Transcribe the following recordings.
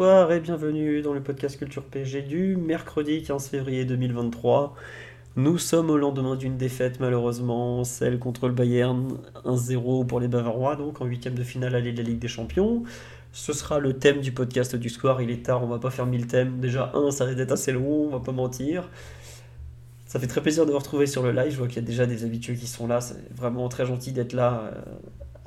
Bonsoir et bienvenue dans le podcast Culture PG du mercredi 15 février 2023. Nous sommes au lendemain d'une défaite malheureusement, celle contre le Bayern 1-0 pour les Bavarois, donc en huitième de finale aller de la Ligue des Champions. Ce sera le thème du podcast du soir, il est tard, on va pas faire mille thèmes. Déjà un, ça risque d'être assez long, on va pas mentir. Ça fait très plaisir de vous retrouver sur le live, je vois qu'il y a déjà des habitués qui sont là, c'est vraiment très gentil d'être là euh,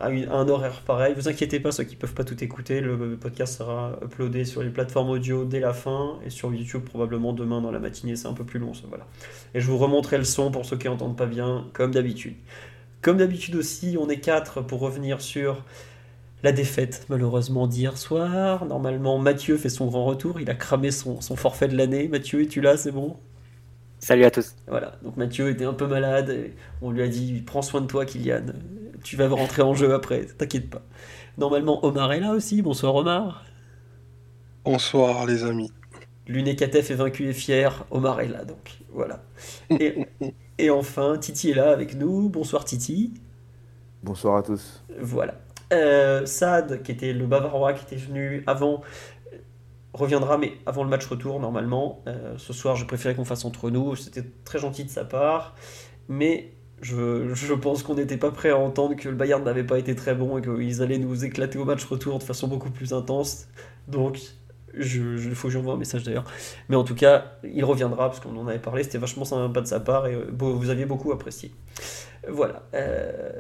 à, une- à un horaire pareil. Vous inquiétez pas, ceux qui peuvent pas tout écouter, le podcast sera uploadé sur les plateformes audio dès la fin et sur YouTube probablement demain dans la matinée, c'est un peu plus long ça, voilà. Et je vous remontrerai le son pour ceux qui n'entendent pas bien, comme d'habitude. Comme d'habitude aussi, on est quatre pour revenir sur la défaite, malheureusement, d'hier soir. Normalement, Mathieu fait son grand retour, il a cramé son, son forfait de l'année. Mathieu, es-tu là, c'est bon? Salut à tous. Voilà, donc Mathieu était un peu malade, on lui a dit prends soin de toi Kylian, tu vas rentrer en jeu après, t'inquiète pas. Normalement Omar est là aussi, bonsoir Omar. Bonsoir les amis. L'UNECATEF est vaincu et fier, Omar est là donc, voilà. Et, et enfin Titi est là avec nous, bonsoir Titi. Bonsoir à tous. Voilà. Euh, Saad, qui était le Bavarois, qui était venu avant, reviendra, mais avant le match retour, normalement. Euh, ce soir, je préférais qu'on fasse entre nous. C'était très gentil de sa part. Mais je, pense qu'on n'était pas prêt à entendre que le Bayern n'avait pas été très bon et qu'ils allaient nous éclater au match retour de façon beaucoup plus intense. Donc, je, faut que j'envoie un message d'ailleurs. Mais en tout cas, il reviendra, parce qu'on en avait parlé. C'était vachement sympa de sa part et euh, vous aviez beaucoup apprécié. Voilà. Euh,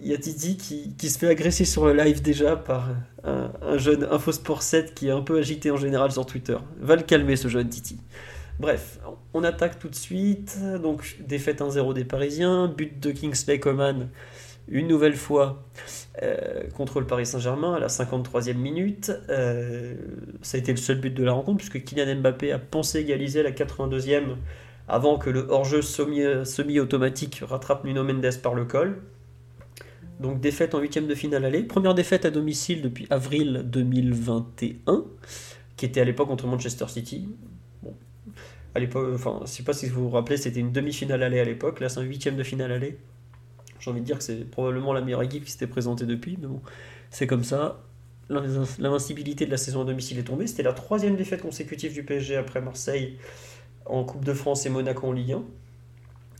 Il y a Titi qui, qui se fait agresser sur le live déjà par un, un jeune Infosport 7 qui est un peu agité en général sur Twitter. Va le calmer ce jeune Titi. Bref, on attaque tout de suite. Donc, défaite 1-0 des Parisiens, but de Kingsley Coman une nouvelle fois euh, contre le Paris Saint-Germain à la 53e minute. Euh, ça a été le seul but de la rencontre puisque Kylian Mbappé a pensé égaliser à la 82e avant que le hors-jeu semi- semi-automatique rattrape Nuno Mendes par le col. Donc défaite en huitième de finale aller. Première défaite à domicile depuis avril 2021, qui était à l'époque contre Manchester City. À l'époque, enfin, je sais pas si vous vous rappelez, c'était une demi-finale aller à l'époque. Là, c'est un huitième de finale aller. J'ai envie de dire que c'est probablement la meilleure équipe qui s'était présentée depuis, mais c'est comme ça. L'in- L'invincibilité de la saison à domicile est tombée. C'était la troisième défaite consécutive du PSG après Marseille en Coupe de France et Monaco en Ligue 1.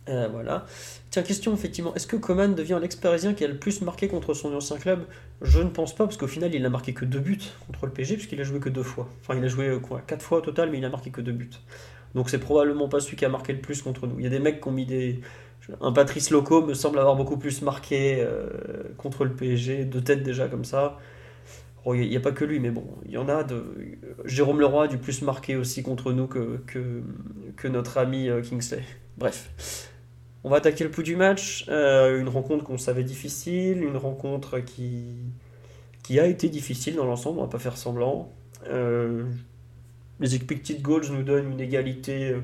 Euh, voilà. Tiens, question effectivement, est-ce que Coman devient l'ex-parisien qui a le plus marqué contre son ancien club? Je ne pense pas, parce qu'au final, il n'a marqué que deux buts contre le PSG, puisqu'il a joué que deux fois. Enfin, il a joué euh, quoi, quatre fois au total, mais il a marqué que deux buts. Donc c'est probablement pas celui qui a marqué le plus contre nous. Il y a des mecs qui ont mis des. Un Patrice Loco me semble avoir beaucoup plus marqué euh, contre le PSG, de tête déjà comme ça. Il n'y a pas que lui, mais bon, il y en a de. Jérôme Leroy a du plus marqué aussi contre nous que, que, que notre ami euh, Kingsley. Bref. On va attaquer le pouls du match. Euh, une rencontre qu'on savait difficile, une rencontre qui, qui a été difficile dans l'ensemble, on va pas faire semblant. Euh, les expected goals nous donnent une égalité. euh,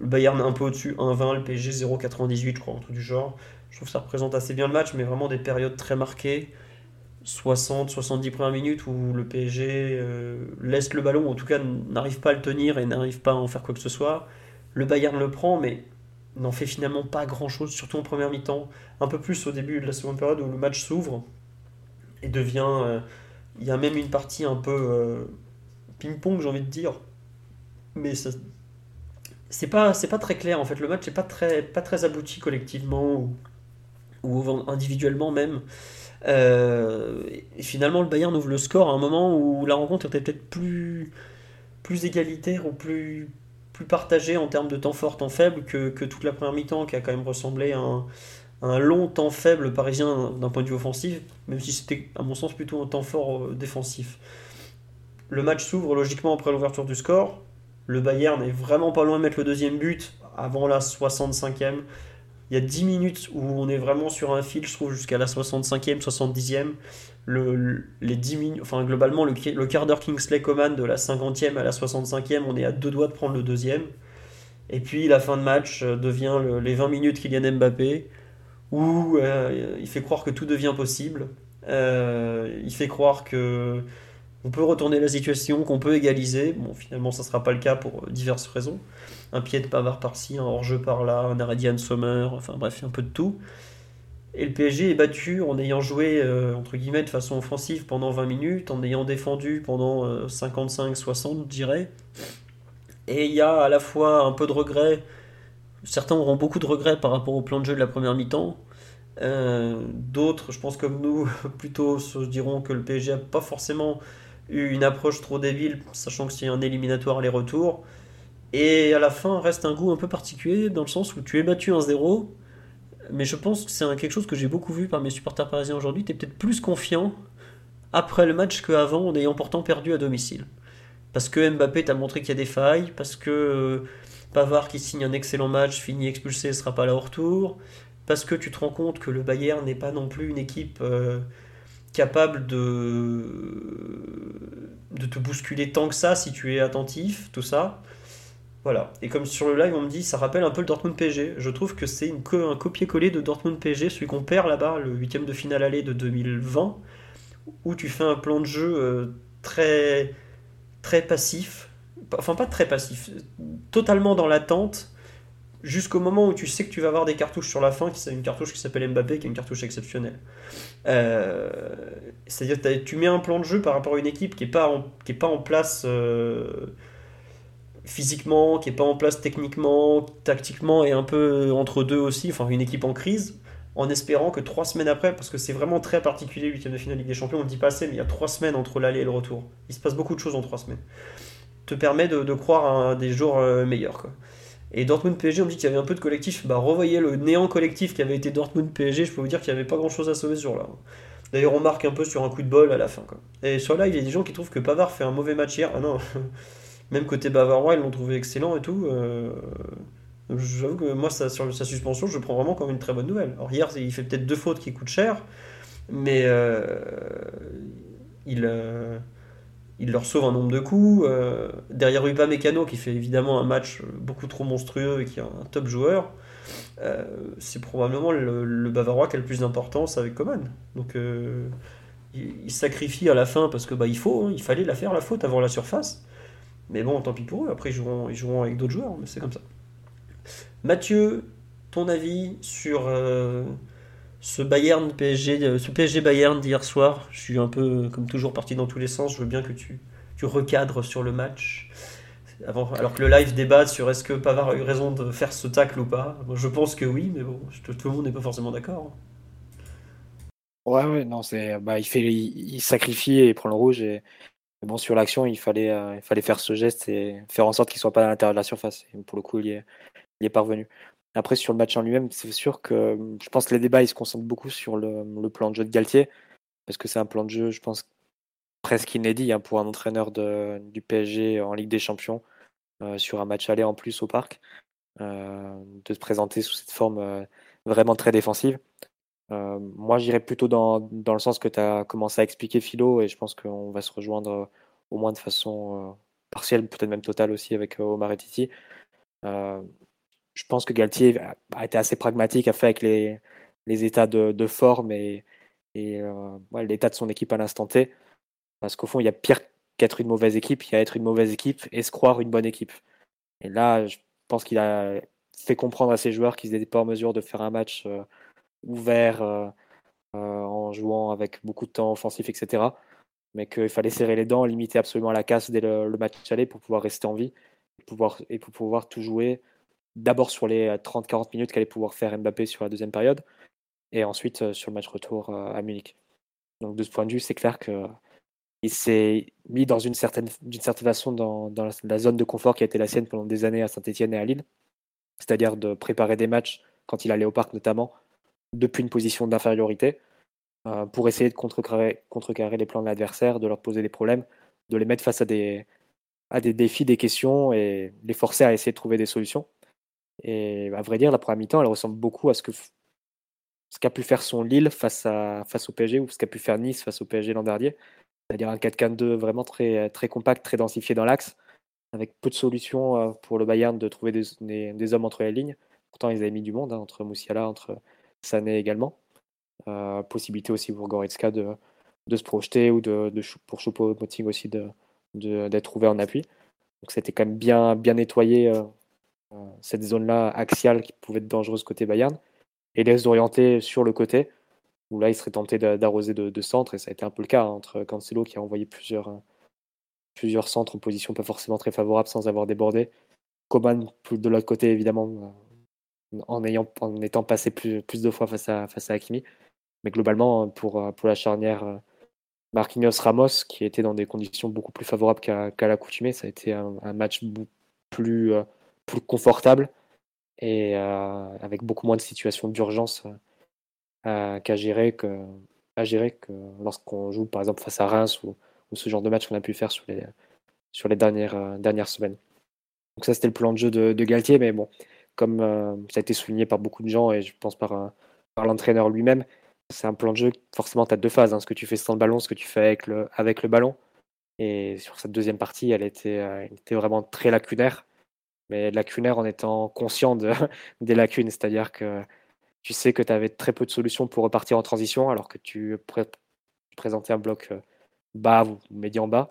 Le Bayern un peu au-dessus, 1,20, le PSG 0,98, je crois, un truc du genre. Je trouve que ça représente assez bien le match, mais vraiment des périodes très marquées. 60, 70 premières minutes où le PSG euh, laisse le ballon, ou en tout cas n'arrive pas à le tenir et n'arrive pas à en faire quoi que ce soit. Le Bayern le prend, mais n'en fait finalement pas grand chose, surtout en première mi-temps. Un peu plus au début de la seconde période où le match s'ouvre et devient. euh, Il y a même une partie un peu ping-pong, j'ai envie de dire. Mais. C'est pas, c'est pas très clair en fait. Le match n'est pas très, pas très abouti collectivement ou, ou individuellement même. Euh, et finalement, le Bayern ouvre le score à un moment où la rencontre était peut-être plus, plus égalitaire ou plus, plus partagée en termes de temps fort, temps faible que, que toute la première mi-temps qui a quand même ressemblé à un, un long temps faible parisien d'un point de vue offensif, même si c'était à mon sens plutôt un temps fort euh, défensif. Le match s'ouvre logiquement après l'ouverture du score. Le Bayern est vraiment pas loin de mettre le deuxième but avant la 65e. Il y a 10 minutes où on est vraiment sur un fil, je trouve, jusqu'à la 65e, 70e. le, les 10 minutes, enfin globalement le, le quart d'heure Kingsley Coman de la 50e à la 65e, on est à deux doigts de prendre le deuxième. Et puis la fin de match euh, devient les 20 minutes Kylian Mbappé, où euh, il fait croire que tout devient possible. Euh, il fait croire que on peut retourner la situation, qu'on peut égaliser. Bon, finalement, ça ne sera pas le cas pour diverses raisons. Un pied de Pavard par-ci, un hors-jeu par-là, un arrêt Sommer, enfin bref, un peu de tout. Et le PSG est battu en ayant joué entre guillemets de façon offensive pendant 20 minutes, en ayant défendu pendant 55-60, je dirais. Et il y a à la fois un peu de regret, certains auront beaucoup de regrets par rapport au plan de jeu de la première mi-temps. Euh, d'autres, je pense comme nous, plutôt se diront que le PSG n'a pas forcément une approche trop débile, sachant que c'est un éliminatoire aller-retour. Et à la fin, reste un goût un peu particulier, dans le sens où tu es battu 1-0, mais je pense que c'est quelque chose que j'ai beaucoup vu par mes supporters parisiens aujourd'hui. Tu es peut-être plus confiant après le match qu'avant, en ayant pourtant perdu à domicile. Parce que Mbappé t'a montré qu'il y a des failles, parce que euh, Pavard qui signe un excellent match, finit expulsé, ne sera pas là au retour, parce que tu te rends compte que le Bayern n'est pas non plus une équipe euh, capable de, de te bousculer tant que ça si tu es attentif, tout ça. Voilà. Et comme sur le live, on me dit, ça rappelle un peu le Dortmund PSG. Je trouve que c'est un copier-coller de Dortmund PSG, celui qu'on perd là-bas, le huitième de finale aller de 2020, où tu fais un plan de jeu euh, très très passif, enfin pas très passif, totalement dans l'attente, jusqu'au moment où tu sais que tu vas avoir des cartouches sur la fin, qui c'est une cartouche qui s'appelle Mbappé, qui est une cartouche exceptionnelle. Euh, c'est-à-dire que tu mets un plan de jeu par rapport à une équipe qui n'est pas, en, pas en place euh, physiquement, qui n'est pas en place techniquement, tactiquement, et un peu entre deux aussi, enfin une équipe en crise en espérant que trois semaines après, parce que c'est vraiment très particulier, le huitième de finale Ligue des Champions, on ne dit pas assez, mais il y a trois semaines entre l'aller et le retour. Il se passe beaucoup de choses en trois semaines. Te permet de, croire à des jours euh, meilleurs. Quoi. Et Dortmund PSG, on me dit qu'il y avait un peu de collectif. Bah, revoyez le néant collectif qui avait été Dortmund PSG, je peux vous dire qu'il n'y avait pas grand chose à sauver sur là. D'ailleurs, on marque un peu sur un coup de bol à la fin. Et sur là, il y a des gens qui trouvent que Pavard fait un mauvais match hier. Ah non, même côté Bavarois, ils l'ont trouvé excellent et tout. Euh... J'avoue que moi, sur sa suspension, je prends vraiment comme une très bonne nouvelle. Alors hier, il fait peut-être deux fautes qui coûtent cher, mais euh, il, euh, il leur sauve un nombre de coups. Euh, derrière Upa Mécano, qui fait évidemment un match beaucoup trop monstrueux et qui est un top joueur, c'est probablement le, Bavarois qui a le plus d'importance avec Coman. Donc il, sacrifie à la fin parce que bah, il faut, hein, il fallait la faire la faute avant la surface. Mais bon, tant pis pour eux. Après, ils joueront, ils joueront avec d'autres joueurs, mais c'est comme ça. Mathieu, ton avis sur euh, ce Bayern PSG, euh, ce PSG Bayern d'hier soir Je suis un peu, comme toujours, parti dans tous les sens. Je veux bien que tu, tu recadres sur le match. Avant, alors que le live débat sur est-ce que Pavard a eu raison de faire ce tacle ou pas. je pense que oui, mais bon, tout le monde n'est pas forcément d'accord. Ouais, ouais, non, c'est, bah, il fait, il, sacrifie et il prend le rouge et bon sur l'action, il fallait, euh, il fallait faire ce geste et faire en sorte qu'il soit pas à l'intérieur de la surface. Pour le coup, il est, est parvenu. Après, sur le match en lui-même, c'est sûr que je pense que les débats ils se concentrent beaucoup sur le, plan de jeu de Galtier, parce que c'est un plan de jeu, je pense, presque inédit hein, pour un entraîneur du PSG en Ligue des Champions, euh, sur un match aller en plus au parc, euh, de se présenter sous cette forme euh, vraiment très défensive. moi, j'irais plutôt dans, dans, le sens que tu as commencé à expliquer, Philo, et je pense qu'on va se rejoindre au moins de façon partielle, peut-être même totale aussi avec Omar et Titi je pense que Galtier a été assez pragmatique, a fait avec les, états de, forme et, euh, l'état de son équipe à l'instant T. Parce qu'au fond, il y a pire qu'être une mauvaise équipe, il y a être une mauvaise équipe et se croire une bonne équipe. Et là, je pense qu'il a fait comprendre à ses joueurs qu'ils n'étaient pas en mesure de faire un match euh, ouvert euh, en jouant avec beaucoup de temps offensif, etc. Mais qu'il fallait serrer les dents, limiter absolument la casse dès le, match aller pour pouvoir rester en vie pouvoir, et pour pouvoir tout jouer d'abord sur les 30-40 euh, minutes qu'allait pouvoir faire Mbappé sur la deuxième période, et ensuite euh, sur le match retour euh, à Munich. Donc de ce point de vue, c'est clair qu'il s'est mis dans une certaine, d'une certaine façon dans, dans, la zone de confort qui a été la sienne pendant des années à Saint-Etienne et à Lille, c'est-à-dire de préparer des matchs quand il allait au parc notamment depuis une position d'infériorité pour essayer de contrecarrer, contrecarrer les plans de l'adversaire, de leur poser des problèmes, de les mettre face à des, à des défis, des questions et les forcer à essayer de trouver des solutions. Et à vrai dire, la première mi-temps, elle ressemble beaucoup à ce qu'a pu faire son Lille face, au PSG ou ce qu'a pu faire Nice face au PSG l'an dernier. C'est-à-dire un 4-4-2 vraiment très, compact, très densifié dans l'axe, avec peu de solutions pour le Bayern de trouver des, hommes entre les lignes. Pourtant, ils avaient mis du monde, hein, entre Moussiala, entre Sané également. possibilité aussi pour Goretzka de, de se projeter ou de, de pour Choupo-Moting aussi d'être de, trouvé en appui. Donc c'était quand même bien, nettoyé euh, euh, cette zone-là axiale qui pouvait être dangereuse côté Bayern et laisse d'orienter sur le côté où là il serait tenté d'arroser de, centre et ça a été un peu le cas hein, entre Cancelo qui a envoyé plusieurs, euh, plusieurs centres en position pas forcément très favorable sans avoir débordé. Coman de l'autre côté évidemment en, ayant, en étant passé plus, plus de fois face à, face à Hakimi. Mais globalement, pour, pour la charnière Marquinhos Ramos, qui était dans des conditions beaucoup plus favorables qu'à l'accoutumée. Ça a été un, match plus, euh, plus confortable et euh, avec beaucoup moins de situations d'urgence euh, qu'à gérer à gérer que lorsqu'on joue par exemple face à Reims ou, ce genre de match qu'on a pu faire sur les, sur les dernières, dernières semaines. Donc ça c'était le plan de jeu de, Galtier, mais bon, comme ça a été souligné par beaucoup de gens et je pense par, par l'entraîneur lui-même, c'est un plan de jeu, forcément, tu as deux phases. Hein, ce que tu fais sans le ballon, ce que tu fais avec le, avec le ballon. Et sur cette deuxième partie, elle était, euh, était vraiment très lacunaire. Mais lacunaire en étant conscient de, des lacunes. C'est-à-dire que tu sais que tu avais très peu de solutions pour repartir en transition, alors que tu, présentais un bloc euh, bas ou médian bas.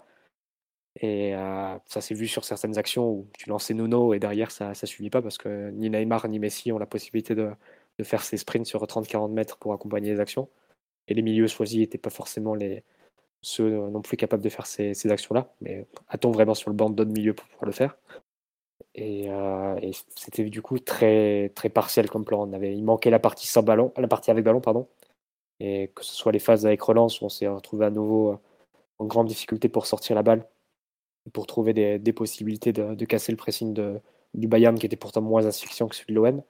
Et euh, ça s'est vu sur certaines actions où tu lançais Nuno et derrière ça ne suivit pas parce que ni Neymar ni Messi ont la possibilité de, faire ses sprints sur 30-40 mètres pour accompagner les actions. Et les milieux choisis n'étaient pas forcément ceux non plus capables de faire ces, actions-là. Mais a-t-on vraiment sur le banc d'autres milieux pour pouvoir le faire? Euh, et, c'était du coup très, très partiel comme plan. Il manquait la partie sans ballon, la partie avec ballon, pardon. Et que ce soit les phases avec relance où on s'est retrouvé à nouveau euh, en grande difficulté pour sortir la balle, pour trouver des, possibilités de, casser le pressing de, du Bayern qui était pourtant moins asphyxiant que celui de l'OM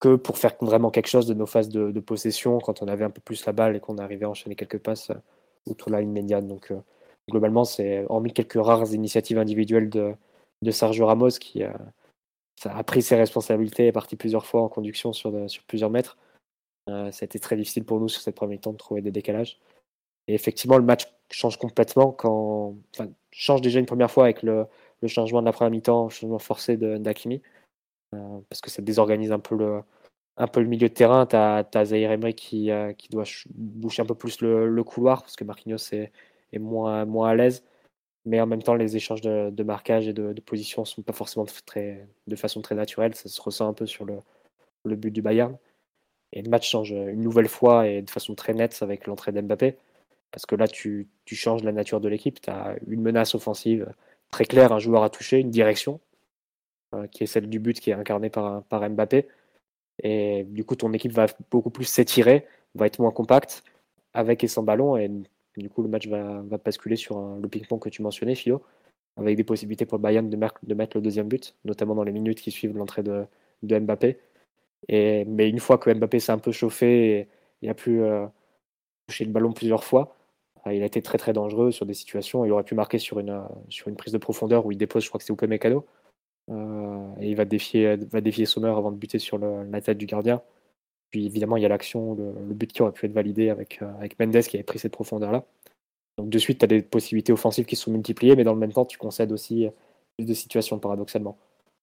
que pour faire vraiment quelque chose de nos phases de, possession quand on avait un peu plus la balle et qu'on arrivait à enchaîner quelques passes autour de la ligne médiane. Donc euh, globalement, c'est hormis quelques rares initiatives individuelles de, de Sergio Ramos qui a, a pris ses responsabilités et est parti plusieurs fois en conduction sur, sur plusieurs mètres. Euh, ça a été très difficile pour nous sur cette première temps de trouver des décalages. Et effectivement, le match change complètement quand. Enfin, change déjà une première fois avec le, changement de la première mi-temps, le changement forcé d'Akimi. Euh, parce que ça désorganise un peu le, milieu de terrain. Tu as, Zahir Emery qui, euh, doit boucher un peu plus le, couloir parce que Marquinhos est, moins à l'aise. Mais en même temps, les échanges de, marquage et de, position ne sont pas forcément très, de façon très naturelle. Ça se ressent un peu sur le, le but du Bayern. Et le match change une nouvelle fois et de façon très nette avec l'entrée d'Mbappé. Parce que là, tu, tu, changes la nature de l'équipe. Tu as une menace offensive très claire, un joueur à toucher, une direction. Euh, qui est celle du but qui est incarnée par, par Mbappé. Et du coup, ton équipe va beaucoup plus s'étirer, va être moins compacte, avec et sans ballon. Du coup, le match va, va basculer sur le ping-pong que tu mentionnais, Philo, avec des possibilités pour Bayern de, mettre le deuxième but, notamment dans les minutes qui suivent l'entrée de, Mbappé. Et, mais une fois que Mbappé s'est un peu chauffé et, a pu euh, toucher le ballon plusieurs fois, euh, il a été très très dangereux sur des situations. Il aurait pu marquer sur une, sur une prise de profondeur où il dépose, je crois que c'est Mécano. Euh, et il va défier, va défier Sommer avant de buter sur la tête du gardien. Puis évidemment, il y a l'action, le, but qui aurait pu être validé avec, euh, avec Mendes qui avait pris cette profondeur-là. Donc de suite, tu as des possibilités offensives qui sont multipliées, mais dans le même temps, tu concèdes aussi plus de situations paradoxalement,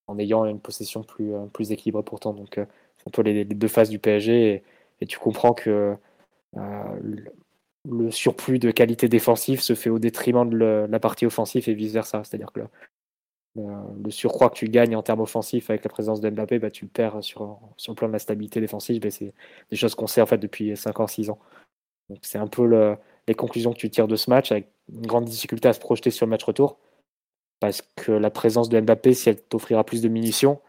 en ayant une possession plus, euh, plus équilibrée pourtant. Donc c'est les, deux phases du PSG, et, tu comprends que le, surplus de qualité défensive se fait au détriment de la partie offensive et vice-versa. C'est-à-dire que surcroît que tu gagnes en termes offensifs avec la présence de Mbappé, bah, tu le perds sur, sur le plan de la stabilité défensive. c'est des choses qu'on sait en fait depuis 5 ans, 6 ans. Donc c'est un peu les conclusions que tu tires de ce match, avec une grande difficulté à se projeter sur le match retour. Parce que la présence de Mbappé, si elle t'offrira plus de munitions,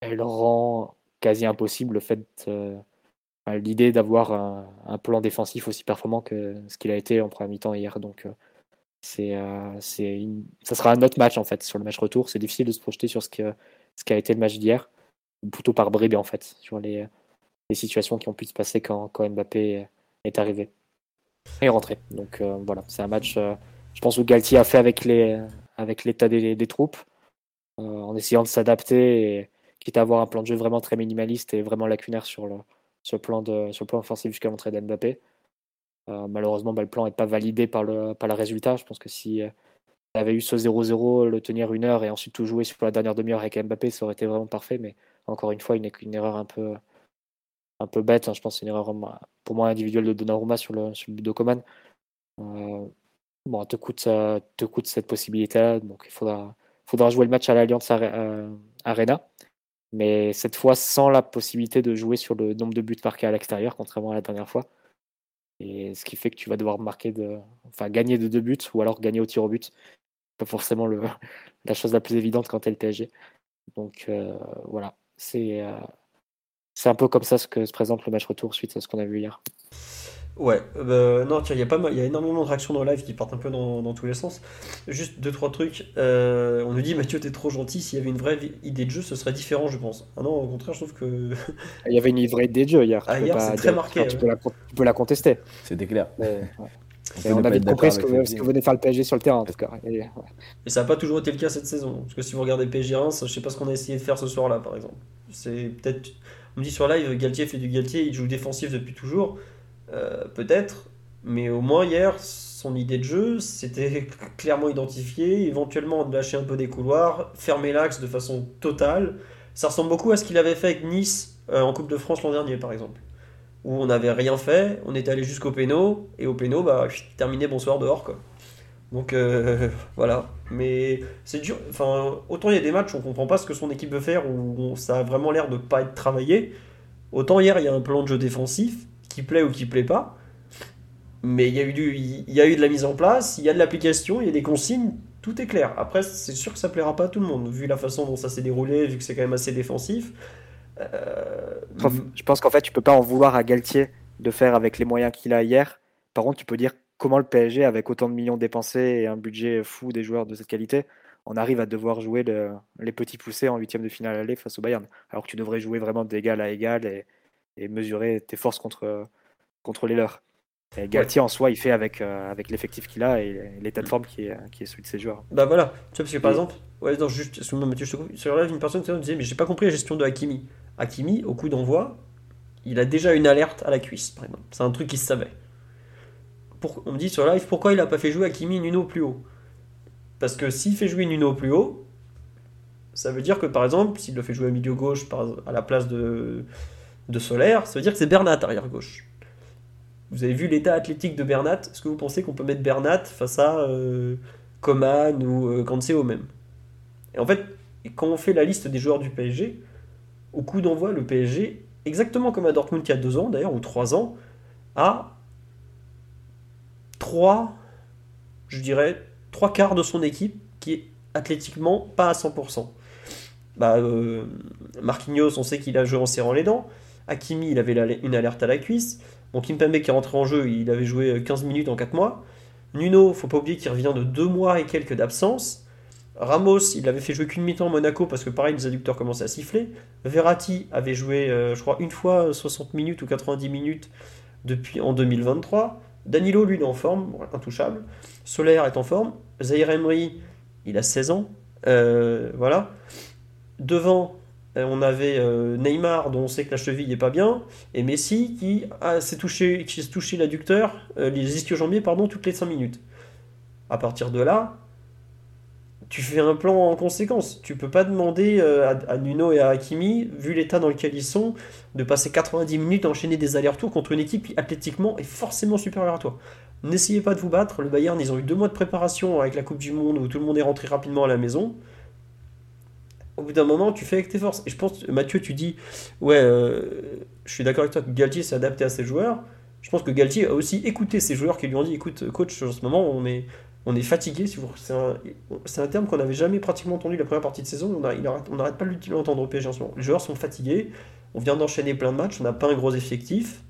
elle rend quasi impossible le fait euh, l'idée d'avoir un, plan défensif aussi performant que ce qu'il a été en première mi-temps hier. Donc euh, c'est, euh, ça sera un autre match en fait sur le match retour. C'est difficile de se projeter sur ce, que, ce qui a été le match d'hier, plutôt par bribes en fait, sur les, les, situations qui ont pu se passer quand, quand Mbappé est arrivé et rentré. Donc euh, voilà, c'est un match, euh, je pense, où Galtier a fait avec, les, avec l'état des, troupes, en essayant de s'adapter, quitte à avoir un plan de jeu vraiment très minimaliste et vraiment lacunaire sur, le, sur le plan, de, sur le plan offensif jusqu'à l'entrée d'Mbappé. Euh, malheureusement, bah, le plan n'est pas validé par le, par le résultat. Je pense que si euh, avait eu ce 0-0, le tenir une heure et ensuite tout jouer sur la dernière demi-heure avec Mbappé, ça aurait été vraiment parfait. Mais encore une fois, une, erreur un peu, un peu bête. Hein. Je pense c'est une erreur pour moi individuelle de Donnarumma sur le, sur le but de Coman. Euh, bon, te coûte, te coûte cette possibilité-là. Donc il faudra, faudra jouer le match à l'Alliance Arena. Mais cette fois sans la possibilité de jouer sur le nombre de buts marqués à l'extérieur, contrairement à la dernière fois. Et ce qui fait que tu vas devoir marquer de, enfin, gagner de deux buts ou alors gagner au tir au but. Pas forcément le, la chose la plus évidente quand tu es le PSG. Donc euh, voilà, c'est euh, c'est un peu comme ça ce que se présente le match retour suite à ce qu'on a vu hier. Ouais, euh, non, tiens, il y a pas mal, il y a énormément de réactions dans le live qui partent un peu dans, dans tous les sens. Juste deux trois trucs. Euh, on nous dit Mathieu, t'es trop gentil. S'il y avait une vraie idée de jeu, ce serait différent, je pense. Ah non, au contraire, je trouve que. il y avait une vraie idée de jeu hier. Ah, hier, c'est très marqué. tu, peux la, tu, peux la, contester. C'était clair. On, avait compris ce que, ce que, venait faire le PSG sur le terrain en tout cas. Et, et ça n'a pas toujours été le cas cette saison. Parce que si vous regardez PSG 1, je sais pas ce qu'on a essayé de faire ce soir-là, par exemple. C'est peut-être. On me dit sur live, Galtier fait du Galtier, il joue défensif depuis toujours. Euh, peut-être, mais au moins hier, son idée de jeu, c'était clairement identifié, éventuellement de lâcher un peu des couloirs, fermer l'axe de façon totale. Ça ressemble beaucoup à ce qu'il avait fait avec Nice euh, en Coupe de France l'an dernier, par exemple. Où on n'avait rien fait, on était allé jusqu'au péno, et au péno, bah, terminé bonsoir dehors, quoi. Donc euh, voilà, mais c'est dur. Enfin, autant il y a des matchs où on comprend pas ce que son équipe veut faire, où ça a vraiment l'air de pas être travaillé. Autant hier il y a un plan de jeu défensif qui plaît ou qui plaît pas. Mais il y, a eu y a eu de la mise en place, il y a de l'application, il y a des consignes, tout est clair. Après, c'est sûr que ça plaira pas à tout le monde, vu la façon dont ça s'est déroulé, vu que c'est quand même assez défensif. Euh, je pense qu'en fait, tu peux pas en vouloir à Galtier de faire avec les moyens qu'il a hier. Par contre, tu peux dire comment le PSG, avec autant de millions dépensés et un budget fou des joueurs de cette qualité, on arrive à devoir jouer les petits poussés en huitième de finale aller face au Bayern. Alors que tu devrais jouer vraiment d'égal à égal et, et, mesurer tes forces contre, contre les leurs. Et Galtier en soi, il fait avec, euh, avec l'effectif qu'il a et l'état de forme qui est, qui est celui de ses joueurs. Bah voilà, tu vois, parce que par exemple, ouais, non, juste, Mathieu, je te sur live, une personne me disait, mais j'ai pas compris la gestion de Hakimi. Hakimi, au coup d'envoi, il a déjà une alerte à la cuisse, par exemple. C'est un truc qu'il savait. Pour, on me dit sur live, pourquoi il a pas fait jouer Hakimi Nuno plus haut? Parce que s'il fait jouer Nuno plus haut, ça veut dire que par exemple, s'il le fait jouer à milieu gauche par, à la place de, de Solaire, ça veut dire que c'est Bernat arrière gauche. Vous avez vu l'état athlétique de Bernat. Est-ce que vous pensez qu'on peut mettre Bernat face à euh, Coman ou euh, même? Et en fait, quand on fait la liste des joueurs du PSG, au coup d'envoi, le PSG, exactement comme à Dortmund y a deux ans d'ailleurs, ou trois ans, a trois, je dirais, trois quarts de son équipe qui est athlétiquement pas à 100%. Bah, euh, Marquinhos, on sait qu'il a joué en serrant les dents. Hakimi, il avait une alerte à la cuisse. Bon, Kimpembe qui est rentré en jeu, il avait joué 15 minutes en 4 mois. Nuno, faut pas oublier qu'il revient de 2 mois et quelques d'absence. Ramos, il avait fait jouer qu'une mi-temps à Monaco parce que pareil, les adducteurs commençaient à siffler. Verratti avait joué, euh, je crois, une fois 60 minutes ou 90 minutes depuis en 2023. Danilo, lui, il est en forme, intouchable. Solaire est en forme. Zaire Emery, il a 16 ans. Euh, voilà. Devant, euh, on avait euh, Neymar, dont on sait que la cheville n'est pas bien, et Messi qui s'est touché, qui touché l'adducteur, euh, les ischio-jambiers, pardon, toutes les 5 minutes. À partir de là, tu fais un plan en conséquence. Tu peux pas demander à, Nuno et à Hakimi, vu l'état dans lequel ils sont, de passer 90 minutes à enchaîner des allers-retours contre une équipe qui athlétiquement est forcément supérieure à toi. N'essayez pas de vous battre. Le Bayern, ils ont eu deux mois de préparation avec la Coupe du Monde où tout le monde est rentré rapidement à la maison au bout d'un moment, tu fais avec tes forces. Et je pense, Mathieu, tu dis, ouais, euh, je suis d'accord avec toi que Galtier s'est adapté à ses joueurs. Je pense que Galtier a aussi écouté ses joueurs qui lui ont dit, écoute, coach, en ce moment, on est, on est fatigué. C'est un, un, terme qu'on n'avait jamais pratiquement entendu la première partie de saison. On n'arrête pas de l'entendre au PSG en ce moment. Les joueurs sont fatigués. On vient d'enchaîner plein de matchs. On n'a pas un gros effectif.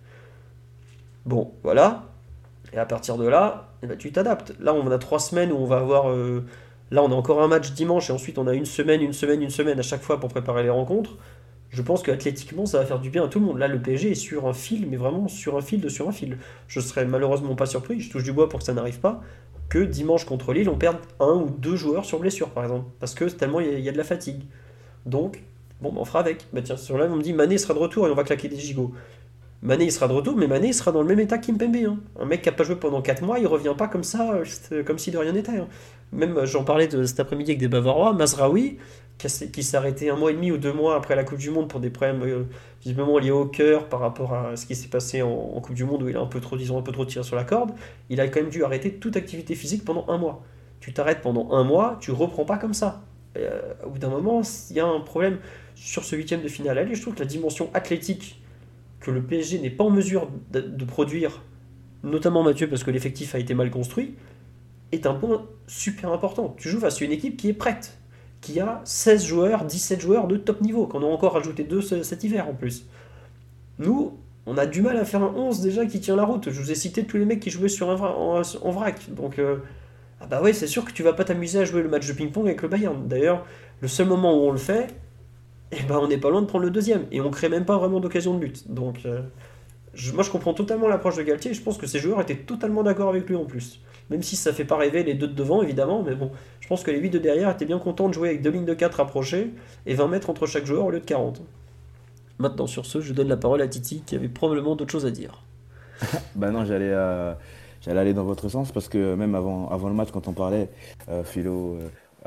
Bon, voilà. Et à partir de là, eh ben, tu t'adaptes. Là, on a trois semaines où on va avoir... Euh, Là, on a encore un match dimanche et ensuite on a une semaine, une semaine, une semaine à chaque fois pour préparer les rencontres. Je pense qu'athlétiquement, ça va faire du bien à tout le monde. Là, le PSG est sur un fil, mais vraiment sur un fil de sur un fil. Je serais malheureusement pas surpris, je touche du bois pour que ça n'arrive pas, que dimanche contre Lille, on perde un ou deux joueurs sur blessure, par exemple. Parce que tellement il y, a de la fatigue. Donc, bon, bah, on fera avec. Bah tiens, sur là, on me dit Mané sera de retour et on va claquer des gigots. Mané il sera de retour, mais Mané il sera dans le même état qu'Impembe. Hein. Un mec qui n'a pas joué pendant 4 mois, il revient pas comme ça, comme si de rien n'était. Hein. Même j'en parlais de, cet après-midi avec des Bavarois, Mazraoui, qui, s'est arrêté un mois et demi ou deux mois après la Coupe du Monde pour des problèmes euh, visiblement liés au cœur par rapport à ce qui s'est passé en, Coupe du Monde où il a un peu trop, disons, un peu trop tiré sur la corde, il a quand même dû arrêter toute activité physique pendant un mois. Tu t'arrêtes pendant un mois, tu reprends pas comme ça. Euh, au bout d'un moment, il y a un problème sur ce huitième de finale. Allez, je trouve que la dimension athlétique que le PSG n'est pas en mesure de, produire, notamment Mathieu parce que l'effectif a été mal construit, est un point super important. Tu joues face à une équipe qui est prête qui a 16 joueurs, 17 joueurs de top niveau, qu'on a encore rajouté deux cet hiver en plus. Nous, on a du mal à faire un 11 déjà qui tient la route. Je vous ai cité tous les mecs qui jouaient sur un en, vrac. Donc, euh, ah bah ouais, c'est sûr que tu vas pas t'amuser à jouer le match de ping-pong avec le Bayern. D'ailleurs, le seul moment où on le fait, eh ben on n'est pas loin de prendre le deuxième. Et on crée même pas vraiment d'occasion de but. Donc, euh, moi je comprends totalement l'approche de Galtier. Et je pense que ces joueurs étaient totalement d'accord avec lui en plus. Même si ça fait pas rêver les deux de devant, évidemment, mais bon, je pense que les 8 de derrière étaient bien contents de jouer avec deux lignes de 4 rapprochées et 20 mètres entre chaque joueur au lieu de 40. Maintenant, sur ce, je donne la parole à Titi qui avait probablement d'autres choses à dire. bah non, j'allais euh, j'allais aller dans votre sens parce que même avant, avant le match, quand on parlait, euh, Philo.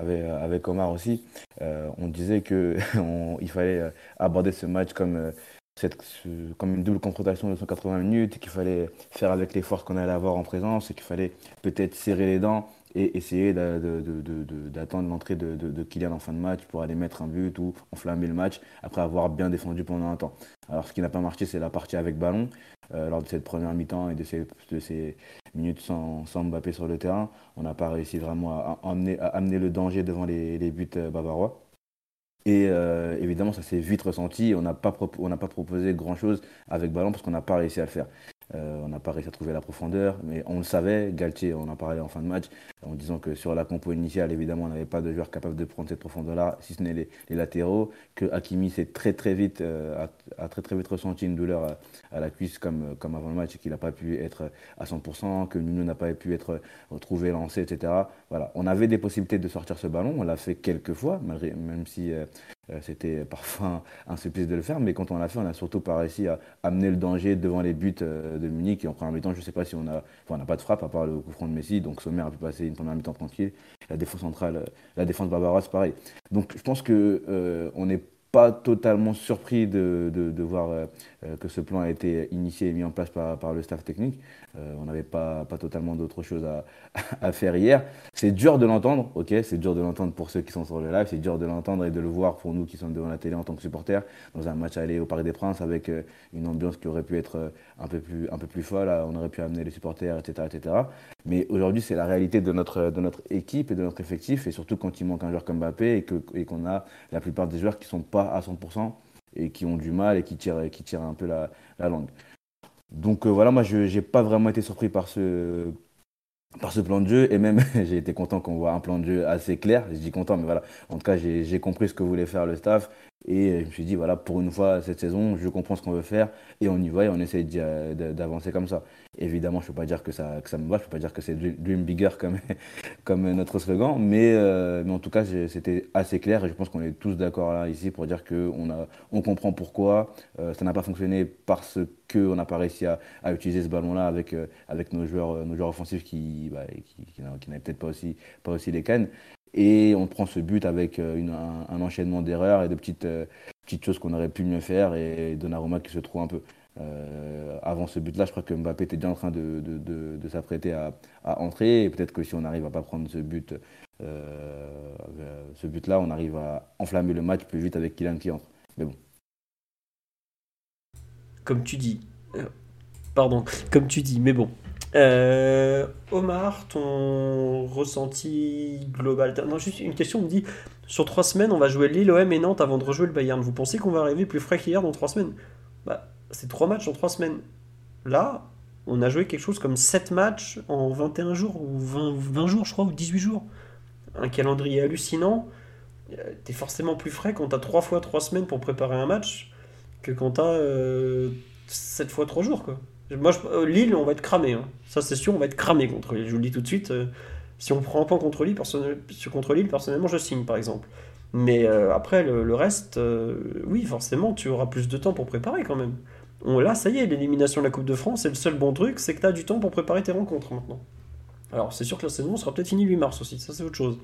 Euh, avec, Omar aussi, on disait qu'il fallait aborder ce match comme comme une double confrontation de 180 minutes, qu'il fallait faire avec les forces qu'on allait avoir en présence, et qu'il fallait peut-être serrer les dents et essayer d'attendre l'entrée de, Kylian en fin de match pour aller mettre un but ou enflammer le match après avoir bien défendu pendant un temps. Alors ce qui n'a pas marché, c'est la partie avec ballon euh, lors de cette première mi-temps et de ces, de minutes sans, Mbappé sur le terrain. On n'a pas réussi vraiment à, amener, le danger devant les, les buts euh, bavarois. Et euh, évidemment, ça s'est vite ressenti. On n'a pas, pas proposé grand-chose avec ballon parce qu'on n'a pas réussi à le faire. Euh, on n'a pas réussi à trouver la profondeur, mais on le savait. Galtier, on en parlait en fin de match, en disant que sur la compo initiale, évidemment, on n'avait pas de joueurs capables de prendre cette profondeur-là, si ce n'est les, latéraux. Que Hakimi s'est très très vite, euh, a, très très vite ressenti une douleur à, la cuisse comme, comme avant le match et qu'il n'a pas pu être à 100%, que Nuno n'a pas pu être retrouvé, lancé, etc. Voilà, on avait des possibilités de sortir ce ballon. On l'a fait quelques fois, même si euh, euh, c'était parfois un supplice de le faire, mais quand on l'a fait, on a surtout pas réussi à amener le danger devant les buts euh, de Munich. Et en première mi-temps, je ne sais pas si on a, enfin, on n'a pas de frappe à part le coup franc de Messi, donc Sommer a pu passer une première mi-temps tranquille. La défense centrale, la défense bavaroise, pareil. Donc je pense que euh, on n'est pas totalement surpris de, de, voir que ce plan a été initié et mis en place par, par le staff technique. Euh, on n'avait pas, pas totalement d'autre chose à, à, faire hier. C'est dur de l'entendre, ok C'est dur de l'entendre pour ceux qui sont sur le live, c'est dur de l'entendre et de le voir pour nous qui sommes devant la télé en tant que supporters, dans un match aller au Parc des Princes avec euh, une ambiance qui aurait pu être euh, un peu plus, un peu plus folle, on aurait pu amener les supporters, etc. etc. Mais aujourd'hui, c'est la réalité de notre, de notre équipe et de notre effectif, et surtout quand il manque un joueur comme Mbappé et qu'on a la plupart des joueurs qui ne sont pas à 100% et qui ont du mal et qui tirent, qui tirent un peu la, la langue. Donc euh, voilà, moi je n'ai pas vraiment été surpris par ce, par ce plan de jeu et même j'ai été content qu'on voit un plan de jeu assez clair. Je dis content, mais voilà, en tout cas j'ai compris ce que voulait faire le staff et je me suis dit voilà, pour une fois cette saison, je comprends ce qu'on veut faire et on y va et on essaie d'avancer comme ça. Évidemment, je ne peux pas dire que ça, que ça me va, je ne peux pas dire que c'est Dream Bigger comme, comme notre slogan, mais, euh, mais en tout cas c'était assez clair et je pense qu'on est tous d'accord là ici pour dire qu'on on comprend pourquoi euh, ça n'a pas fonctionné parce qu'on n'a pas réussi à, à, utiliser ce ballon-là avec, euh, avec nos, joueurs, nos joueurs offensifs qui, bah, qui, qui, n'avaient peut-être pas aussi, pas aussi les cannes. Et on prend ce but avec une, un, enchaînement d'erreurs et de petites, petites choses qu'on aurait pu mieux faire et Donnarumma qui se trouve un peu. Euh, avant ce but-là, je crois que Mbappé était déjà en train de, de, de, s'apprêter à, entrer. Et peut-être que si on n'arrive à pas prendre ce but, euh, ce but-là, on arrive à enflammer le match plus vite avec Kylian qui entre. Mais bon. Comme tu dis. Euh, pardon, comme tu dis, mais bon. Omar, ton ressenti global? Non, juste une question, on me dit sur trois semaines, on va jouer Lille, OM et Nantes avant de rejouer le Bayern. Vous pensez qu'on va arriver plus frais qu'hier dans trois semaines? Bah, c'est trois matchs en trois semaines. Là, on a joué quelque chose comme 7 matchs en 21 jours, ou 20, jours, je crois, ou 18 jours. Un calendrier hallucinant. Euh, t'es forcément plus frais quand t'as 3 fois 3 semaines pour préparer un match que quand t'as euh, 7 fois 3 jours. Quoi. Euh, Lille, on va être cramé. Hein. Ça, c'est sûr, on va être cramé contre Lille. Je vous le dis tout de suite. Euh, si on prend un point contre Lille, contre Lille, personnellement, je signe, par exemple. Mais après, le, reste, oui, forcément, tu auras plus de temps pour préparer quand même. Là, ça y est, l'élimination de la Coupe de France, c'est le seul bon truc, c'est que tu as du temps pour préparer tes rencontres maintenant. Alors, c'est sûr que la saison sera peut-être finie le 8 mars aussi, ça c'est autre chose.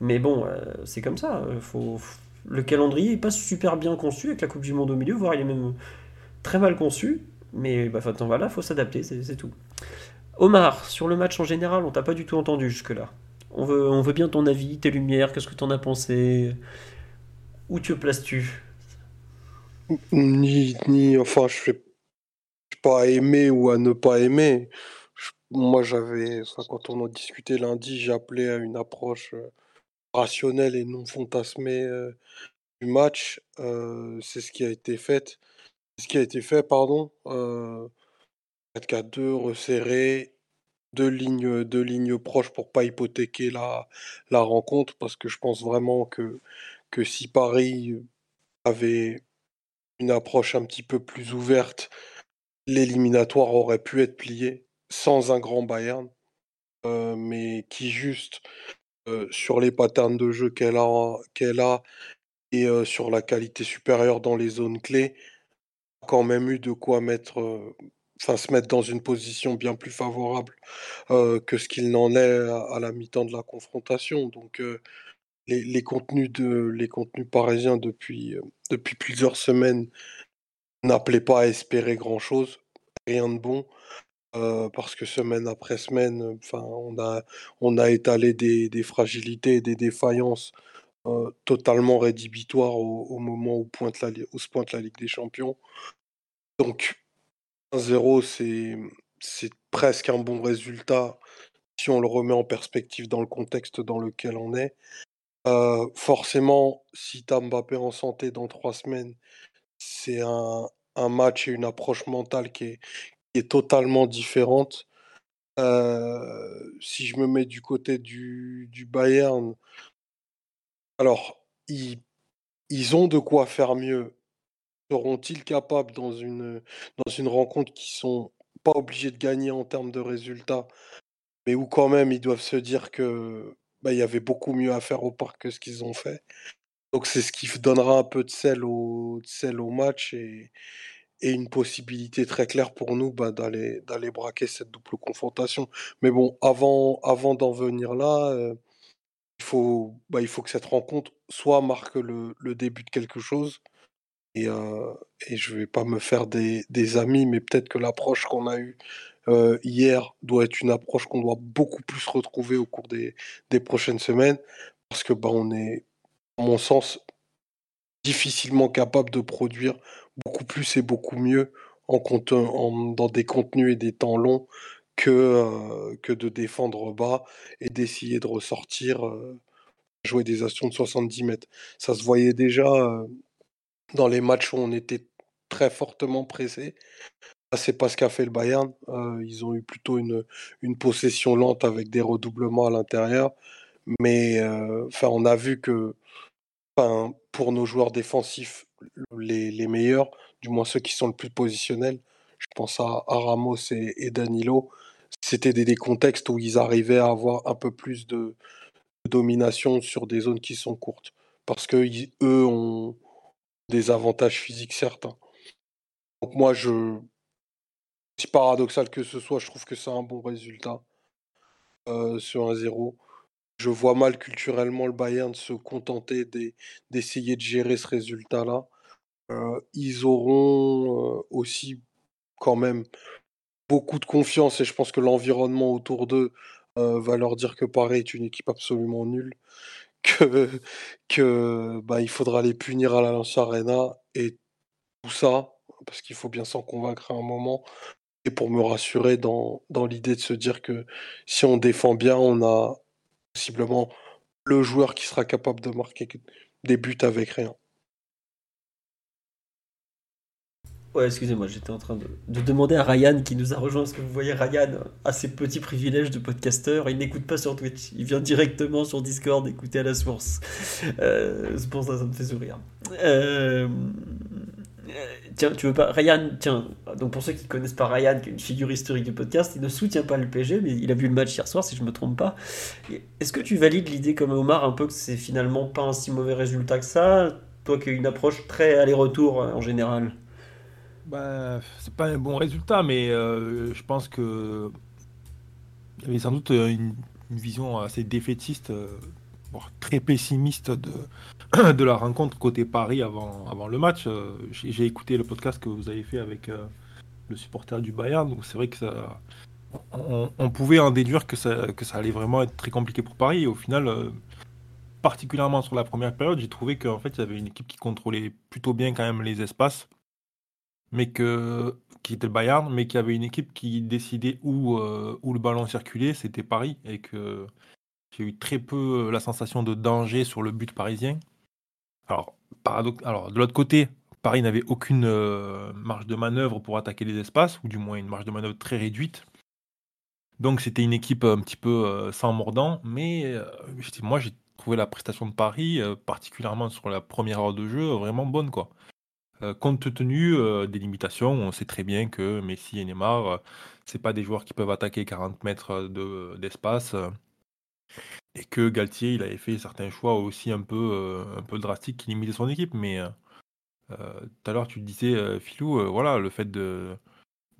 Mais bon, euh, c'est comme ça. Euh, le calendrier n'est pas super bien conçu avec la Coupe du Monde au milieu, voire il est même très mal conçu. Mais bah, voilà, faut s'adapter, c'est tout. Omar, sur le match en général, on t'a pas du tout entendu jusque-là. On veut, on veut bien ton avis, tes lumières, qu'est-ce que tu en as pensé? Où te places-tu? Ni, ni, enfin, je fais pas aimer ou à ne pas aimer. moi, j'avais, quand on a discuté lundi, j'ai appelé à une approche euh, rationnelle et non fantasmée euh, du match. Euh, c'est ce qui a été fait. Ce qui a été fait, pardon. 4-4-2 resserré, deux lignes, deux lignes proches pour pas hypothéquer la, la rencontre, parce que je pense vraiment que, que si Paris avait une approche un petit peu plus ouverte, l'éliminatoire aurait pu être plié sans un grand Bayern, euh, mais qui juste euh, sur les patterns de jeu qu'elle a, qu'elle a et euh, sur la qualité supérieure dans les zones clés, quand même eu de quoi mettre enfin, se mettre dans une position bien plus favorable que ce qu'il n'en est à, la mi-temps de la confrontation. Donc les, contenus de, les contenus parisiens depuis, depuis plusieurs semaines n'appelaient pas à espérer grand-chose, rien de bon. parce que semaine après semaine, enfin, on a, on a étalé des, des fragilités des défaillances totalement rédhibitoires au, moment où, pointe la, où se pointe la Ligue des Champions. Donc, 1-0, c'est presque un bon résultat si on le remet en perspective dans le contexte dans lequel on est. Euh, forcément, si tu as Mbappé en santé dans trois semaines, c'est un, match et une approche mentale qui est, est totalement différente. Euh, si je me mets du côté du, du Bayern, alors, ils, ils ont de quoi faire mieux seront-ils capables dans une, dans une rencontre qui sont pas obligés de gagner en termes de résultats, mais où quand même ils doivent se dire que bah, y avait beaucoup mieux à faire au parc que ce qu'ils ont fait. Donc c'est ce qui donnera un peu de sel au, sel au match et, et une possibilité très claire pour nous bah, d'aller, d'aller braquer cette double confrontation. Mais bon, avant, avant d'en venir là, euh, il, faut, bah, il faut que cette rencontre soit marque le, début de quelque chose et, je vais pas me faire des, amis, mais peut-être que l'approche qu'on a eue hier doit être une approche qu'on doit beaucoup plus retrouver au cours des, des prochaines semaines, parce que bah, on est, à mon sens, difficilement capable de produire beaucoup plus et beaucoup mieux en, en dans des contenus et des temps longs que, que de défendre bas et d'essayer de ressortir, jouer des actions de 70 mètres. Ça se voyait déjà dans les matchs où on était très fortement pressé. C'est pas ce qu'a fait le Bayern. Ils ont eu plutôt une, une possession lente avec des redoublements à l'intérieur. Mais enfin, on a vu que pour nos joueurs défensifs, les, les, meilleurs, du moins ceux qui sont le plus positionnels, je pense à, Ramos et, Danilo, c'était des, des, contextes où ils arrivaient à avoir un peu plus de, domination sur des zones qui sont courtes. Parce que eux ont, des avantages physiques certains. Donc moi, je, si paradoxal que ce soit, je trouve que c'est un bon résultat euh, sur un 0 Je vois mal culturellement le Bayern se contenter d'essayer de gérer ce résultat-là. Euh, ils auront euh, aussi quand même beaucoup de confiance et je pense que l'environnement autour d'eux va leur dire que Paris est une équipe absolument nulle que, que bah, il faudra les punir à la Lance Arena et tout ça, parce qu'il faut bien s'en convaincre à un moment, et pour me rassurer dans, dans l'idée de se dire que si on défend bien, on a possiblement le joueur qui sera capable de marquer des buts avec rien. Ouais, excusez-moi, j'étais en train de, demander à Ryan qui nous a rejoint, parce que vous voyez, Ryan a ses petits privilèges de podcasteur, il n'écoute pas sur Twitch, il vient directement sur Discord écouter à la source. Euh, c'est pour ça ça me fait sourire. Euh, tiens, tu veux pas. Ryan, tiens, donc pour ceux qui connaissent pas Ryan, qui est une figure historique du podcast, il ne soutient pas le PG, mais il a vu le match hier soir, si je me trompe pas. Est-ce que tu valides l'idée, comme Omar, un peu que c'est finalement pas un si mauvais résultat que ça? Toi qui as une approche très aller-retour en général bah, c'est pas un bon résultat, mais euh, je pense que il y avait sans doute une, une vision assez défaitiste, euh, voire très pessimiste de, de la rencontre côté Paris avant, avant le match. Euh, J'ai écouté le podcast que vous avez fait avec euh, le supporter du Bayern, donc c'est vrai que ça, on, on pouvait en déduire que ça, que ça allait vraiment être très compliqué pour Paris. Et au final, euh, particulièrement sur la première période, j'ai trouvé qu'en fait, il y avait une équipe qui contrôlait plutôt bien quand même les espaces, mais que qui était le Bayern, mais qu'il y avait une équipe qui décidait où, euh, où le ballon circulait, c'était Paris, et que j'ai eu très peu la sensation de danger sur le but parisien. Alors, de l'autre côté, Paris n'avait aucune euh, marge de manœuvre pour attaquer les espaces, ou du moins une marge de manœuvre très réduite. Donc c'était une équipe un petit peu euh, sans mordant, mais euh, moi j'ai trouvé la prestation de Paris, euh, particulièrement sur la première heure de jeu, vraiment bonne quoi. Euh, compte tenu euh, des limitations, on sait très bien que Messi et Neymar, euh, c'est pas des joueurs qui peuvent attaquer 40 mètres de- d'espace, et que Galtier il avait fait certains choix aussi un peu, euh, drastiques qui limitaient son équipe, mais tout à l'heure tu disais Philou, voilà le fait de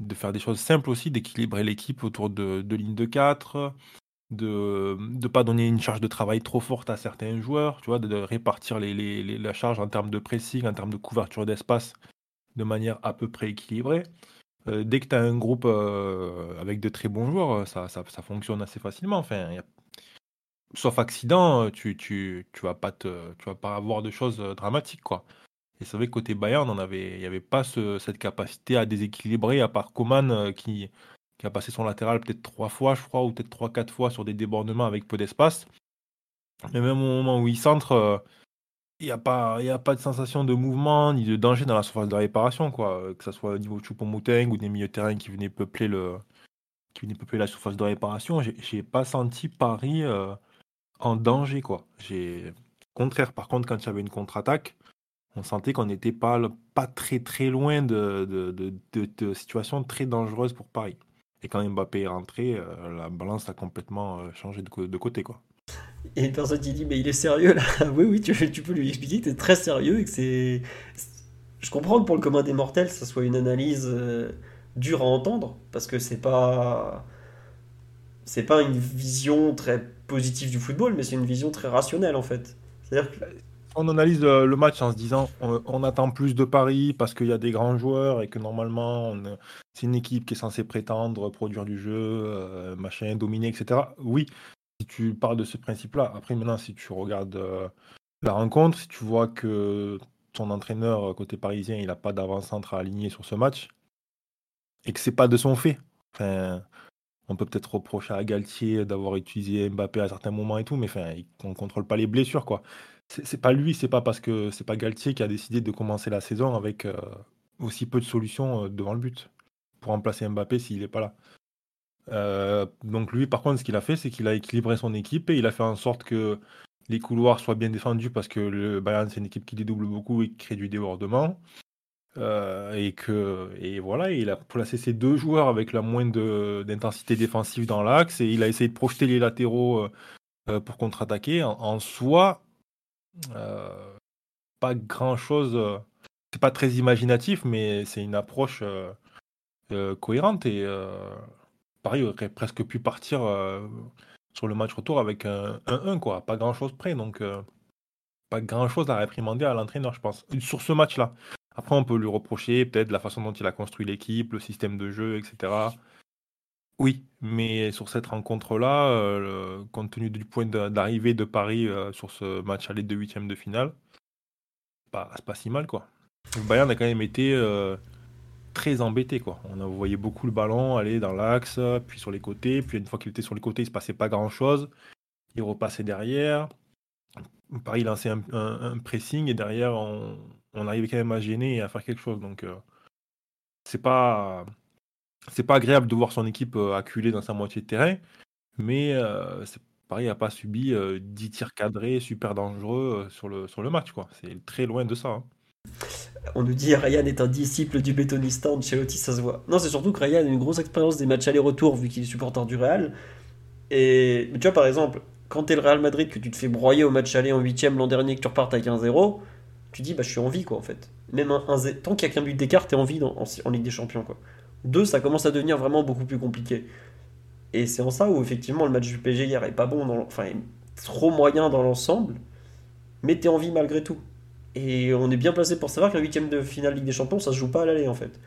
de faire des choses simples aussi, d'équilibrer l'équipe autour de, de lignes de 4, de ne pas donner une charge de travail trop forte à certains joueurs, tu vois, de, répartir les, les- la charge en termes de pressing, en termes de couverture d'espace de manière à peu près équilibrée. Euh, dès que tu as un groupe euh, avec de très bons joueurs, ça, ça, ça fonctionne assez facilement. Enfin, Sauf accident, tu, tu, tu vas pas te, tu vas pas avoir de choses euh, dramatiques, quoi. Et c'est vrai que côté Bayern, avait, il n'y avait pas ce- cette capacité à déséquilibrer, à part Coman euh, qui, qui a passé son latéral peut-être trois fois, je crois, ou peut-être trois, quatre fois sur des débordements avec peu d'espace. Mais même au moment où il centre, euh, il n'y a, pas- a pas de sensation de mouvement ni de danger dans la surface de réparation, quoi. Euh, Que ce soit au niveau de Choupo-Moting ou des milieux de terrain qui venaient peupler, le, qui peupler la surface de réparation. J'ai pas senti Paris euh, en danger, quoi. J'ai... Contraire, par contre, quand il y avait une contre-attaque, on sentait qu'on n'était pas, pas très très loin de, de, de- de situations très dangereuses pour Paris. Et quand Mbappé est rentré, euh, la balance a complètement euh, changé de, côté. Quoi. Il y a une personne qui dit, mais il est sérieux là. oui, oui, tu, peux lui expliquer que tu es très sérieux et c'est. Je comprends que pour le commun des mortels, ça soit une analyse euh, dure à entendre, parce que c'est pas. C'est pas une vision très positive du football, mais c'est une vision très rationnelle en fait. C'est-à-dire que On analyse le match en se disant on, attend plus de Paris parce qu'il y a des grands joueurs et que normalement c'est une équipe qui est censée prétendre produire du jeu, euh, machin, dominer, etc. Oui, si tu parles de ce principe-là. Après, maintenant, si tu regardes euh, la rencontre, si tu vois que ton entraîneur euh, côté parisien, il n'a pas d'avant-centre à aligner sur ce match et que c'est pas de son fait. On peut peut-être reprocher à Galtier d'avoir utilisé Mbappé à certains moments et tout, mais enfin, on contrôle pas les blessures, quoi. C'est pas lui, c'est pas parce que c'est pas Galtier qui a décidé de commencer la saison avec euh, aussi peu de solutions euh, devant le but pour remplacer Mbappé s'il n'est pas là. Euh, donc lui, par contre, ce qu'il a fait, c'est qu'il a équilibré son équipe et il a fait en sorte que les couloirs soient bien défendus parce que le Bayern c'est une équipe qui dédouble beaucoup et qui crée du débordement. Et que et voilà, il a placé ses deux joueurs avec la moins de- d'intensité défensive dans l'axe et il a essayé de projeter les latéraux pour contre-attaquer. En, soi, pas grand chose. c'est pas très imaginatif, mais c'est une approche euh, euh, cohérente et euh, Paris aurait presque pu partir euh, sur le match retour avec un 1-1 quoi, pas grand chose près donc euh, pas grand chose à réprimander à l'entraîneur je pense sur ce match là. Après on peut lui reprocher peut-être la façon dont il a construit l'équipe, le système de jeu, etc. Oui, mais sur cette rencontre-là, compte tenu du point d'arrivée de Paris euh, sur ce match aller de huitième de finale, pas- c'est pas si mal quoi. Le Bayern a quand même été euh, très embêté quoi. On voyez beaucoup le ballon aller dans l'axe, puis sur les côtés, puis une fois qu'il était sur les côtés, il se passait pas grand chose. Il repassait derrière. Paris lançait un, pressing et derrière on, arrivait quand même à gêner et à faire quelque chose. Donc euh, c'est pas c'est pas agréable de voir son équipe euh, acculée dans sa moitié de terrain, mais euh, Paris n'a pas subi euh, 10 tirs cadrés super dangereux euh, sur le, sur le match. quoi. C'est très loin de ça. hein. On nous dit Ryan est un disciple du bétonista, Ancelotti, ça se voit. Non, c'est surtout que Ryan a une grosse expérience des matchs aller-retour vu qu'il est supporter du Real. Et tu vois, par exemple, quand t'es le Real Madrid, que tu te fais broyer au match aller en 8ème l'an dernier, que tu repartes à 15-0, tu dis, bah, je suis en vie, quoi, en fait. Même un, tant qu'il y a qu'un but d'écart, t'es en vie dans- en, en Ligue des Champions, quoi. Deux, ça commence à devenir vraiment beaucoup plus compliqué. Et c'est en ça où, effectivement, le match du PSG hier est pas bon, dans, enfin, est trop moyen dans l'ensemble, mais t'es en vie malgré tout. Et on est bien placé pour savoir qu'un huitième de finale Ligue des Champions, ça se joue pas à l'aller, en fait.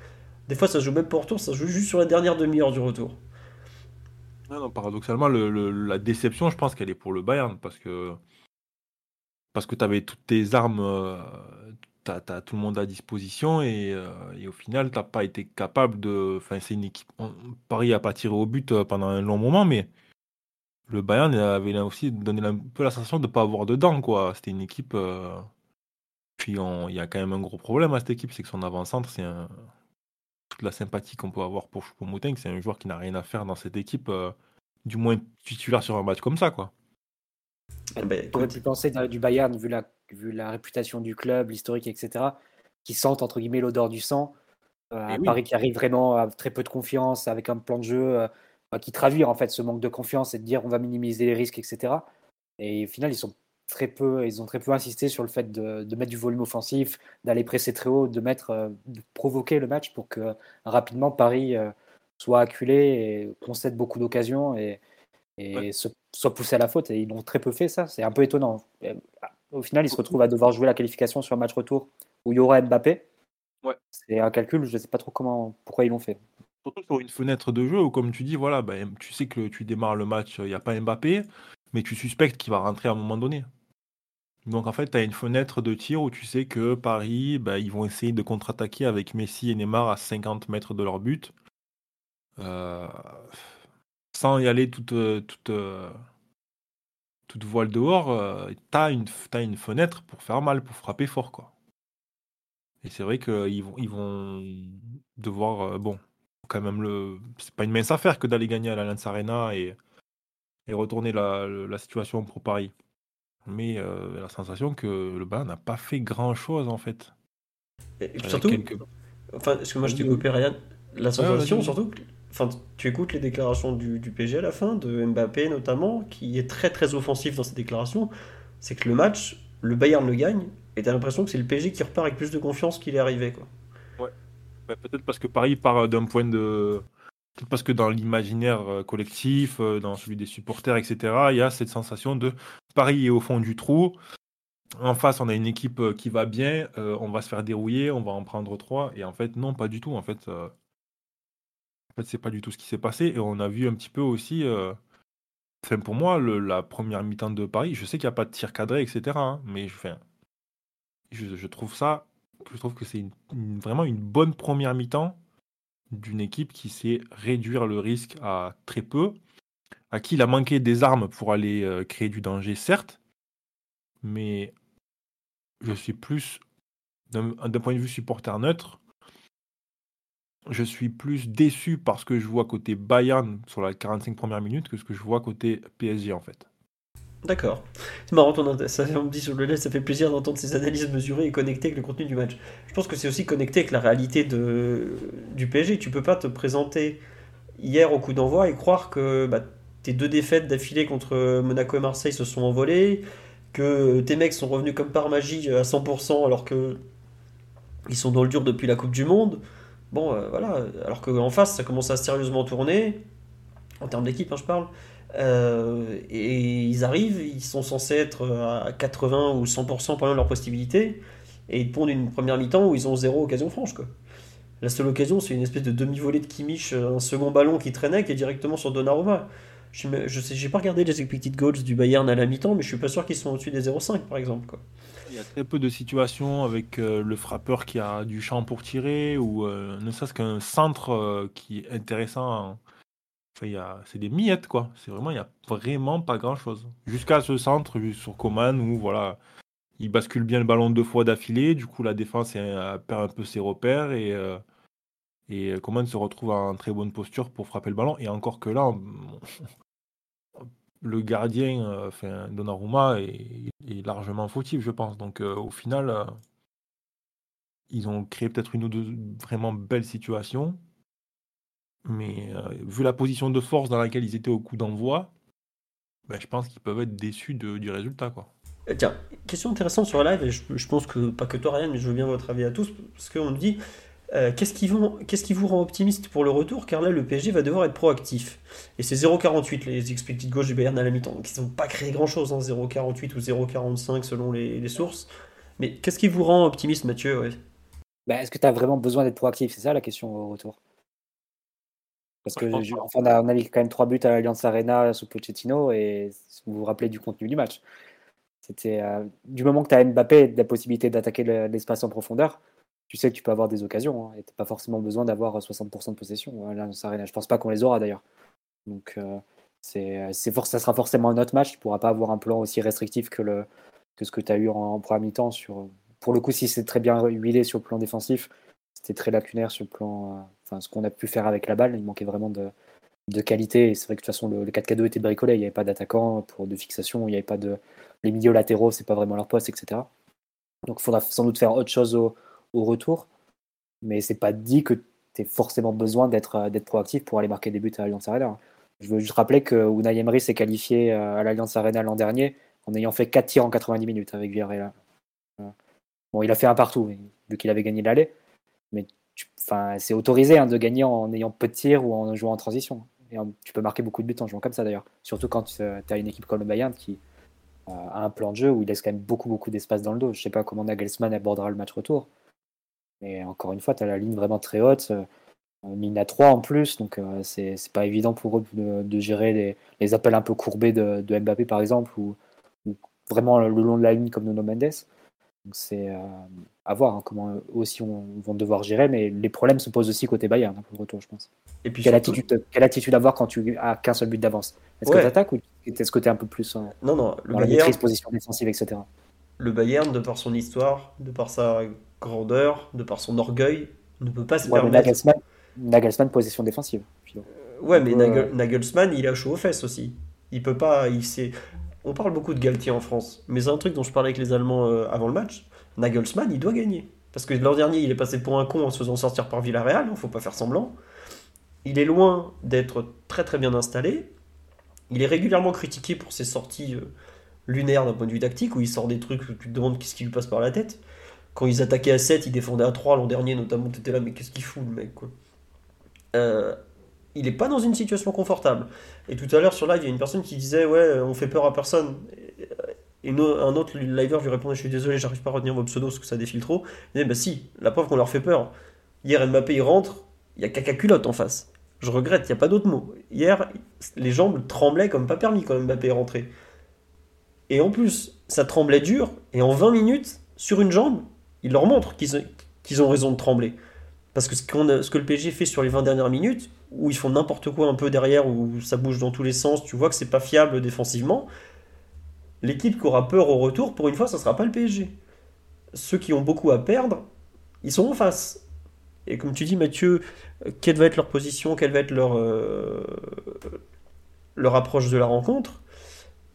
Des fois, ça se joue même pas au retour, ça se joue juste sur la dernière demi-heure du retour. Non, non, paradoxalement, le- le- la déception, je pense qu'elle est pour le Bayern parce que parce que tu avais toutes tes armes, t'as, t'as tout le monde à disposition et, euh, et au final, t'as pas été capable de. Enfin, c'est une équipe. on- Paris a pas tiré au but euh, pendant un long moment, mais le Bayern avait là aussi donné un peu la sensation de ne pas avoir de dents, quoi. C'était une équipe. euh, Puis il y a quand même un gros problème à cette équipe, c'est que son avant-centre, c'est un. Toute la sympathie qu'on peut avoir pour Choupo-Moting, c'est un joueur qui n'a rien à faire dans cette équipe, euh, du moins titulaire sur un match comme ça, quoi. Eh ben, du Bayern, vu la, vu la réputation du club, l'historique, etc., qui sentent entre guillemets l'odeur du sang. Euh, à Eh oui. Paris qui arrive vraiment à très peu de confiance, avec un plan de jeu euh, bah, qui traduit en fait ce manque de confiance et de dire on va minimiser les risques, etc. Et au final, ils sont très peu, ils ont très peu insisté sur le fait de, de mettre du volume offensif, d'aller presser très haut, de mettre, euh, de provoquer le match pour que rapidement Paris euh, soit acculé et concède beaucoup d'occasions et, et Ouais. se, soit poussé à la faute. Et ils l'ont très peu fait ça. C'est un peu étonnant. Au final, ils se retrouvent à devoir jouer la qualification sur un match retour où il y aura Mbappé. Ouais. C'est un calcul. Je ne sais pas trop comment, pourquoi ils l'ont fait. Surtout sur une fenêtre de jeu où, comme tu dis, voilà, ben, tu sais que tu démarres le match, il n'y a pas Mbappé, mais tu suspectes qu'il va rentrer à un moment donné. Donc en fait, tu as une fenêtre de tir où tu sais que Paris, ben, ils vont essayer de contre-attaquer avec Messi et Neymar à 50 mètres de leur but. Euh, sans y aller toute, toute, euh, toute voile dehors, euh, t'as une, t'as une fenêtre pour faire mal, pour frapper fort. quoi. Et c'est vrai qu'ils vont, ils vont devoir. euh, bon, quand même, le c'est pas une mince affaire que d'aller gagner à l'Allianz Arena et, et retourner la, la situation pour Paris. Mais euh, la sensation que le Bayern n'a pas fait grand chose en fait. et surtout, quelques- enfin, parce que moi je t'ai coupé Ryan, la sensation surtout, enfin, tu écoutes les déclarations du, PSG à la fin, de Mbappé notamment, qui est très très offensif dans ses déclarations, c'est que le match, le Bayern le gagne, et t'as l'impression que c'est le PSG qui repart avec plus de confiance qu'il est arrivé. Quoi. Ouais, Peut-être parce que Paris part d'un point de. Peut-être parce que dans l'imaginaire euh, collectif, euh, dans celui des supporters, etc., il y a cette sensation de Paris est au fond du trou. En face, on a une équipe euh, qui va bien, euh, on va se faire dérouiller, on va en prendre trois. Et en fait, non, pas du tout. En fait, euh, fait c'est pas du tout ce qui s'est passé. Et on a vu un petit peu aussi. euh, Enfin, pour moi, la première mi-temps de Paris, je sais qu'il n'y a pas de tir cadré, etc. hein, mais je, je, trouve ça. Je trouve que c'est vraiment une bonne première mi-temps d'une équipe qui sait réduire le risque à très peu, à qui il a manqué des armes pour aller euh, créer du danger, certes, mais je suis plus, d'un point de vue supporter neutre, je suis plus déçu par ce que je vois côté Bayern sur la 45 premières minutes que ce que je vois côté PSG en fait. D'accord. C'est marrant, int- ça, on me dit sur le net, ça fait plaisir d'entendre ces analyses mesurées et connectées avec le contenu du match. Je pense que c'est aussi connecté avec la réalité du PSG. Tu peux pas te présenter hier au coup d'envoi et croire que bah, tes deux défaites d'affilée contre Monaco et Marseille se sont envolées, que tes mecs sont revenus comme par magie à 100% alors que ils sont dans le dur depuis la Coupe du Monde. Bon, euh, voilà. Alors qu'en face, ça commence à sérieusement tourner, en termes d'équipe, hein, je parle. Euh, et ils arrivent, ils sont censés être à 80 ou 100% pendant leur possibilité, et ils pondent une première mi-temps où ils ont zéro occasion franche. Quoi. La seule occasion, c'est une espèce de demi-volée de Kimmich, un second ballon qui traînait, qui est directement sur Donnarumma. Je j'ai pas regardé les expected goals du Bayern à la mi-temps, mais je suis pas sûr qu'ils sont au-dessus des 0,5 par exemple. Quoi. Il y a très peu de situations avec euh, le frappeur qui a du champ pour tirer ou euh, ne serait-ce qu'un centre euh, qui est intéressant. C'est des miettes quoi. C'est vraiment il y a vraiment pas grand-chose. Jusqu'à ce centre sur Coman où voilà, il bascule bien le ballon deux fois d'affilée. Du coup la défense perd un peu ses repères et Coman se retrouve en très bonne posture pour frapper le ballon. Et encore que là, le gardien, euh, enfin, Donnarumma, est, est largement fautif, je pense. Donc, euh, au final, euh, ils ont créé peut-être une ou deux vraiment belles situations. Mais vu la position de force dans laquelle ils étaient au coup d'envoi, ben, je pense qu'ils peuvent être déçus du résultat. Quoi. Tiens, question intéressante sur la live, je, je pense que pas que toi, Ryan, mais je veux bien votre avis à tous, parce qu'on me dit euh, qu'est-ce qui, vous- qu'est-ce qui vous rend optimiste pour le retour? Car là, le PSG va devoir être proactif. Et c'est 0,48 les expected goals du Bayern à la mi-temps. Donc ils n'ont pas créé grand-chose, hein, 0,48 ou 0,45 selon les, les sources. Mais qu'est-ce qui vous rend optimiste, Mathieu ouais? Bah, Est-ce que tu as vraiment besoin d'être proactif? C'est ça la question au retour. Parce que je- enfin, on, a, on a mis quand même trois buts à l'Alliance Arena sous Pochettino et vous vous rappelez du contenu du match. C'était euh, du moment que tu as Mbappé la possibilité d'attaquer le- l'espace en profondeur, tu sais que tu peux avoir des occasions hein, et tu pas forcément besoin d'avoir 60% de possession à l'Alliance Arena. Je pense pas qu'on les aura d'ailleurs. Donc euh, c'est for- ça sera forcément un autre match. Tu pourras pas avoir un plan aussi restrictif que, le, que ce que tu as eu en, première mi-temps. Sur, pour le coup, si c'est très bien huilé sur le plan défensif, c'était très lacunaire sur le plan. euh, Enfin, ce qu'on a pu faire avec la balle, il manquait vraiment de, de qualité. Et c'est vrai que de toute façon, le, le 4K2 était bricolé. Il n'y avait pas d'attaquant pour de fixation. Il n'y avait pas de. Les milieux latéraux, c'est pas vraiment leur poste, etc. Donc, il faudra sans doute faire autre chose au, au retour. Mais c'est pas dit que tu forcément besoin d'être euh, d'être proactif pour aller marquer des buts à l'Alliance Arena. Je veux juste rappeler que Unai Emery s'est qualifié euh, à l'Alliance Arena l'an dernier en ayant fait 4 tirs en 90 minutes avec Villarreal. Euh, Bon, il a fait un partout, vu qu'il avait gagné l'aller. Mais enfin, c'est autorisé hein, de gagner en ayant peu de tirs ou en jouant en transition. Et tu peux marquer beaucoup de buts en jouant comme ça d'ailleurs. Surtout quand tu as une équipe comme le Bayern qui euh, a un plan de jeu où il laisse quand même beaucoup, beaucoup d'espace dans le dos. Je sais pas comment Nagelsmann abordera le match retour. Mais encore une fois, tu as la ligne vraiment très haute. euh, une ligne à 3 en plus, donc euh, c'est pas évident pour eux de, de gérer les, les appels un peu courbés de, de Mbappé par exemple, ou, ou vraiment le long de la ligne comme Nuno Mendes. Donc c'est euh, à voir hein, comment eux aussi on, vont devoir gérer, mais les problèmes se posent aussi côté Bayern hein, pour le retour, je pense. Et puis Quelle surtout- attitude, quelle attitude avoir quand tu as qu'un seul but d'avance? Est-ce Ouais. que tu attaques ou est-ce que tu es un peu plus Non, non, le dans la Bayern, maîtrise position défensive, etc. le Bayern, de par son histoire, de par sa grandeur, de par son orgueil, ne peut pas se Ouais, permettre. Nagelsmann, Nagelsmann, position défensive. Philo. Ouais, mais Euh, Nagel- Nagelsmann, il a chaud aux fesses aussi. Il peut pas. Il sait... On parle beaucoup de Galtier en France, mais c'est un truc dont je parlais avec les Allemands euh, avant le match. Nagelsmann, il doit gagner. Parce que l'an dernier, il est passé pour un con en se faisant sortir par Villarreal, il faut pas faire semblant. Il est loin d'être très très bien installé. Il est régulièrement critiqué pour ses sorties euh, lunaires d'un point de vue tactique, où il sort des trucs où tu te demandes qu'est-ce qui lui passe par la tête. Quand ils attaquaient à 7, ils défendaient à 3 l'an dernier, notamment, t'étais là, mais qu'est-ce qu'il fout le mec quoi. Euh, il n'est pas dans une situation confortable. Et tout à l'heure sur live, il y a une personne qui disait Ouais, on fait peur à personne. Et un autre liver lui répondait Je suis désolé, j'arrive pas à retenir vos pseudos parce que ça défile trop. Il disait Bah si, la preuve qu'on leur fait peur. Hier, Mbappé il rentre, il y a caca culotte en face. Je regrette, il n'y a pas d'autre mot. Hier, les jambes tremblaient comme pas permis quand Mbappé est rentré. Et en plus, ça tremblait dur, et en 20 minutes, sur une jambe, il leur montre qu'ils ont raison de trembler. Parce que ce, que le PSG fait sur les 20 dernières minutes, où ils font n'importe quoi un peu derrière, où ça bouge dans tous les sens, tu vois que c'est pas fiable défensivement, l'équipe qui aura peur au retour, pour une fois, ça sera pas le PSG. Ceux qui ont beaucoup à perdre, ils sont en face. Et comme tu dis, Mathieu, euh, quelle va être leur position, quelle va être leur, euh, approche de la rencontre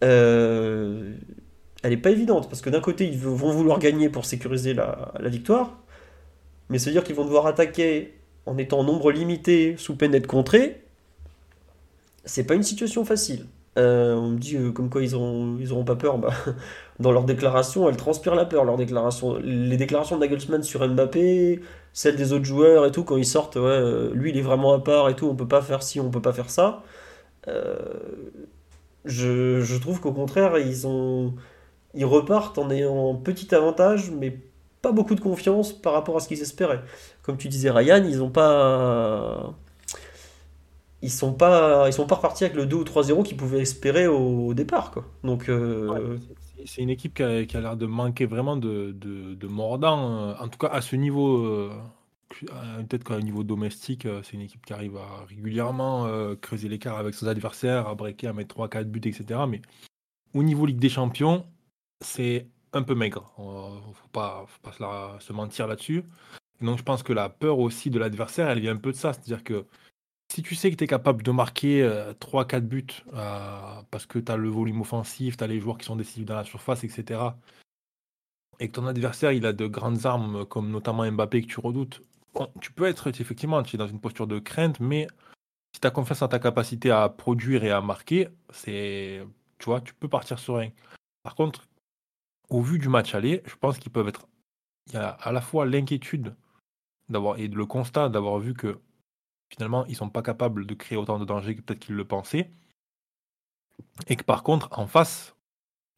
euh, Elle n'est pas évidente, parce que d'un côté, ils vont vouloir gagner pour sécuriser la, victoire, mais se dire qu'ils vont devoir attaquer en étant en nombre limité, sous peine d'être contrés, c'est pas une situation facile. Euh, on me dit euh, comme quoi ils auront, ils auront pas peur. Bah, dans leurs déclarations, elles transpirent la peur. Les déclarations de sur Mbappé, celles des autres joueurs et tout, quand ils sortent, ouais, euh, lui il est vraiment à part et tout, on peut pas faire ci, on peut pas faire ça. Je trouve qu'au contraire, ils ont, ils repartent en ayant un petit avantage, mais pas beaucoup de confiance par rapport à ce qu'ils espéraient. Comme tu disais, Ryan, ils ont pas. Ils sont pas, ils sont pas repartis avec le 2 ou 3-0 qu'ils pouvaient espérer au, départ. Quoi. Donc, euh, C'est- une équipe qui a, l'air de manquer vraiment de, de, mordant. euh, En tout cas, à ce niveau, euh, peut-être qu'à un niveau domestique, c'est une équipe qui arrive à régulièrement creuser l'écart avec ses adversaires, à breaker, à mettre 3-4 buts, etc. Mais au niveau Ligue des Champions, c'est un peu maigre. Il ne faut pas, se, mentir là-dessus. Donc, je pense que la peur aussi de l'adversaire, elle vient un peu de ça. C'est-à-dire que si tu sais que tu es capable de marquer 3-4 buts euh, parce que tu as le volume offensif, tu as les joueurs qui sont décisifs dans la surface, etc. Et que ton adversaire il a de grandes armes comme notamment Mbappé que tu redoutes, tu peux être effectivement tu dans une posture de crainte, mais si tu as confiance en ta capacité à produire et à marquer, c'est tu vois, tu peux partir serein. Par contre, au vu du match aller, je pense qu'ils peuvent être. Il y a à la fois l'inquiétude d'avoir et le constat d'avoir vu que finalement ils sont pas capables de créer autant de danger que peut-être qu'ils le pensaient, et que par contre en face,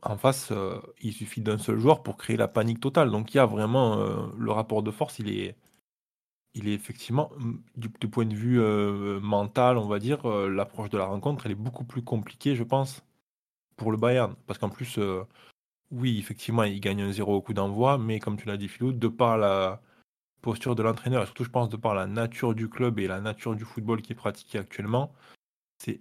en face, euh, il suffit d'un seul joueur pour créer la panique totale. Donc il y a vraiment euh, le rapport de force, il est, il effectivement du, point de vue euh, mental, on va dire, l'approche de la rencontre, elle est beaucoup plus compliquée, je pense, pour le Bayern, parce qu'en plus oui, effectivement, il gagne un zéro au coup d'envoi, mais comme tu l'as dit, Philou, de par la posture de l'entraîneur, et surtout, je pense, de par la nature du club et la nature du football qui est pratiqué actuellement, c'est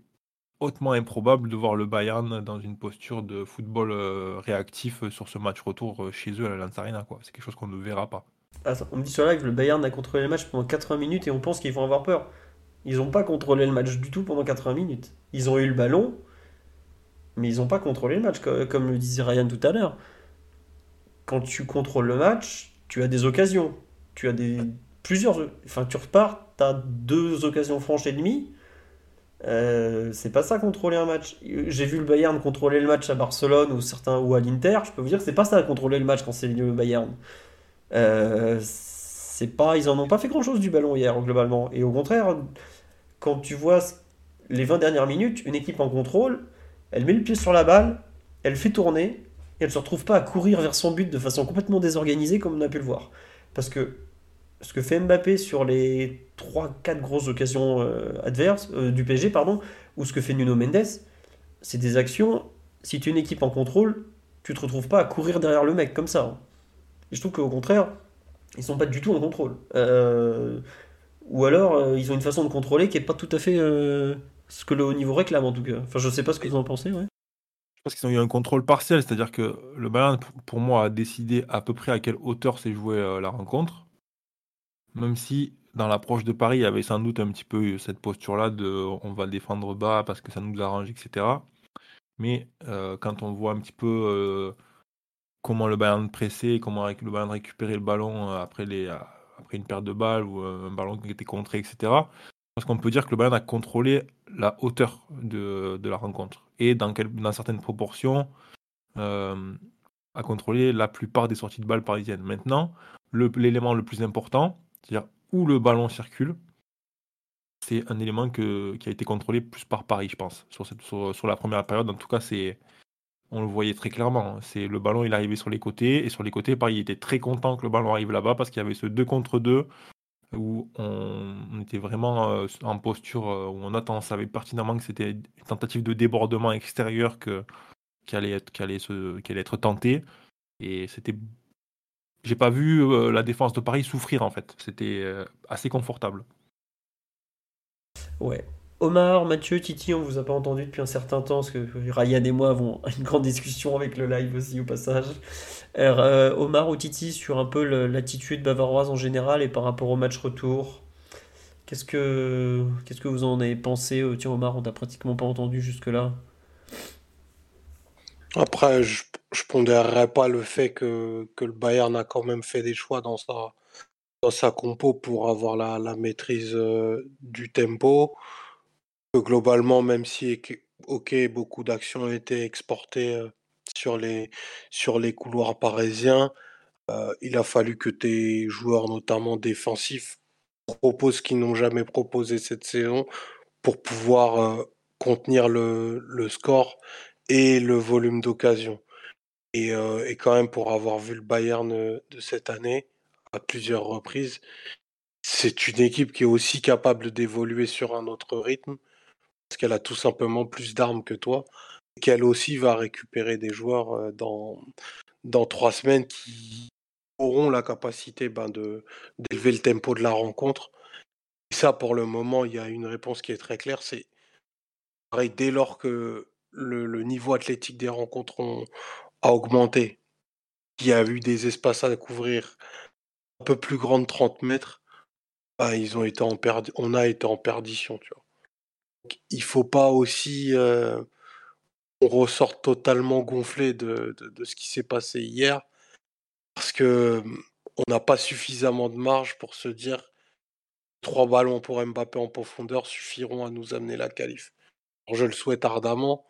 hautement improbable de voir le Bayern dans une posture de football euh, réactif sur ce match retour euh, chez eux à la Lance Arena. C'est quelque chose qu'on ne verra pas. on me dit sur live que le Bayern a contrôlé le match pendant 80 minutes et on pense qu'ils vont avoir peur. Ils n'ont pas contrôlé le match du tout pendant 80 minutes. Ils ont eu le ballon, mais ils n'ont pas contrôlé le match, comme le disait Ryan tout à l'heure. Quand tu contrôles le match, tu as des occasions. Tu as des plusieurs. Enfin, tu repars, tu as deux occasions franches et demie. Euh, c'est pas ça contrôler un match. J'ai vu le Bayern contrôler le match à Barcelone ou certains ou à l'Inter. Je peux vous dire que c'est pas ça contrôler le match quand c'est le Bayern. Euh, c'est pas, ils en ont pas fait grand chose du ballon hier globalement. Et au contraire, quand tu vois les 20 dernières minutes, une équipe en contrôle, elle met le pied sur la balle, elle fait tourner, et elle se retrouve pas à courir vers son but de façon complètement désorganisée comme on a pu le voir. Parce que ce que fait Mbappé sur les 3-4 grosses occasions euh, adverses euh, du PSG, pardon, ou ce que fait Nuno Mendes, c'est des actions, si tu es une équipe en contrôle, tu te retrouves pas à courir derrière le mec comme ça. Hein. Je trouve qu'au contraire, ils sont pas du tout en contrôle. Euh, ou alors, ils ont une façon de contrôler qui est pas tout à fait ce que le haut niveau réclame en tout cas. Enfin, je sais pas ce que vous en pensez. Ouais. Je pense qu'ils ont eu un contrôle partiel, c'est-à-dire que le Bayern, pour moi, a décidé à peu près à quelle hauteur s'est jouée euh, la rencontre. Même si dans l'approche de Paris, il y avait sans doute un petit peu cette posture-là de on va défendre bas parce que ça nous arrange, etc. Mais euh, quand on voit un petit peu euh, comment le Bayern pressait, comment le Bayern récupérait le ballon après, une perte de balle ou un ballon qui était contré, etc., parce qu'on peut dire que le Bayern a contrôlé la hauteur de, la rencontre et dans, certaines proportions euh, a contrôlé la plupart des sorties de balles parisiennes. Maintenant, l'élément le, plus important, c'est-à-dire où le ballon circule, c'est un élément qui a été contrôlé plus par Paris, je pense. Sur, cette, sur, la première période, en tout cas, c'est on le voyait très clairement. C'est le ballon, il arrivait sur les côtés et sur les côtés, Paris était très content que le ballon arrive là-bas parce qu'il y avait ce 2 contre 2 où on, était vraiment euh, en posture euh, où on savait pertinemment que c'était une tentative de débordement extérieur qui, allait être, qui allait être tentée. Et c'était. J'ai pas vu euh, la défense de Paris souffrir en fait. C'était assez confortable. Ouais, Omar, Mathieu, Titi, on vous a pas entendu depuis un certain temps, parce que Ryan et moi avons une grande discussion avec le live aussi au passage. Euh, Omar ou Titi sur un peu l'attitude bavaroise en général et par rapport au match retour. Qu'est-ce que, vous en avez pensé euh, Tiens Omar, on t'a pratiquement pas entendu jusque-là. Après, je, pondérerais pas le fait que, le Bayern a quand même fait des choix dans sa, dans compo pour avoir la, la maîtrise euh, du tempo globalement, même si, ok, beaucoup d'actions ont été exportées sur les, sur les couloirs parisiens, il a fallu que tes joueurs, notamment défensifs, proposent ce qu'ils n'ont jamais proposé cette saison pour pouvoir contenir le, le, score et le volume d'occasion. Et, et, quand même, pour avoir vu le Bayern de cette année à plusieurs reprises, c'est une équipe qui est aussi capable d'évoluer sur un autre rythme parce qu'elle a tout simplement plus d'armes que toi, et qu'elle aussi va récupérer des joueurs dans, dans trois semaines qui auront la capacité ben, d'élever le tempo de la rencontre. Et ça, pour le moment, il y a une réponse qui est très claire, c'est pareil, dès lors que le, niveau athlétique des rencontres a augmenté, qu'il y a eu des espaces à couvrir un peu plus grands de 30 mètres, ben, ils ont été en on a été en perdition. Tu vois il faut pas aussi qu'on ressorte totalement gonflé de, ce qui s'est passé hier, parce que on n'a pas suffisamment de marge pour se dire trois ballons pour Mbappé en profondeur suffiront à nous amener la qualif. je le souhaite ardemment.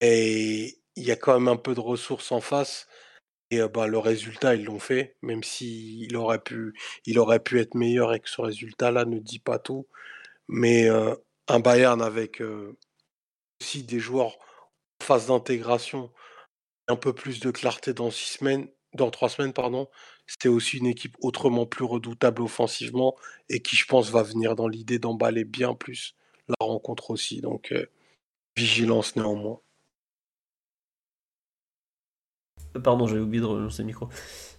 Et il y a quand même un peu de ressources en face. Et ben, le résultat, ils l'ont fait, même s'il aurait pu, il aurait pu être meilleur et que ce résultat-là ne dit pas tout. Mais un Bayern avec aussi des joueurs en phase d'intégration, un peu plus de clarté dans six semaines, dans trois semaines, pardon, c'était aussi une équipe autrement plus redoutable offensivement et qui, je pense, va venir dans l'idée d'emballer bien plus la rencontre aussi. Donc, vigilance néanmoins. Pardon, j'avais oublié de relancer le micro.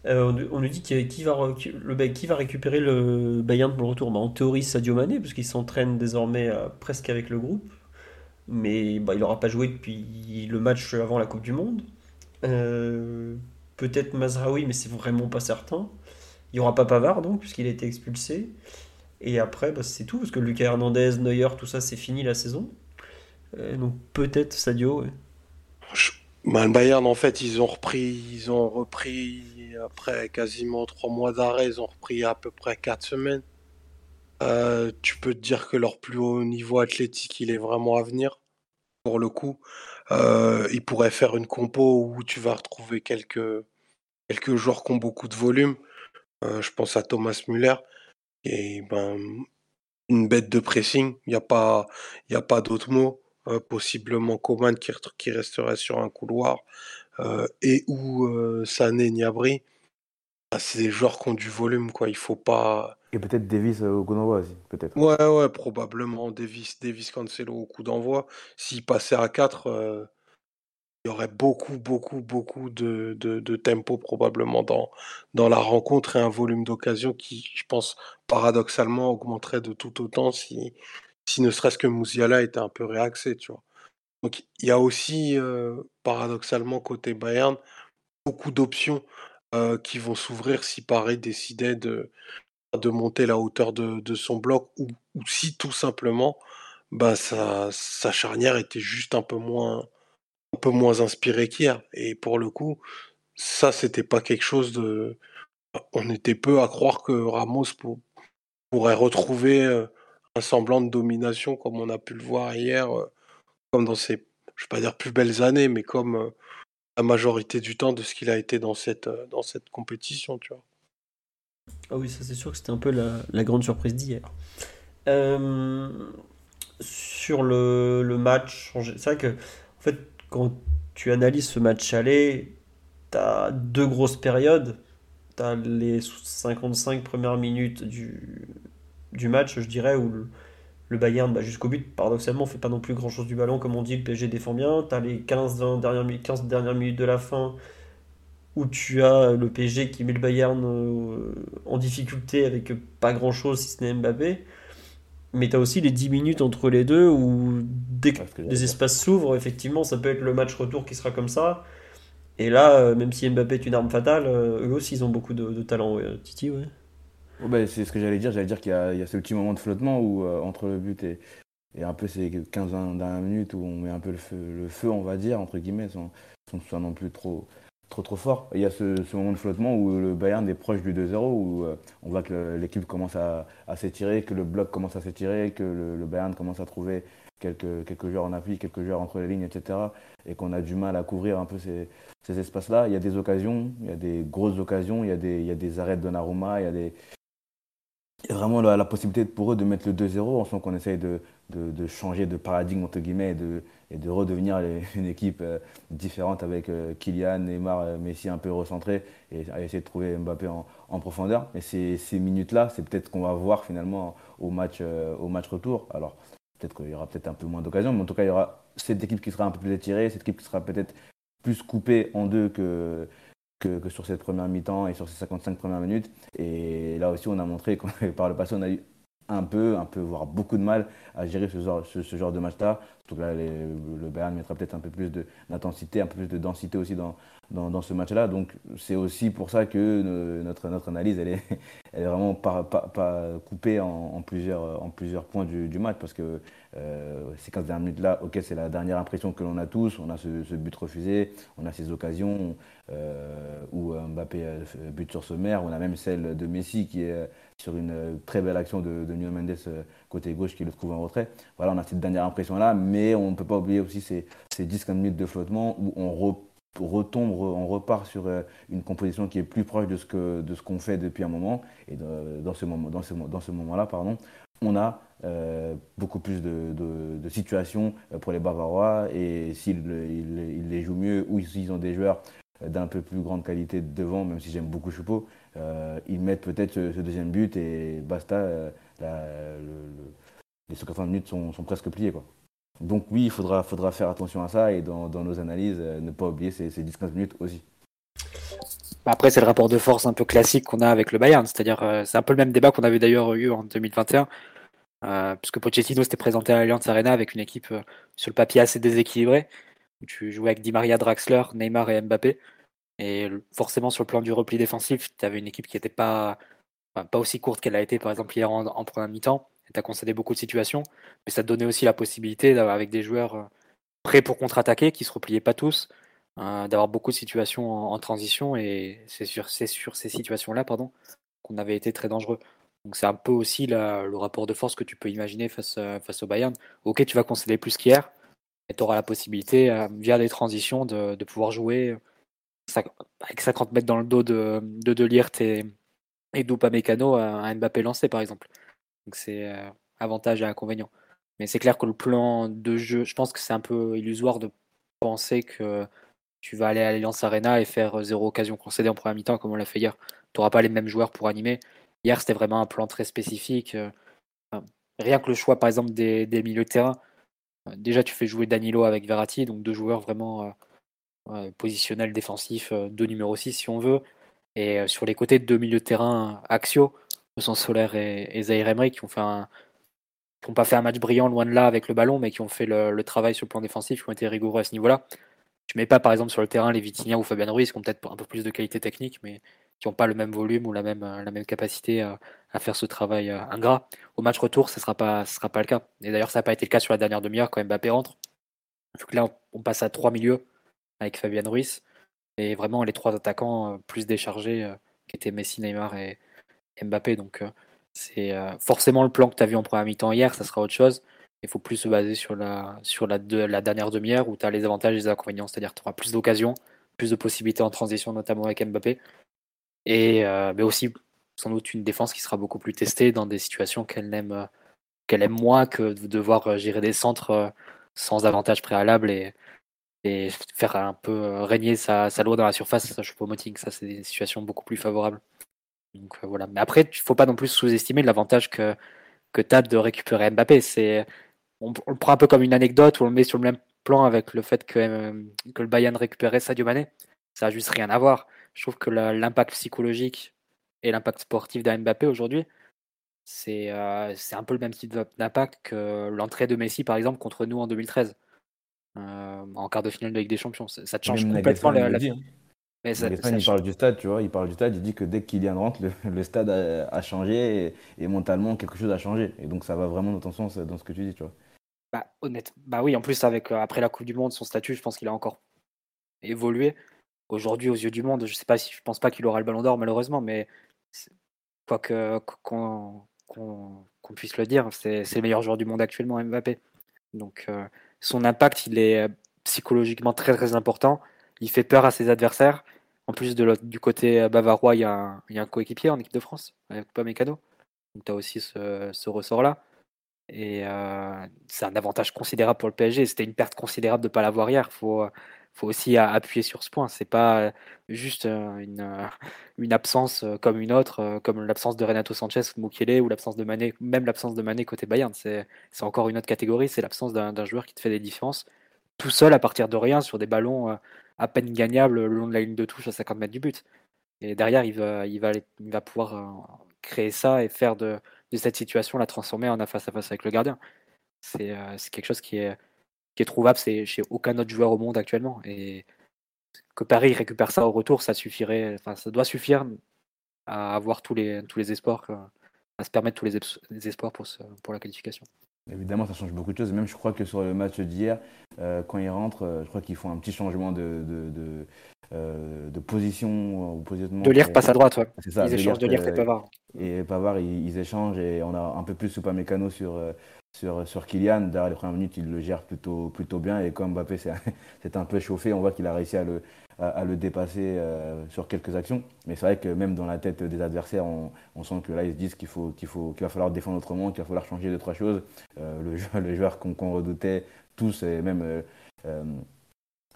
Euh, on, nous dit qui, va, qui va récupérer le Bayern pour le retour? Bah, en théorie, Sadio Mané, parce qu'il s'entraîne désormais euh, presque avec le groupe. Mais bah, il n'aura pas joué depuis le match avant la Coupe du Monde. Euh, peut-être Mazraoui, mais c'est vraiment pas certain. Il n'y aura pas Pavard, donc, puisqu'il a été expulsé. Et après, bah, c'est tout, parce que Lucas Hernandez, Neuer, tout ça, c'est fini la saison. donc peut-être Sadio. Bah, le Bayern, en fait, ils ont repris, ils ont repris après quasiment trois mois d'arrêt, ils ont repris à peu près quatre semaines. Euh, tu peux te dire que leur plus haut niveau athlétique, il est vraiment à venir. Pour le coup, euh, ils pourraient faire une compo où tu vas retrouver quelques, quelques joueurs qui ont beaucoup de volume. Euh, je pense à Thomas Müller, et ben, une bête de pressing. Il n'y pas, il a pas d'autre mot. Euh, possiblement Coman qui, qui, resterait sur un couloir, euh, et ou euh, Sané Niabri. Bah, c'est des joueurs qui ont du volume, quoi. Il faut pas. Et peut-être Davis au coup d'envoi aussi, peut-être. Ouais, ouais, probablement Davis, Davis Cancelo au coup d'envoi. S'il passait à 4, il y aurait beaucoup, beaucoup, beaucoup de, de, tempo probablement dans, dans la rencontre et un volume d'occasion qui, je pense, paradoxalement augmenterait de tout autant si, si ne serait-ce que Mouziala était un peu réaxé, tu vois. Donc il y a aussi, paradoxalement, côté Bayern, beaucoup d'options qui vont s'ouvrir si Paris décidait de, de monter la hauteur de, son bloc ou, si tout simplement bah, sa, sa, charnière était juste un peu moins, un peu moins inspirée qu'hier. Et pour le coup, ça, c'était pas quelque chose de. On était peu à croire que Ramos pourrait retrouver un semblant de domination comme on a pu le voir hier, euh, comme dans ses, je vais pas dire plus belles années, mais comme euh, la majorité du temps de ce qu'il a été dans cette, euh, dans cette compétition, tu vois. Ah oui, ça c'est sûr que c'était un peu la, grande surprise d'hier. sur le, le match, c'est vrai que en fait, quand tu analyses ce match aller, tu as deux grosses périodes. Tu as les 55 premières minutes du, du match, je dirais, où le, Bayern, bah, jusqu'au but, paradoxalement, fait pas non plus grand chose du ballon. Comme on dit, le PSG défend bien. Tu as les 15, dernières, 15 dernières minutes de la fin où tu as le PSG qui met le Bayern euh, en difficulté avec pas grand chose si ce n'est Mbappé. Mais tu as aussi les 10 minutes entre les deux où dès que les espaces s'ouvrent, effectivement, ça peut être le match retour qui sera comme ça. Et là, euh, même si Mbappé est une arme fatale, euh, eux aussi ils ont beaucoup de, talent, Titi, ouais. Oh, bah, c'est ce que j'allais dire. J'allais dire qu'il y, a ce petit moment de flottement où, euh, entre le but et, et, un peu ces 15 dernières minutes où on met un peu le feu, le feu on va dire, entre guillemets, sans, sans soit non plus trop, trop, trop fort. il y a ce, moment de flottement où le Bayern est proche du 2-0, où euh, on voit que l'équipe commence à, s'étirer, que le bloc commence à s'étirer, que le, Bayern commence à trouver quelques, quelques joueurs en appui, quelques joueurs entre les lignes, etc. Et qu'on a du mal à couvrir un peu ces, ces espaces-là. Il y a des occasions, il y a des grosses occasions, il y a des, il y a des arrêts de Donnarumma, il y a des, y vraiment la, possibilité pour eux de mettre le 2-0 en sent qu'on essaye de, changer de paradigme entre guillemets et de, redevenir une équipe euh, différente avec euh, Kylian, Neymar, euh, Messi un peu recentré et essayer de trouver Mbappé en, profondeur. Et ces, minutes-là, c'est peut-être qu'on va voir finalement au match, au match retour. Alors peut-être qu'il y aura peut-être un peu moins d'occasions, mais en tout cas il y aura cette équipe qui sera un peu plus étirée, cette équipe qui sera peut-être plus coupée en deux que, que, sur cette première mi-temps et sur ces 55 premières minutes. Et là aussi, on a montré que par le passé, on a eu un peu, un peu, voire beaucoup de mal à gérer ce genre, de match-là. Surtout que là, le Bayern mettra peut-être un peu plus d'intensité, un peu plus de densité aussi dans, ce match-là. Donc c'est aussi pour ça que notre, analyse, elle est, vraiment pas, coupée en, plusieurs, points du, match. Parce que euh, ces 15 dernières minutes-là, c'est la dernière impression que l'on a tous. On a ce, but refusé, on a ces occasions euh, où Mbappé bute sur ce. On a même celle de Messi qui est sur une très belle action de, de Mendes euh, côté gauche qui le trouve en retrait. Voilà, on a cette dernière impression-là, mais on ne peut pas oublier aussi ces, ces 10-15 minutes de flottement où on retombe, on repart sur une composition qui est plus proche de ce qu'on fait depuis un moment. Et dans ce moment-là, pardon, on a beaucoup plus de, situations pour les Bavarois. Et s'ils ils, les jouent mieux ou s'ils ont des joueurs d'un peu plus grande qualité devant, même si j'aime beaucoup Choupeau, ils mettent peut-être ce, deuxième but et basta. les 180 minutes sont, presque pliées. Quoi. Donc oui, il faudra, faire attention à ça et dans, nos analyses, euh, ne pas oublier ces, 10-15 minutes aussi. Après, c'est le rapport de force un peu classique qu'on a avec le Bayern. C'est-à-dire, euh, c'est un peu le même débat qu'on avait d'ailleurs eu en 2021, euh, puisque Pochettino s'était présenté à l'Allianz Arena avec une équipe sur le papier assez déséquilibrée. Tu jouais avec Di Maria, Draxler, Neymar et Mbappé. Et forcément, sur le plan du repli défensif, tu avais une équipe qui n'était pas, pas aussi courte qu'elle a été, par exemple, hier en, première mi-temps tu as concédé beaucoup de situations, mais ça te donnait aussi la possibilité, avec des joueurs euh, prêts pour contre-attaquer, qui se repliaient pas tous, euh, d'avoir beaucoup de situations en, transition, et c'est sur, sur, ces situations-là pardon, qu'on avait été très dangereux. Donc c'est un peu aussi le rapport de force que tu peux imaginer face, euh, face au Bayern. Ok, tu vas concéder plus qu'hier, et tu auras la possibilité, via des transitions, de, pouvoir jouer avec 50 mètres dans le dos de De, de Liert et, et Mécano à Mbappé lancé, par exemple. Donc c'est euh, avantage et inconvénient. Mais c'est clair que le plan de jeu, je pense que c'est un peu illusoire de penser que tu vas aller à l'Alliance Arena et faire zéro occasion concédée en première mi-temps comme on l'a fait hier. Tu n'auras pas les mêmes joueurs pour animer. Hier, c'était vraiment un plan très spécifique. Euh, rien que le choix, par exemple, des, milieux de terrain. Euh, déjà, tu fais jouer Danilo avec Verratti, donc deux joueurs vraiment positionnels, défensifs, deux numéro 6 si on veut. Et sur les côtés, deux milieux de terrain axiaux sens Solaire et, et Emery qui ont fait un, n'ont pas fait un match brillant loin de là avec le ballon, mais qui ont fait le, travail sur le plan défensif, qui ont été rigoureux à ce niveau-là. Tu mets pas par exemple sur le terrain les Vitinha ou Fabien Ruiz qui ont peut-être un peu plus de qualité technique, mais qui n'ont pas le même volume ou la même, la même capacité à, faire ce travail euh, ingrat. Au match retour, ce ne sera, pas, sera pas le cas. Et d'ailleurs, ça n'a pas été le cas sur la dernière demi-heure quand Mbappé rentre. Donc là, on, passe à trois milieux avec Fabien Ruiz. Et vraiment, les trois attaquants euh, plus déchargés, euh, qui étaient Messi, Neymar et, Mbappé. Donc euh, c'est euh, forcément le plan que tu as vu en première mi-temps hier, ça sera autre chose. Il faut plus se baser sur la, sur la, la dernière demi-heure où tu as les avantages et les inconvénients, c'est-à-dire tu auras plus d'occasions, plus de possibilités en transition, notamment avec Mbappé. Et, euh, mais aussi sans doute une défense qui sera beaucoup plus testée dans des situations qu'elle aime, qu'elle aime moins que de devoir gérer des centres sans avantage préalable et, et faire un peu régner sa, sa loi dans la surface, ça, je moting. Ça, c'est des situations beaucoup plus favorables. Donc euh, voilà. Mais après, il faut pas non plus sous-estimer l'avantage que, que tu as de récupérer Mbappé. C'est, on, le prend un peu comme une anecdote ou on le met sur le même plan avec le fait que, euh, que le Bayern récupérait Sadio Mané. Ça n'a juste rien à voir. Je trouve que l'impact psychologique et l'impact sportif d'un Mbappé aujourd'hui, c'est euh, c'est un peu le même type d'impact que l'entrée de Messi, par exemple, contre nous en 2013, en quart de finale de Ligue des Champions. Ça, te change complètement la, vie. Mais il parle du stade, tu vois, il parle du stade, il dit que dès qu'il rentre, le, le stade a, changé et, mentalement quelque chose a changé. Et donc ça va vraiment dans ton sens dans ce que tu dis, tu vois. Bah honnête, bah oui, en plus avec euh, après la Coupe du Monde, son statut, je pense qu'il a encore évolué. Aujourd'hui, aux yeux du monde, je sais pas si je pense pas qu'il aura le Ballon d'Or malheureusement, mais quoi que qu'on puisse le dire, c'est le meilleur joueur du monde actuellement, Mbappé. Donc euh, son impact, il est euh, psychologiquement très très important il fait peur à ses adversaires. En plus du côté euh, bavarois, il y a un, coéquipier en équipe de France, avec Mécano. Donc tu as aussi ce, ressort-là. Et c'est un avantage considérable pour le PSG. C'était une perte considérable de ne pas l'avoir hier. Faut, faut aussi appuyer sur ce point. C'est pas juste euh, une, une absence comme une autre, comme l'absence de Renato Sanchez ou Mukele ou l'absence de même l'absence de Mané côté Bayern. C'est encore une autre catégorie. C'est l'absence d'un joueur qui te fait des différences tout seul à partir de rien sur des ballons à peine gagnable le long de la ligne de touche à 50 mètres du but. Et derrière, il va, il va, il va pouvoir euh, créer ça et faire de, de, cette situation la transformer en face à face avec le gardien. C'est euh, quelque chose qui est, qui est trouvable chez aucun autre joueur au monde actuellement. Et que Paris récupère ça au retour, ça suffirait, enfin, ça doit suffire à avoir tous les, tous les espoirs, à se permettre tous les, les espoirs pour, ce, pour la qualification. Évidemment, ça change beaucoup de choses. Même, je crois que sur le match d'hier, euh, quand ils rentrent, euh, je crois qu'ils font un petit changement de, de, de, euh, de position. De lire passe à droite, ouais. C'est ça. Ils échangent de lire et Pavard. Et Pavard, ils, échangent et on a un peu plus Mécano sur, sur, sur Kylian. Derrière les premières minutes, il le gère plutôt, bien. Et comme Mbappé c'est un peu chauffé, on voit qu'il a réussi à le, dépasser sur quelques actions. Mais c'est vrai que même dans la tête des adversaires, on, sent que là, ils se disent qu'il faut, qu'il va falloir défendre autrement, qu'il va falloir changer deux, trois choses. le, le joueur qu'on redoutait tous, et même euh,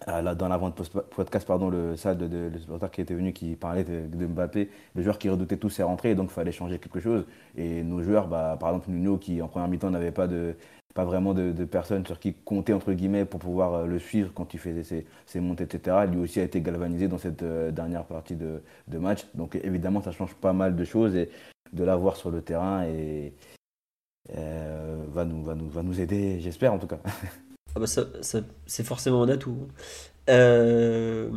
dans l'avant-podcast, pardon, le SAD, de, le supporter qui était venu, qui parlait de, Mbappé, le joueur qui redoutait tous ses rentrées, donc il fallait changer quelque chose. Et nos joueurs, bah, par exemple Nuno, qui en première mi-temps n'avait pas, de, pas vraiment de, personnes sur qui compter, entre guillemets, pour pouvoir euh, le suivre quand il faisait ses, ses, montées, etc. Lui aussi a été galvanisé dans cette euh, dernière partie de, match. Donc évidemment, ça change pas mal de choses et de l'avoir sur le terrain et, va, nous, va, nous, va nous aider, j'espère en tout cas. Ah bah ça, c'est forcément un atout. Euh,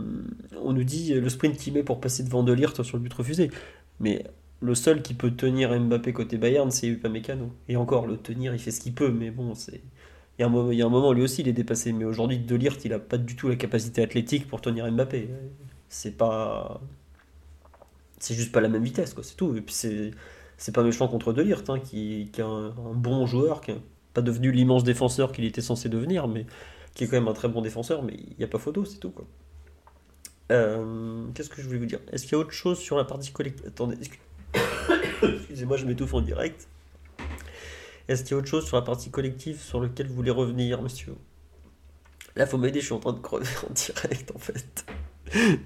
on nous dit le sprint qu'il met pour passer devant De sur le but refusé. Mais le seul qui peut tenir Mbappé côté Bayern, c'est Upamecano. Et encore, le tenir, il fait ce qu'il peut, mais bon, c'est. Il y, a un moment, lui aussi, il est dépassé. Mais aujourd'hui, De Ligt, il n'a pas du tout la capacité athlétique pour tenir Mbappé. C'est pas. C'est juste pas la même vitesse, quoi, c'est tout. Et puis c'est. C'est pas méchant contre De Ligt, hein, qui, est un, un, bon joueur, qui, pas devenu l'immense défenseur qu'il était censé devenir, mais qui est quand même un très bon défenseur, mais il n'y a pas photo, c'est tout. quoi. Euh, qu'est-ce que je voulais vous dire? Est-ce qu'il y a autre chose sur la partie collective Attendez, excusez-moi, je m'étouffe en direct. Est-ce qu'il y a autre chose sur la partie collective sur lequel vous voulez revenir, monsieur? Là, faut m'aider, je suis en train de crever en direct, en fait.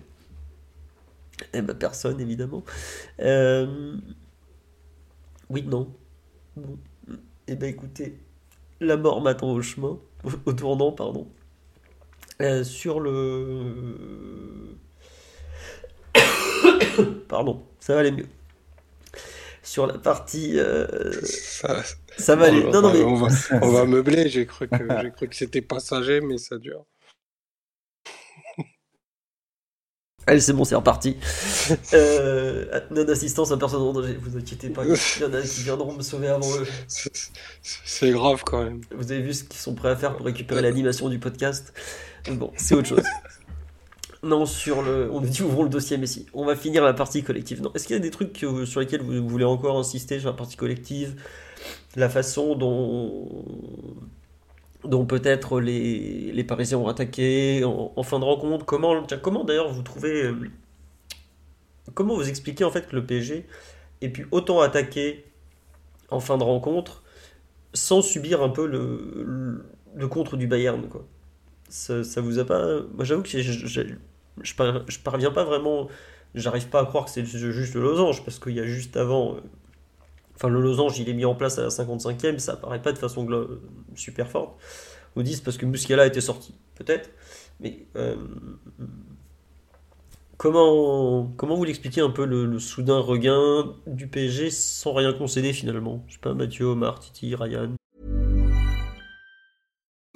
Eh ben, personne, évidemment. Euh, oui, non. Bon. Eh ben, écoutez, la mort m'attend au chemin, au tournant, pardon. Euh, sur le. pardon, ça va aller mieux. Sur la partie. Euh, ça, va aller. Non, non, mais... on, va, on va meubler, j'ai cru que, j'ai cru que c'était passager, mais ça dure. Allez, c'est bon, c'est reparti. Euh, non-assistance à personne en danger, vous inquiétez pas. Il y en a qui viendront me sauver avant eux. C'est grave quand même. Vous avez vu ce qu'ils sont prêts à faire pour récupérer l'animation du podcast? Bon, c'est autre chose. Non, sur le. On a dit ouvrons le dossier, mais si. On va finir la partie collective. Non. Est-ce qu'il y a des trucs sur lesquels vous voulez encore insister sur la partie collective? La façon dont dont peut-être les, les, Parisiens ont attaqué en, fin de rencontre. Comment, comment d'ailleurs vous trouvez. Euh, comment vous expliquez en fait que le PSG ait pu autant attaquer en fin de rencontre sans subir un peu le, le, contre du Bayern quoi? Ça, vous a pas. Moi j'avoue que je, je, je, parviens pas vraiment. J'arrive pas à croire que c'est juste le losange parce qu'il y a juste avant. Enfin, le losange, il est mis en place à la 55e, ça paraît pas de façon super forte. Vous dites parce que Muscala était sorti, peut-être. Mais euh, comment, comment vous l'expliquez un peu le, soudain regain du PSG sans rien concéder finalement? Je sais pas, Mathieu, Omar, Titi, Ryan.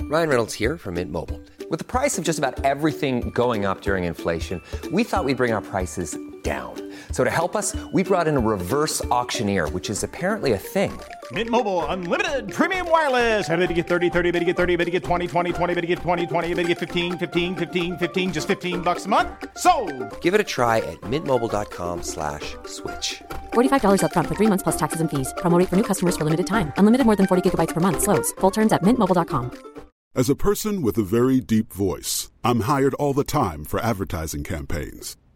Ryan Reynolds here from Mint Mobile. With the price of just about everything going up during inflation, we thought we'd bring our prices down. So to help us, we brought in a reverse auctioneer, which is apparently a thing. Mint Mobile unlimited premium wireless. Ready to get 30, 30, bit to get 30, bit to get 20, 20, 20, bit to get 20, 20, bit to get 15, 15, 15, 15 just 15 bucks a month. So, Give it a try at mintmobile.com/switch. slash $45 up front for 3 months plus taxes and fees. Promo rate for new customers for limited time. Unlimited more than 40 gigabytes per month slows. Full terms at mintmobile.com. As a person with a very deep voice, I'm hired all the time for advertising campaigns.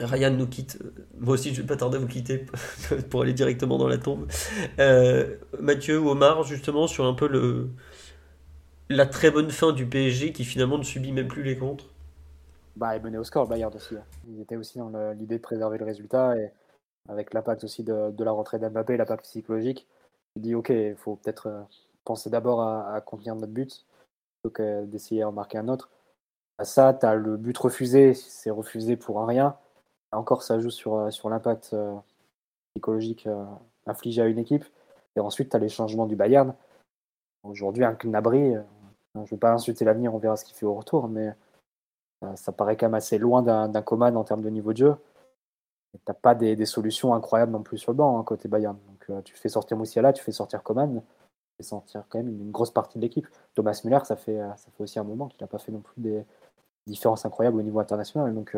Ryan nous quitte. Moi aussi, je vais pas tarder à vous quitter pour aller directement dans la tombe. Euh, Mathieu ou Omar, justement, sur un peu le la très bonne fin du PSG qui finalement ne subit même plus les contres. Bah, ils menaient au score, le Bayern aussi. hein. Ils étaient aussi dans l'idée de préserver le résultat et avec l'impact aussi de, de la rentrée d'Mbappé, l'impact psychologique. Il dit ok, il faut peut-être euh, penser d'abord à, contenir notre but plutôt que d'essayer d'en marquer un autre. À ça, tu as le but refusé, c'est refusé pour un rien. Encore, ça joue sur, euh, sur l'impact euh, psychologique euh, infligé à une équipe. Et ensuite, tu as les changements du Bayern. Aujourd'hui, un Gnabry, euh, je ne veux pas insulter l'avenir, on verra ce qu'il fait au retour, mais ça paraît quand même assez loin d'un Coman en termes de niveau de jeu. Tu n'as pas des, solutions incroyables non plus sur le banc hein, côté Bayern. Donc tu fais sortir Moussiala, tu fais sortir Coman, tu fais sortir quand même une, grosse partie de l'équipe. Thomas Müller, ça fait, ça fait aussi un moment qu'il n'a pas fait non plus des différences incroyables au niveau international. Donc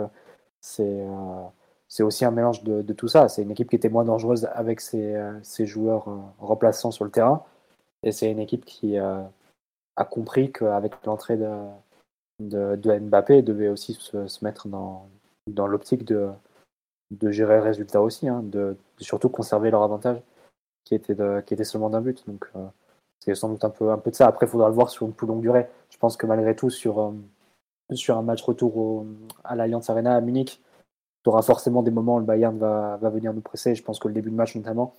c'est euh, c'est aussi un mélange de, tout ça. C'est une équipe qui était moins dangereuse avec ses, euh, joueurs euh, remplaçants sur le terrain. Et c'est une équipe qui a compris qu'avec l'entrée de, Mbappé, devait aussi se, mettre dans, dans l'optique de, gérer le résultat aussi, hein, de, surtout conserver leur avantage qui était, qui était seulement d'un but. Donc c'est sans doute un peu, un peu de ça. Après, il faudra le voir sur une plus longue durée. Je pense que malgré tout, sur, sur un match retour au, à l'Allianz Arena à Munich, tu auras forcément des moments où le Bayern va, venir nous presser. Je pense que le début de match notamment,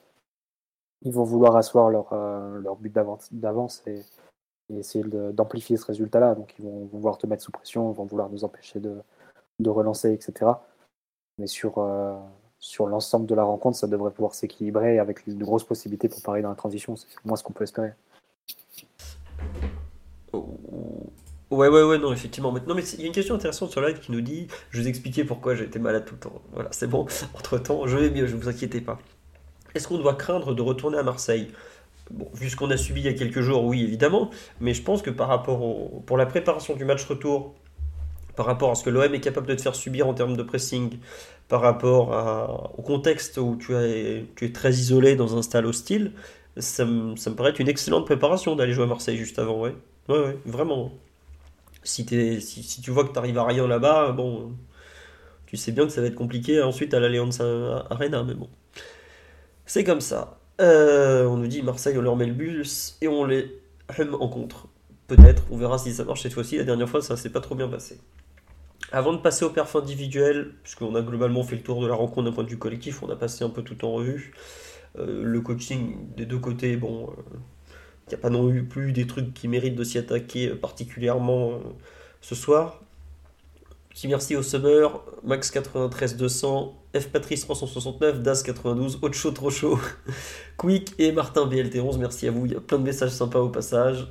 ils vont vouloir asseoir leur, euh, leur but d'avance et, essayer d'amplifier ce résultat-là. Donc ils vont, vouloir te mettre sous pression, ils vont vouloir nous empêcher de, de relancer, etc. Mais sur, euh, sur l'ensemble de la rencontre, ça devrait pouvoir s'équilibrer avec de grosses possibilités pour Paris dans la transition. C'est moins ce qu'on peut espérer. Ouais, ouais, ouais, non, effectivement. Non, mais il y a une question intéressante sur live qui nous dit Je vous expliquais pourquoi j'étais malade tout le temps. Voilà, c'est bon. Entre temps, je vais mieux, ne vous inquiétez pas. Est-ce qu'on doit craindre de retourner à Marseille? Bon, vu ce qu'on a subi il y a quelques jours, oui, évidemment. Mais je pense que par rapport au, pour la préparation du match retour, par rapport à ce que l'OM est capable de te faire subir en termes de pressing, par rapport au contexte où tu es, tu es très isolé dans un stade hostile, ça me, ça me paraît être une excellente préparation d'aller jouer à Marseille juste avant, ouais. Ouais, ouais, vraiment. Si, si, tu vois que tu à rien là-bas, bon, tu sais bien que ça va être compliqué ensuite à l'Allianz Arena, mais bon. C'est comme ça. Euh, on nous dit Marseille, on leur met le bus et on les hum en. Peut-être, on verra si ça marche cette fois-ci. La dernière fois, ça s'est pas trop bien passé. Avant de passer au perf individuel, puisqu'on a globalement fait le tour de la rencontre d'un point de vue collectif, on a passé un peu tout en revue. Euh, le coaching des deux côtés, bon, euh, n'y a pas non plus des trucs qui méritent de s'y attaquer particulièrement euh, ce soir. Petit merci au Summer, Max93200, F Patrice 369, Das 92, Autre chaud, trop chaud, Quick et Martin BLT11, merci à vous, il y a plein de messages sympas au passage.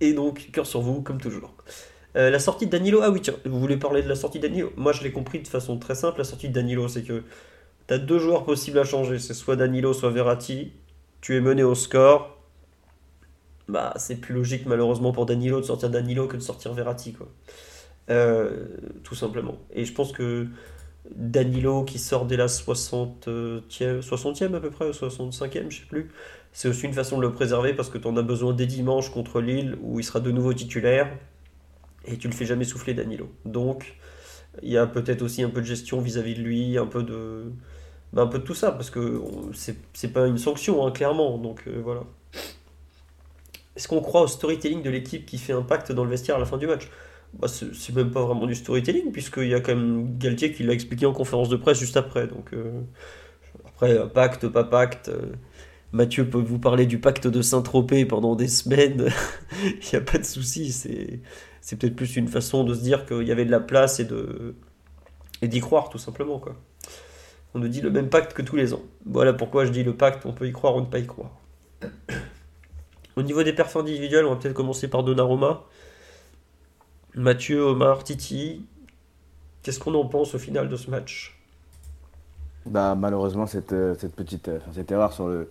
Et donc, cœur sur vous, comme toujours. Euh, la sortie de Danilo, ah oui, tiens, vous voulez parler de la sortie de Danilo? Moi, je l'ai compris de façon très simple. La sortie de Danilo, c'est que tu as deux joueurs possibles à changer. C'est soit Danilo, soit Verratti. Tu es mené au score. Bah, c'est plus logique, malheureusement, pour Danilo de sortir Danilo que de sortir Verratti, quoi. Euh, tout simplement. Et je pense que Danilo, qui sort dès la 60e, 60e à peu près, ou 65e, je sais plus, c'est aussi une façon de le préserver parce que tu en as besoin dès dimanche contre Lille, où il sera de nouveau titulaire et tu le fais jamais souffler Danilo. Donc il y a peut-être aussi un peu de gestion vis-à-vis de lui, un peu de, bah, un peu de tout ça, parce que c'est pas une sanction, hein, clairement. Donc euh, voilà. Est-ce qu'on croit au storytelling de l'équipe qui fait impact dans le vestiaire à la fin du match? Bah, c'est même pas vraiment du storytelling, puisqu'il y a quand même Galtier qui l'a expliqué en conférence de presse juste après. Donc euh, après, euh, pacte, pas pacte. euh, Mathieu peut vous parler du pacte de Saint-Tropez pendant des semaines. Il n'y a pas de souci. C'est peut-être plus une façon de se dire qu'il y avait de la place et et d'y croire tout simplement quoi. On nous dit le même pacte que tous les ans. Voilà pourquoi je dis le pacte, on peut y croire ou ne pas y croire. Au niveau des perfs individuels, on va peut-être commencer par Donnarumma. Mathieu, Omar, Titi. Qu'est-ce qu'on en pense au final de ce match? Bah, malheureusement, cette, euh, petite euh, cette erreur sur le,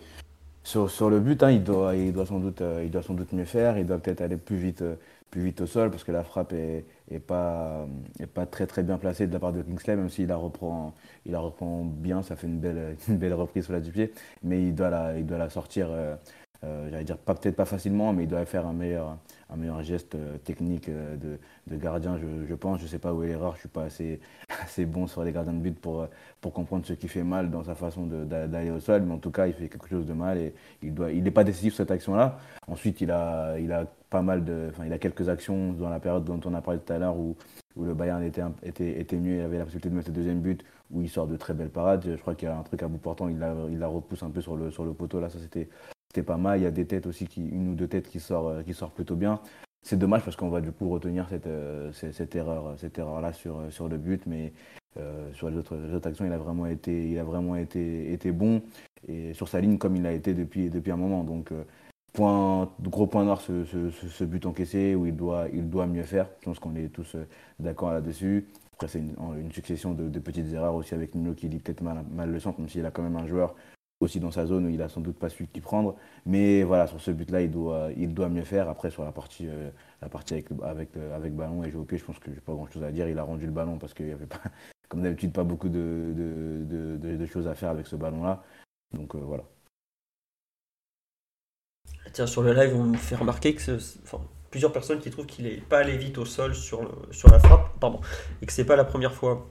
sur, but, hein, il, doit, sans doute, euh, il mieux faire. Il doit peut-être aller plus vite, au sol parce que la frappe est, pas, très très bien placée de la part de Kingsley, même s'il la reprend, il la reprend bien. Ça fait une belle, reprise sur la du pied. Mais il doit la, sortir, euh, j'allais dire pas- peut-être pas facilement, mais il doit faire un meilleur, un meilleur geste euh, technique euh, de, de gardien, je, je pense. Je sais pas où est l'erreur, je suis pas assez, assez bon sur les gardiens de but pour, pour comprendre ce qui fait mal dans sa façon d'aller au sol, mais en tout cas, il fait quelque chose de mal et il il n'est pas décisif sur cette action-là. Ensuite, il a, il a pas mal. Enfin, il a quelques actions dans la période dont on a parlé tout à l'heure où, où le Bayern était, était, était mieux, il avait la possibilité de mettre le deuxième but, où il sort de très belles parades. Je crois qu'il y a un truc à bout portant, il la, il la repousse un peu sur le, sur le poteau. Là, ça c'était pas mal. Il y a des têtes aussi, qui, une ou deux têtes qui sortent, qui sortent plutôt bien. C'est dommage parce qu'on va du coup retenir cette, cette, erreur, cette erreur-là sur, sur le but, mais sur les autres, actions, il a vraiment été, il a vraiment été, été bon et sur sa ligne comme il a été depuis, depuis un moment. Donc point, gros point noir ce, ce, but encaissé où il doit, il doit mieux faire. Je pense qu'on est tous euh, d'accord là-dessus. Après, c'est une, succession de, petites erreurs aussi avec Nino qui lit peut-être mal, mal, le centre, même s'il a quand même un joueur aussi dans sa zone où il a sans doute pas su qui prendre. Mais voilà, sur ce but-là, il doit, il doit mieux faire. Après, sur la partie, euh, la partie avec, avec, euh, ballon et pied, je pense que j'ai pas grand-chose à dire. Il a rendu le ballon parce qu'il n'y avait pas, comme d'habitude, pas beaucoup de, de, choses à faire avec ce ballon-là. Donc voilà. Tiens, sur le live, on me fait remarquer que plusieurs personnes qui trouvent qu'il n'est pas allé vite au sol sur, sur la frappe, pardon, et que c'est pas la première fois.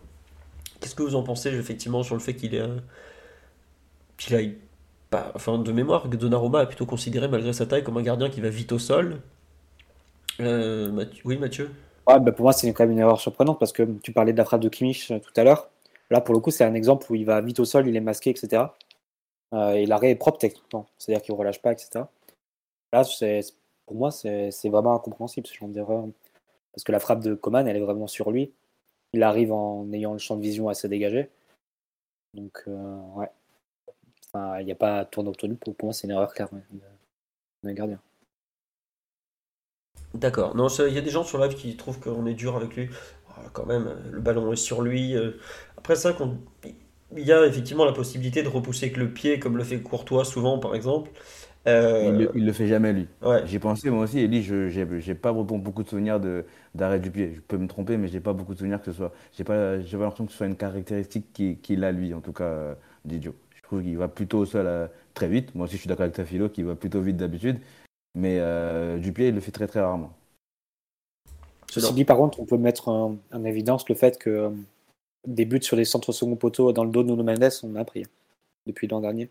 Qu'est-ce que vous en pensez effectivement sur le fait qu'il est aille pas, enfin de mémoire que Donnarumma a plutôt considéré malgré sa taille comme un gardien qui va vite au sol. Euh, oui, Mathieu? Ouais, bah pour moi, c'est quand même une erreur surprenante parce que tu parlais de la frappe de Kimmich euh, tout à l'heure. Là, pour le coup, c'est un exemple où il va vite au sol, il est masqué, etc. Euh, et l'arrêt est propre techniquement, c'est-à-dire qu'il ne relâche pas, etc. Là, pour moi, c'est vraiment incompréhensible ce genre d'erreur. Parce que la frappe de Coman, elle est vraiment sur lui. Il arrive en ayant le champ de vision assez dégagé. Donc, ouais. Il n'y a pas à tourner autour de lui. Pour, moi, c'est une erreur claire d'un gardien. D'accord. Non, il y a des gens sur live qui trouvent qu'on est dur avec lui. Ah, quand même, le ballon est sur lui. Euh. Après ça, il y a effectivement la possibilité de repousser avec le pied, comme le fait Courtois souvent, par exemple. Euh, il, le, le fait jamais lui. J'ai pensé moi aussi, et lui, je j'ai pas beaucoup de souvenirs d'arrêt du pied. Je peux me tromper, mais j'ai pas beaucoup de souvenirs que ce soit. J'ai pas, pas l'impression que ce soit une caractéristique qu'il a lui, en tout cas, euh, Didio. Trouve qu'il va plutôt au sol euh, très vite. Moi aussi, je suis d'accord avec ta philo, qu'il va plutôt vite d'habitude, mais du pied, il le fait très très rarement. Ceci dit, par contre, on peut mettre en, évidence le fait que des buts sur les centres second poteau dans le dos de Nuno Mendes, on a pris depuis l'an dernier.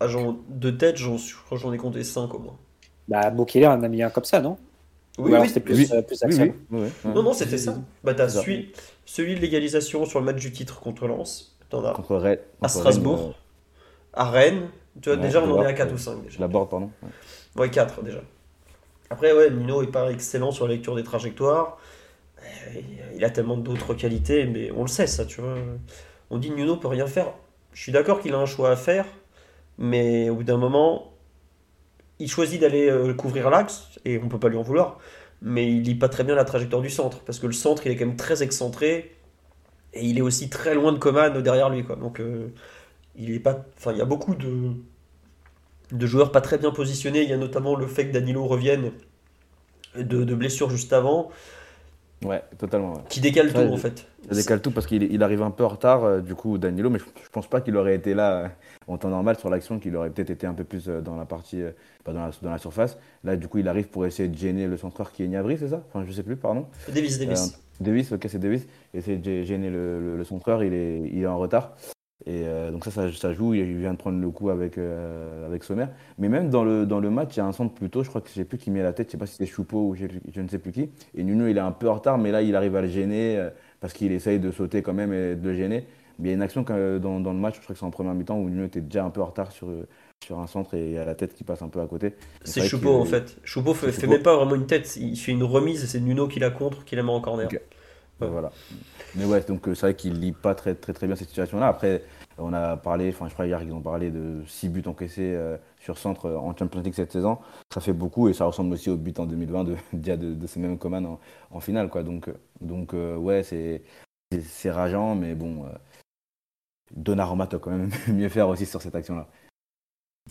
Ah, de tête, j'en, j'en ai compté 5 au moins. Bah, Bokele en a mis un comme ça, non? Oui, oui c'était plus, oui. Euh, non, non, c'était ça. Bah, t'as celui, celui de l'égalisation sur le match du titre contre Lens. T'en as contre à Strasbourg, euh, à Rennes. Tu vois, déjà, on en est à 4 ou 5. Déjà. La borde, pardon. Ouais, 4 déjà. Après, ouais, Nino est pas excellent sur la lecture des trajectoires. Il a tellement d'autres qualités, mais on le sait, ça, tu vois. On dit Nuno peut rien faire. Je suis d'accord qu'il a un choix à faire, mais au bout d'un moment, il choisit d'aller euh, couvrir l'axe, et on peut pas lui en vouloir, mais il lit pas très bien la trajectoire du centre, parce que le centre, il est quand même très excentré, et il est aussi très loin de Coman derrière lui. Quoi. Donc, euh, il est pas, enfin, il y a beaucoup de, de joueurs pas très bien positionnés. Il y a notamment le fait que Danilo revienne de, de blessure juste avant. Ouais, totalement. Qui décale tout en fait. Ça décale tout parce qu'il il arrive un peu en retard, euh, du coup, Danilo, mais je, pense pas qu'il aurait été là euh, en temps normal sur l'action, qu'il aurait peut-être été un peu plus euh, dans la partie, pas dans la, dans la, surface. Là, du coup, il arrive pour essayer de gêner le centreur qui est Niabri, c'est ça? Enfin, je sais plus, pardon. Davis, Davis. Davis, ok, c'est Davis. Essayer de gêner le, le, centreur, il est, il est en retard. Et euh, donc ça, ça, joue, il vient de prendre le coup avec, euh, avec Sommer. Mais même dans le, dans le match, il y a un centre plus tôt, je crois que je sais plus qui met la tête, je sais pas si c'était Choupeau ou je, ne sais plus qui. Et Nuno, il est un peu en retard, mais là, il arrive à le gêner euh, parce qu'il essaye de sauter quand même et de le gêner. Mais il y a une action dans, dans le match, je crois que c'est en première mi-temps, où Nuno était déjà un peu en retard sur, sur un centre et il y a la tête qui passe un peu à côté. C'est Choupeau en fait. Choupeau fait, fait même pas vraiment une tête, il fait une remise et c'est Nuno qui la contre, qui la met en corner. Voilà. Mais ouais, donc c'est vrai qu'il lit pas très, très, très bien cette situation-là. Après, on a parlé, enfin, je crois hier qu'ils ont parlé de 6 buts encaissés euh, sur centre en Champions League cette saison. Ça fait beaucoup et ça ressemble aussi au but en 2020 de, de, de ces mêmes Coman en, finale. Quoi. Donc, donc euh, ouais, c'est, rageant, mais bon, euh, Donnarumma quand même mieux faire aussi sur cette action-là.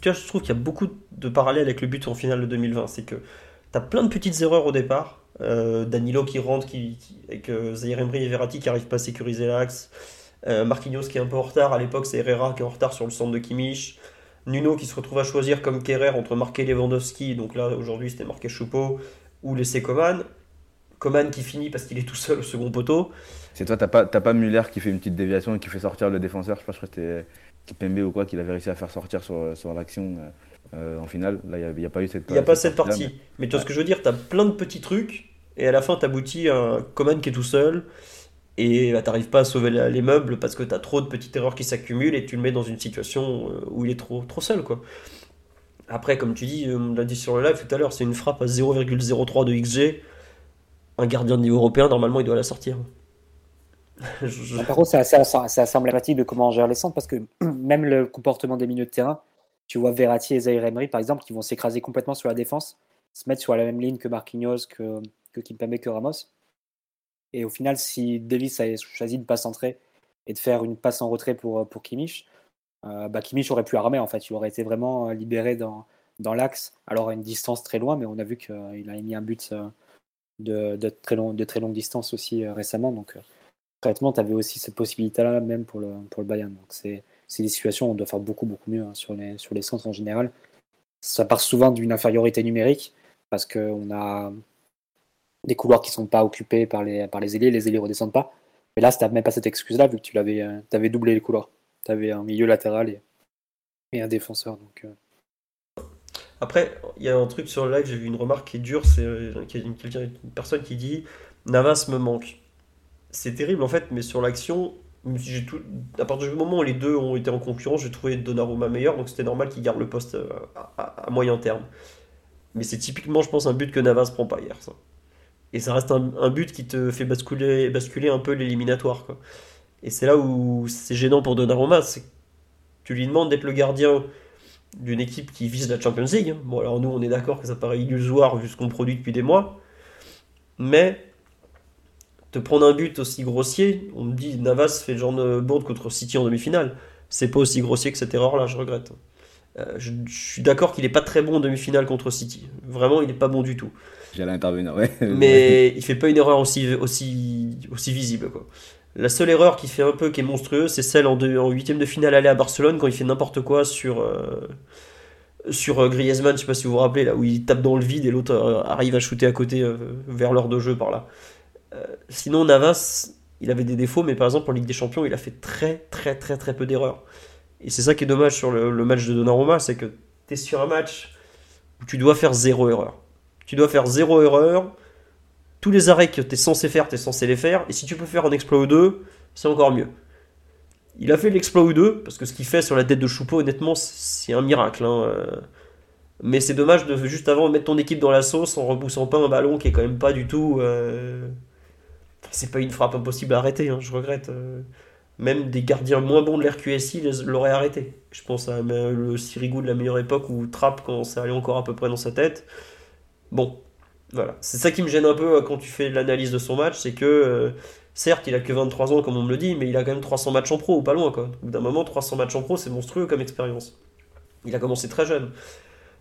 Tu vois, je trouve qu'il y a beaucoup de parallèles avec le but en finale de 2020. C'est que tu as plein de petites erreurs au départ. Danilo qui rentre, avec Zaire Emery et Verratti qui n'arrivent pas à sécuriser l'axe. Euh, Marquinhos qui est un peu en retard. À l'époque, c'est Herrera qui est en retard sur le centre de Kimmich. Nuno qui se retrouve à choisir comme Kerrer entre marquer Lewandowski, donc là aujourd'hui c'était marqué Choupeau, ou laisser Coman. Coman qui finit parce qu'il est tout seul au second poteau. C'est toi, t'as pas, pas Muller qui fait une petite déviation et qui fait sortir le défenseur, je crois que c'était Kipembe ou quoi, qu'il avait réussi à faire sortir sur, sur l'action. Euh, euh, en finale. Là, il n'y a, pas eu cette Il n'y a pas cette partie. Mais tu vois ce que je veux dire, tu as plein de petits trucs, et à la fin, tu aboutis à un Coman qui est tout seul, et bah, t'arrives pas à sauver la- les meubles parce que tu as trop de petites erreurs qui s'accumulent, et tu le mets dans une situation euh, où il est trop, trop seul. quoi. Après, comme tu dis, euh, on l'a dit sur le live tout à l'heure, c'est une frappe à 0,03 de XG. Un gardien de niveau européen, normalement, il doit la sortir. Je- je- Par contre, c'est assez, assez emblématique de comment on gère les centres parce que même le comportement des milieux de terrain, tu vois Verratti et Zaire Emery par exemple qui vont s'écraser complètement sur la défense, se mettre sur la même ligne que Marquinhos, que, que Kimpembe, que Ramos. Et au final, si Davis a choisi de ne pas centrer et de faire une passe en retrait pour, pour Kimmich, euh, bah Kimmich aurait pu armer en fait. Il aurait été vraiment euh, libéré dans, dans l'axe, alors à une distance très loin, mais on a vu qu'il a mis un but euh, de, de, très long, de très longue distance aussi euh, récemment. Donc, euh, concrètement, tu avais aussi cette possibilité-là, même pour le, pour le Bayern. Donc, c'est des situations où on doit faire beaucoup, beaucoup mieux hein, sur, les, sur les centres en général. Ça part souvent d'une infériorité numérique, parce qu'on a des couloirs qui sont pas occupés par les, par les ailiers, les redescendent pas. Mais là, tu même pas cette excuse-là, vu que tu avais, avais doublé les couloirs. Tu avais un milieu latéral et, un défenseur. Donc, euh, Après, il y a un truc sur le live, j'ai vu une remarque qui est dure, c'est euh, une, une personne qui dit Navas me manque. C'est terrible en fait, mais sur l'action, tout, à partir du moment où les deux ont été en concurrence, j'ai trouvé Donnarumma meilleur, donc c'était normal qu'il garde le poste euh, à, à- à moyen terme. Mais c'est typiquement, je pense, un but que Navas prend pas hier. Ça. Et ça reste un, but qui te fait basculer, basculer un peu l'éliminatoire. Et c'est là où c'est gênant pour Donnarumma, tu lui demandes d'être le gardien d'une équipe qui vise la Champions League. Bon, alors nous, on est d'accord que ça paraît illusoire vu ce qu'on produit depuis des mois. Mais te prendre un but aussi grossier, on me dit Navas fait le genre de bourde contre City en demi-finale. C'est pas aussi grossier que cette erreur-là, je regrette. Euh, je, je suis d'accord qu'il est pas très bon en demi-finale contre City. Vraiment, il est pas bon du tout. J'allais intervenir, ouais. Mais il fait pas une erreur aussi, aussi, aussi visible. Quoi. La seule erreur qui fait un peu, qui est monstrueuse, c'est celle en, deux- en huitième de finale aller à Barcelone quand il fait n'importe quoi sur, euh, sur euh, Griezmann, je sais pas si vous vous rappelez, là où il tape dans le vide et l'autre euh, arrive à shooter à côté vers l'heure de jeu par là. Sinon, Navas, il avait des défauts, mais par exemple en Ligue des Champions, il a fait très très très très peu d'erreurs. Et c'est ça qui est dommage sur le, le match de Donnarumma, c'est que tu es sur un match où tu dois faire zéro erreur. Tu dois faire zéro erreur. Tous les arrêts que tu es censé faire, tu es censé les faire. Et si tu peux faire un exploit ou deux, c'est encore mieux. Il a fait l'exploit ou deux, parce que ce qu'il fait sur la tête de Choupeau, honnêtement, c'est un miracle. hein, euh. Mais c'est dommage de juste avant mettre ton équipe dans la sauce en repoussant pas un ballon qui est quand même pas du tout. euh, C'est pas une frappe impossible à arrêter, hein, je regrette. euh. Même des gardiens moins bons de l'RQSI l'auraient arrêté. Je pense à le Sirigu de la meilleure époque où Trapp, quand ça allait encore à peu près dans sa tête. Bon, voilà. C'est ça qui me gêne un peu euh, quand tu fais l'analyse de son match, c'est que euh, certes, il a que 23 ans, comme on me le dit, mais il a quand même 300 matchs en pro, ou pas loin, quoi. D'un moment, 300 matchs en pro, c'est monstrueux comme expérience. Il a commencé très jeune.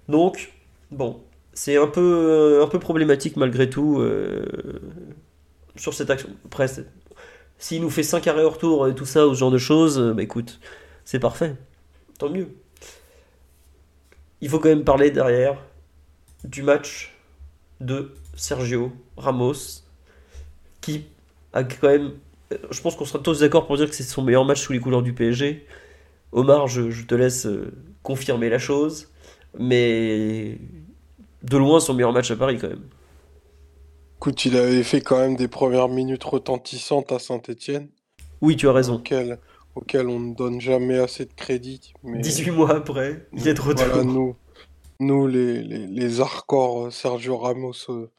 Donc, bon, c'est un peu, euh, un peu problématique malgré tout euh, sur cette action. Après, s'il nous fait 5 arrêts retour et tout ça, ou ce genre de choses, bah écoute, c'est parfait. Tant mieux. Il faut quand même parler derrière du match de Sergio Ramos, qui a quand même. Je pense qu'on sera tous d'accord pour dire que c'est son meilleur match sous les couleurs du PSG. Omar, je, je te laisse euh, confirmer la chose, mais de loin son meilleur match à Paris quand même. Écoute, il avait fait quand même des premières minutes retentissantes à Saint-Étienne, Oui, tu as raison. auxquelles, auxquelles on ne donne jamais assez de crédit. Mais 18 mois après, il est de retour. voilà, nous, nous les, les, les hardcore euh, Sergio Ramos euh,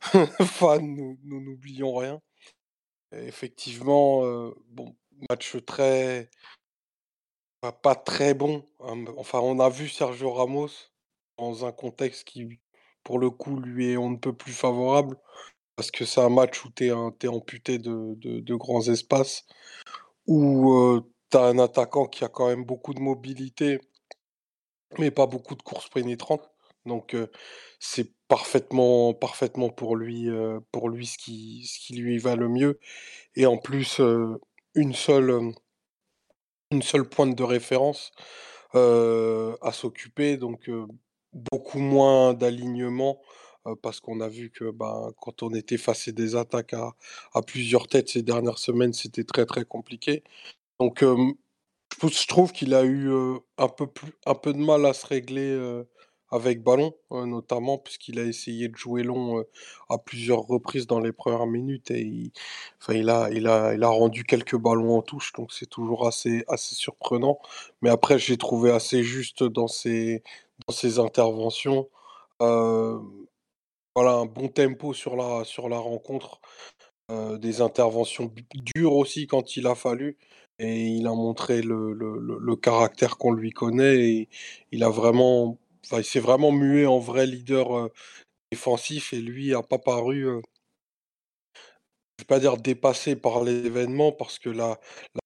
fans, nous n'oublions rien. Effectivement, euh, bon, match très, pas, très bon. hein, Enfin, on a vu Sergio Ramos dans un contexte qui, pour le coup, lui est on ne peut plus favorable. Parce que c'est un match où tu es, amputé de, de- de grands espaces, où tu as un attaquant qui a quand même beaucoup de mobilité, mais pas beaucoup de courses pénétrantes. Donc c'est parfaitement, parfaitement pour lui, pour lui ce qui, ce qui lui va le mieux. Et en plus, une seule, une seule pointe de référence à s'occuper, donc beaucoup moins d'alignement, parce qu'on a vu que ben, quand on était face à des attaques à, à plusieurs têtes ces dernières semaines, c'était très très compliqué. Donc je, trouve qu'il a eu un, peu plus, un peu de mal à se régler avec ballon, notamment puisqu'il a essayé de jouer long à plusieurs reprises dans les premières minutes et il, enfin, il, a, il, a, il a rendu quelques ballons en touche, donc c'est toujours assez, assez surprenant. Mais après, j'ai trouvé assez juste dans ses, dans ses interventions. Voilà, un bon tempo sur la, sur la rencontre, des interventions dures aussi quand il a fallu. Et il a montré le, le, le- caractère qu'on lui connaît. Et il a vraiment, s'est vraiment mué en vrai leader défensif. Et lui a pas paru, je pas dire dépassé par l'événement, parce que la,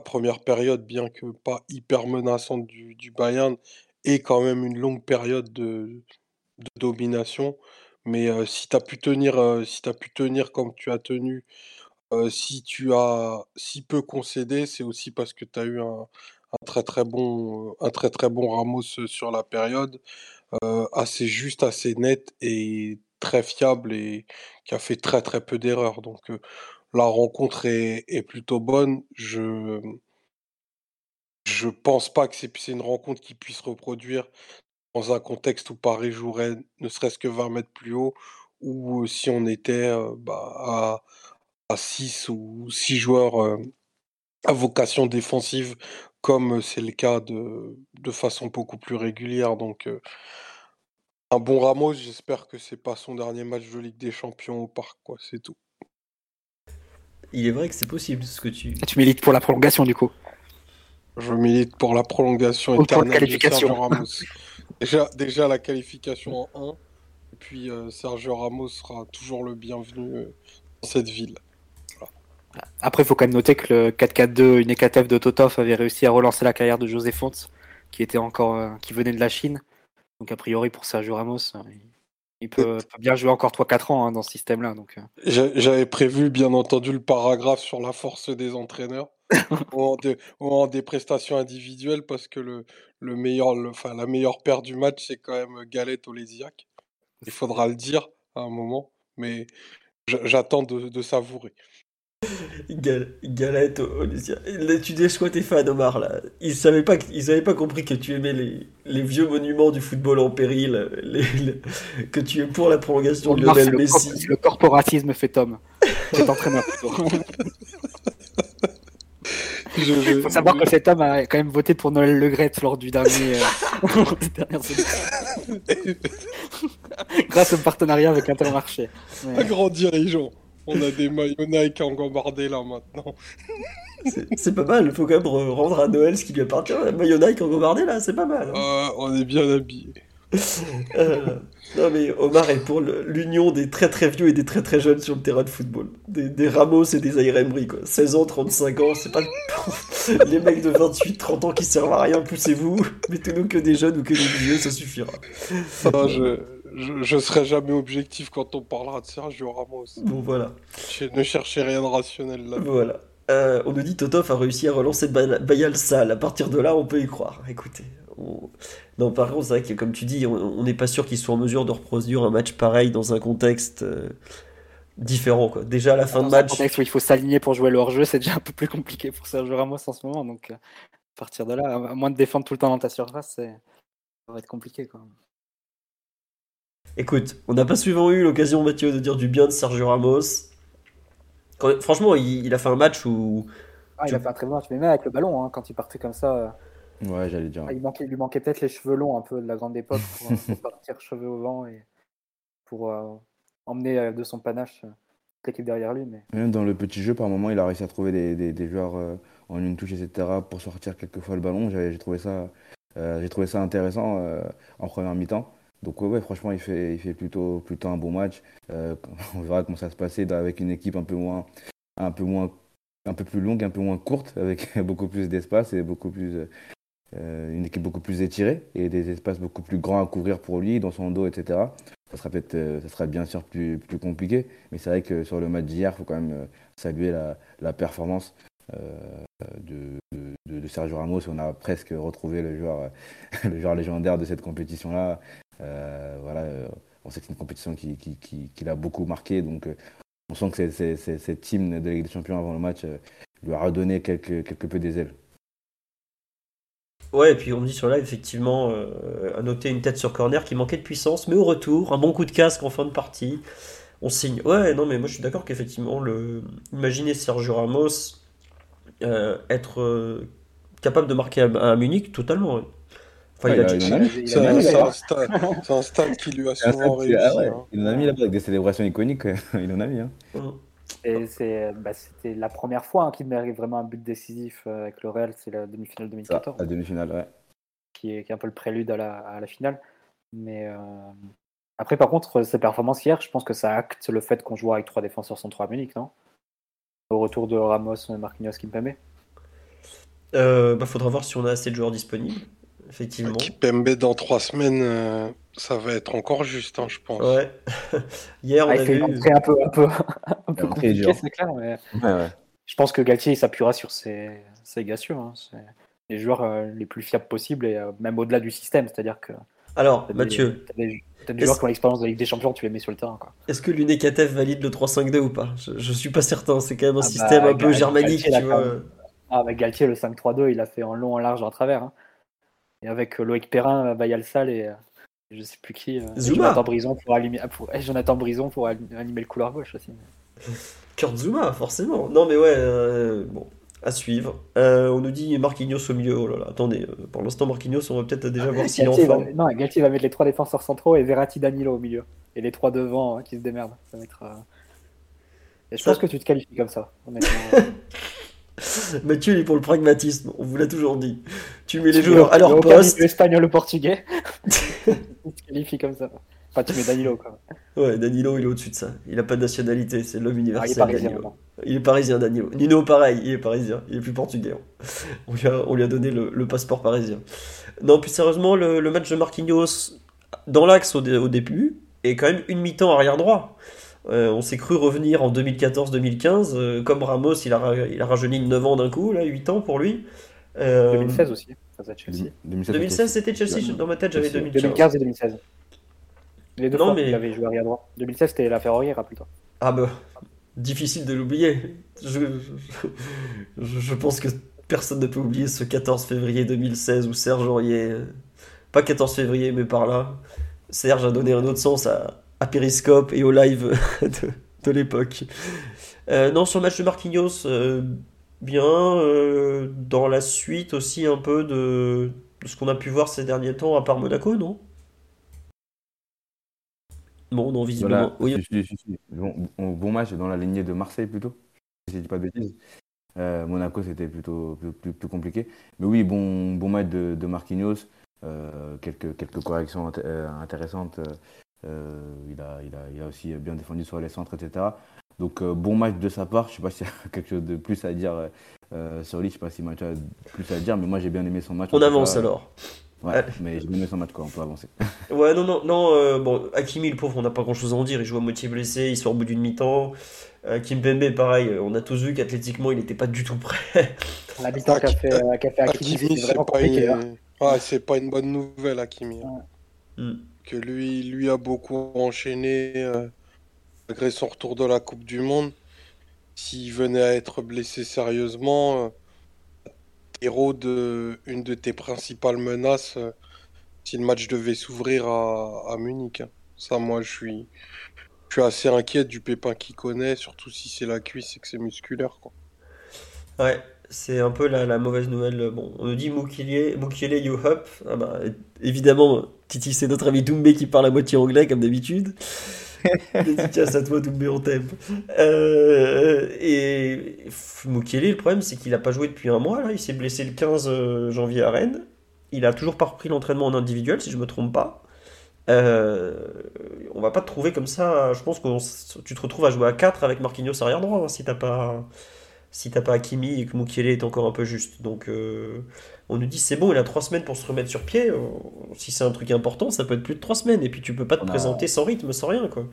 première période, bien que pas hyper menaçante du, du Bayern, est quand même une longue période de, domination. Mais si tu as pu tenir, si tu pu tenir comme tu as tenu, si tu as si peu concédé, c'est aussi parce que tu as eu un, très très bon, un très très bon Ramos sur la période, assez juste, assez net et très fiable et qui a fait très très peu d'erreurs. Donc la rencontre est, plutôt bonne. Je pense pas que c'est une rencontre qui puisse reproduire dans un contexte où Paris jouerait ne serait-ce que 20 mètres plus haut, ou si on était bah, à, à 6 ou 6 joueurs euh, à vocation défensive, comme euh, c'est le cas de, de façon beaucoup plus régulière. Donc euh, un bon Ramos, j'espère que c'est pas son dernier match de Ligue des Champions au parc, quoi, c'est tout. Il est vrai que c'est possible ce que tu. Tu milites pour la prolongation du coup? Je milite pour la prolongation Ou pour la éternelle de qualification. Sergio Ramos. Déjà, déjà la qualification en 1, et puis euh, Sergio Ramos sera toujours le bienvenu euh, dans cette ville. Après, il faut quand même noter que le 4-4-2 une EKTF de Totov avait réussi à relancer la carrière de José Fontes, qui était encore, euh, qui venait de la Chine. Donc a priori pour Sergio Ramos, euh, il- il peut, peut bien jouer encore 3-4 ans hein, dans ce système-là. Donc euh, J'a- J'avais prévu, bien entendu, le paragraphe sur la force des entraîneurs ou, en des, prestations individuelles, parce que le, le meilleur, le- enfin, la meilleure paire du match, c'est quand même Galette Olésiak. Il faudra le dire à un moment, mais j'attends de, de savourer. Gal- Galette, Olysia. Là, tu dis quoi tes fans, Omar là Ils savaient pas, que- ils avaient pas compris que tu aimais les, les vieux monuments du football en péril, les- les- que tu es pour la prolongation de c'est Lionel le, Messi. c'est le corporatisme fait homme. Cet entraîneur Il faut savoir que cet homme a quand même voté pour Noël Legrette lors du dernier, euh. Grâce au partenariat avec Intermarché. Un Ouais. grand dirigeant. On a des maillots Nike en gambardé là maintenant. C'est- pas mal, il faut quand même re- rendre à Noël ce qui lui appartient. La maillot Nike en gambardé là, c'est pas mal. hein. Euh, on est bien habillés. Euh, non mais Omar est pour l'union des très très vieux et des très très jeunes sur le terrain de football. Des, des Ramos et des Zaire Emery quoi. 16 ans, 35 ans, c'est pas les mecs de 28, 30 ans qui servent à rien, poussez-vous. Mettez-nous que des jeunes ou que des vieux, ça suffira. Non, je, je, je serai jamais objectif quand on parlera de Sergio Ramos. Bon voilà. Je ne cherchez rien de rationnel là. Voilà. Euh, on nous dit Totov a réussi à relancer Ba- Bayal Sal. À partir de là, on peut y croire. Écoutez. on- Non, par contre, c'est vrai que comme tu dis, on n'est pas sûr qu'ils soient en mesure de reproduire un match pareil dans un contexte euh, différent. Quoi. Déjà, à la fin de Dans un match, contexte où il faut s'aligner pour jouer le hors-jeu, c'est déjà un peu plus compliqué pour Sergio Ramos en ce moment. Donc, euh, à partir de là, à moins de défendre tout le temps dans ta surface, c'est- ça va être compliqué. Quoi. Écoute, on n'a pas souvent eu l'occasion, Mathieu, de dire du bien de Sergio Ramos. Quand- franchement, il, il a fait un match où. Ah, il a fait un très bon match, mais même avec le ballon, hein, quand il partait comme ça, euh, Ouais, j'allais dire. il, manquait, il lui manquait peut-être les cheveux longs un peu de la grande époque pour, euh, pour partir cheveux au vent et pour euh, emmener de son panache l'équipe derrière lui. Mais Même dans le petit jeu, par moment, il a réussi à trouver des, des, des joueurs euh, en une touche, etc., pour sortir quelquefois le ballon. J'ai trouvé ça, euh, j'ai trouvé ça intéressant euh, en première mi-temps. Donc ouais, franchement, il fait, il fait plutôt, plutôt un bon match. Euh, on verra comment ça se passer avec une équipe un peu moins, un peu moins, un peu plus longue, un peu moins courte, avec beaucoup plus d'espace et beaucoup plus, euh, une équipe beaucoup plus étirée et des espaces beaucoup plus grands à couvrir pour lui, dans son dos, etc. Ça sera peut-être, euh, ça sera bien sûr plus, plus compliqué, mais c'est vrai que sur le match d'hier, il faut quand même saluer la, la performance de, de, de Sergio Ramos. On a presque retrouvé le joueur, le joueur légendaire de cette compétition-là. Euh, euh, on sait que c'est une compétition qui, l'a beaucoup marqué, donc euh, on sent que cette team de Ligue des Champions avant le match lui a redonné quelque peu des ailes. Ouais, et puis on me dit sur live, effectivement, à noter une tête sur corner qui manquait de puissance, mais au retour, un bon coup de casque en fin de partie. On signe. Ouais, non, mais moi je suis d'accord qu'effectivement, le... imaginez Sergio Ramos être capable de marquer à, Munich, totalement. Enfin, Ouais, il a il a- dit- il en a mis. Il C'est a un, stade, c'est un stade qui lui a souvent réussi. ah ouais, hein. Il en a mis là-bas avec des célébrations iconiques, il en a mis. Hein. Et c'est, bah, c'était la première fois hein, qu'il mérite vraiment un but décisif euh, avec le Real, c'est la demi-finale Ça, 2014, la demi-finale, ouais. qui, est, qui est un peu le prélude à la, à la finale. Mais euh, après, par contre, ses performances hier, je pense que ça acte le fait qu'on joue avec trois défenseurs centraux à Munich, non? Au retour de Ramos, Marquinhos, Kimpembe. Euh, bah, faudra voir si on a assez de joueurs disponibles, effectivement. Kipembe dans trois semaines, euh, ça va être encore juste, hein, je pense. Ouais. Hier, on Ah, a il fait vu. une entrée un peu, un peu, un peu c'est clair, mais Ouais, ouais. je pense que Galtier il s'appuiera sur ses, ses gars sûrs, hein. C'est les joueurs euh, les plus fiables possibles et euh, même au-delà du système, c'est-à-dire que Alors, Mathieu, t'as des, t'as des joueurs qui ont l'expérience de la Ligue des Champions, tu les mets sur le terrain. Quoi. est-ce que l'UNECATEF valide le 3-5-2 ou pas? Je, je suis pas certain. C'est quand même un Ah bah, système un peu germanique, Galtier, tu vois. même. Ah, bah, Galtier, le 5-3-2, il l'a fait en long, en large, en travers. hein. Et avec euh, Loïc Perrin, Bayalsal et euh, je sais plus qui. euh, Zuma. Jonathan Brison pour, allumer, ah, pour, Jonathan Brison pour animer le couloir gauche aussi. Kurt Zuma, forcément. Non, mais ouais, euh, bon, à suivre. Euh, on nous dit Marquinhos au milieu. Oh là là, attendez, euh, pour l'instant, Marquinhos, on va peut-être déjà voir s'il est en va, non, Galtier va mettre les trois défenseurs centraux et Verratti Danilo au milieu. Et les trois devant hein, qui se démerdent. Ça va être, euh, Et je Ça- pense que tu te qualifies comme ça, honnêtement. Mathieu, il est pour le pragmatisme, on vous l'a toujours dit. Tu mets les Tu joueurs à leur poste. L'espagnol, le portugais. tu te qualifies comme ça. Enfin, tu mets Danilo, quoi. Ouais, Danilo, il est au-dessus de ça. Il a pas de nationalité, c'est l'homme Ah, il est universel. parisien Danilo. maintenant. Il est parisien, Danilo. Nino, pareil, il est parisien. Il est plus portugais. hein. On lui a, on lui a donné le, le passeport parisien. Non, plus sérieusement, le, le match de Marquinhos dans l'axe au, dé- au début est quand même une mi-temps arrière droit. Euh, on s'est cru revenir en 2014-2015. euh, comme Ramos, il a, il a rajeuni de 9 ans d'un coup, là, 8 ans pour lui. Euh, 2016 aussi, face à Chelsea. 2016, 2016, c'était Chelsea. Dans ma tête, j'avais Chelsea. 2015. 2015 et 2016. Les deux Non, fois, mais- il avait joué arrière droit. 2016, c'était la Ferroviaire, plutôt. Ah bah, difficile de l'oublier. Je, je, je pense que personne ne peut oublier ce 14 février 2016 où Serge Aurier, euh, pas 14 février mais par là, Serge a donné un autre sens à, à Periscope et au live de, de l'époque. Euh, non, sur le match de Marquinhos, euh, bien. euh, dans la suite aussi un peu de, de ce qu'on a pu voir ces derniers temps, à part Monaco, non? Bon, non, visiblement. Oui. Bon, match dans la lignée de Marseille plutôt, si je dis pas de bêtises. Monaco, c'était plutôt plus, plus- plus compliqué. Mais oui, bon, bon match de, de Marquinhos. Quelques, quelques corrections int- intéressantes. Euh, il, a, il, a, il a aussi bien défendu sur les centres, etc. Donc, euh, bon match de sa part. Je sais pas s'il y a quelque chose de plus à dire euh, sur lui. Je sais pas si Mathieu a plus à dire, mais moi, j'ai bien aimé son match. On avance cas, alors. Ouais, Allez. mais j'ai bien aimé son match, quoi. On peut avancer. Ouais, non, non, non. euh, bon, Hakimi, le pauvre, on n'a pas grand-chose à en dire. Il joue à moitié blessé, il sort au bout d'une mi-temps. Euh, Kimpembe, pareil, on a tous vu qu'athlétiquement, il n'était pas du tout prêt. L'habitant qu'a fait, euh, qu'a fait Hakimi, Hakimi, c'est vraiment pas, hein. une... ah, c'est pas une bonne nouvelle, Hakimi. hein. Hmm. Lui, lui a beaucoup enchaîné euh, malgré son retour de la Coupe du Monde. S'il venait à être blessé sérieusement, euh, héros de une de tes principales menaces, euh, si le match devait s'ouvrir à, Munich. hein. Ça, moi, je suis, je suis assez inquiet du pépin qu'il connaît, surtout si c'est la cuisse et que c'est musculaire. Ouais, c'est un peu la, la mauvaise nouvelle. Bon, on nous dit Mukiele you up. Ah bah, évidemment, Titi, c'est notre ami Doumbé qui parle à moitié anglais, comme d'habitude. Dédicace à toi, Doumbé, on t'aime. Euh, et Mukiele, le problème, c'est qu'il n'a pas joué depuis un mois. Là. Il s'est blessé le 15 janvier à Rennes. Il a toujours pas repris l'entraînement en individuel, si je me trompe pas. Euh, on va pas te trouver comme ça. Je pense que tu te retrouves à jouer à 4 avec Marquinhos arrière droit hein, si t'as pas si t'as pas Hakimi et que Mukiele est encore un peu juste. Donc euh, on nous dit c'est bon, il a 3 semaines pour se remettre sur pied. Euh, si c'est un truc important, ça peut être plus de 3 semaines. Et puis tu peux pas te On a- présenter sans rythme, sans rien quoi.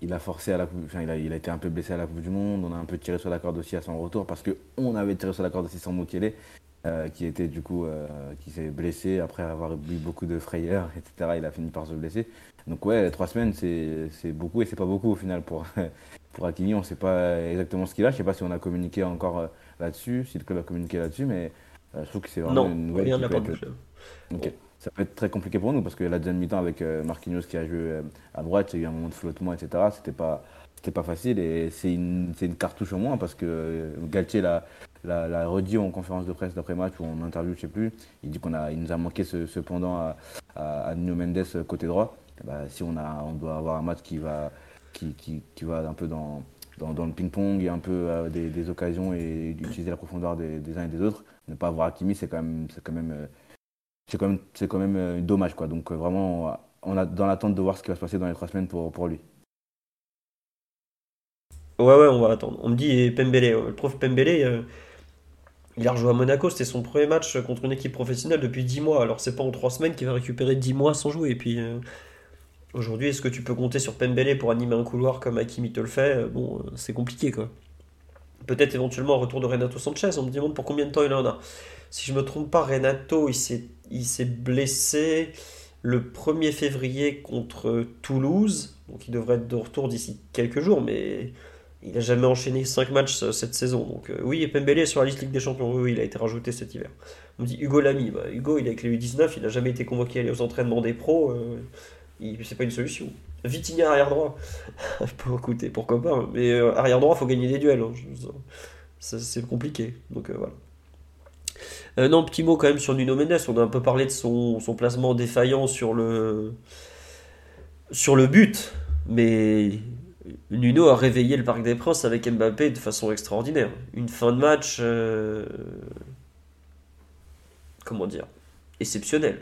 Il a forcé à la coupe, enfin, il a, il a été un peu blessé à la Coupe du Monde. On a un peu tiré sur la corde aussi à son retour parce que on avait tiré sur la corde aussi sans Mukele, euh, qui était du coup, euh, qui s'est blessé après avoir eu beaucoup de frayeurs, etc. Il a fini par se blesser. Donc ouais, trois semaines, c'est c'est beaucoup et c'est pas beaucoup au final pour pour Hakimi. On sait pas exactement ce qu'il a. Je sais pas si on a communiqué encore euh, là-dessus, si le club a communiqué là-dessus, mais je trouve que c'est vraiment Non, une nouvelle rien être- club. Ok. Ça peut être très compliqué pour nous parce que la deuxième mi-temps avec euh, Marquinhos qui a joué euh, à droite, il y a eu un moment de flottement, etc. C'était pas, c'était pas facile et c'est une, une cartouche au moins parce que euh, Galtier l'a, redit en conférence de presse d'après-match ou en interview, je sais plus. Il dit qu'on a, il nous a manqué ce, ce pendant à, à, à Nuno Mendes euh, côté droit. Ben, si on a, on doit avoir un match qui va, qui, va un peu dans, dans, le ping-pong et un peu euh, des, occasions et utiliser la profondeur des, uns et des autres. Ne pas avoir Hakimi, c'est quand même, c'est quand même euh, c'est quand même, c'est quand même euh, dommage. Quoi. Donc euh, vraiment, on a dans l'attente de voir ce qui va se passer dans les trois semaines pour, pour lui. Ouais, ouais, on va attendre. On me dit Pembele, le prof Pembele, euh, il a rejoué à Monaco, c'était son premier match contre une équipe professionnelle depuis 10 mois. Alors c'est pas en 3 semaines qu'il va récupérer 10 mois sans jouer. Et puis aujourd'hui, est-ce que tu peux compter sur Pembele pour animer un couloir comme Hakimi te le fait? Bon, euh, c'est compliqué quoi. Peut-être éventuellement un retour de Renato Sanchez, on me demande pour combien de temps il en a. Si je me trompe pas, Renato, il s'est, blessé le 1er février contre Toulouse, donc il devrait être de retour d'ici quelques jours, mais il n'a jamais enchaîné 5 matchs euh, cette saison. Donc euh, oui, et Pembele est sur la liste Ligue des Champions, oui, il a été rajouté cet hiver. On me dit Hugo Lamy, Bah, Hugo il est avec les U19, il n'a jamais été convoqué à aller aux entraînements des pros, c'est pas une solution. Vitinha arrière droit, pour écouter, pourquoi pas, mais euh, arrière droit, faut gagner des duels, hein. C'est compliqué, donc euh, voilà. Euh, non, petit mot quand même sur Nuno Mendes. On a un peu parlé de son, placement défaillant sur le, but, mais Nuno a réveillé le Parc des Princes avec Mbappé de façon extraordinaire. Une fin de match, comment dire, exceptionnelle.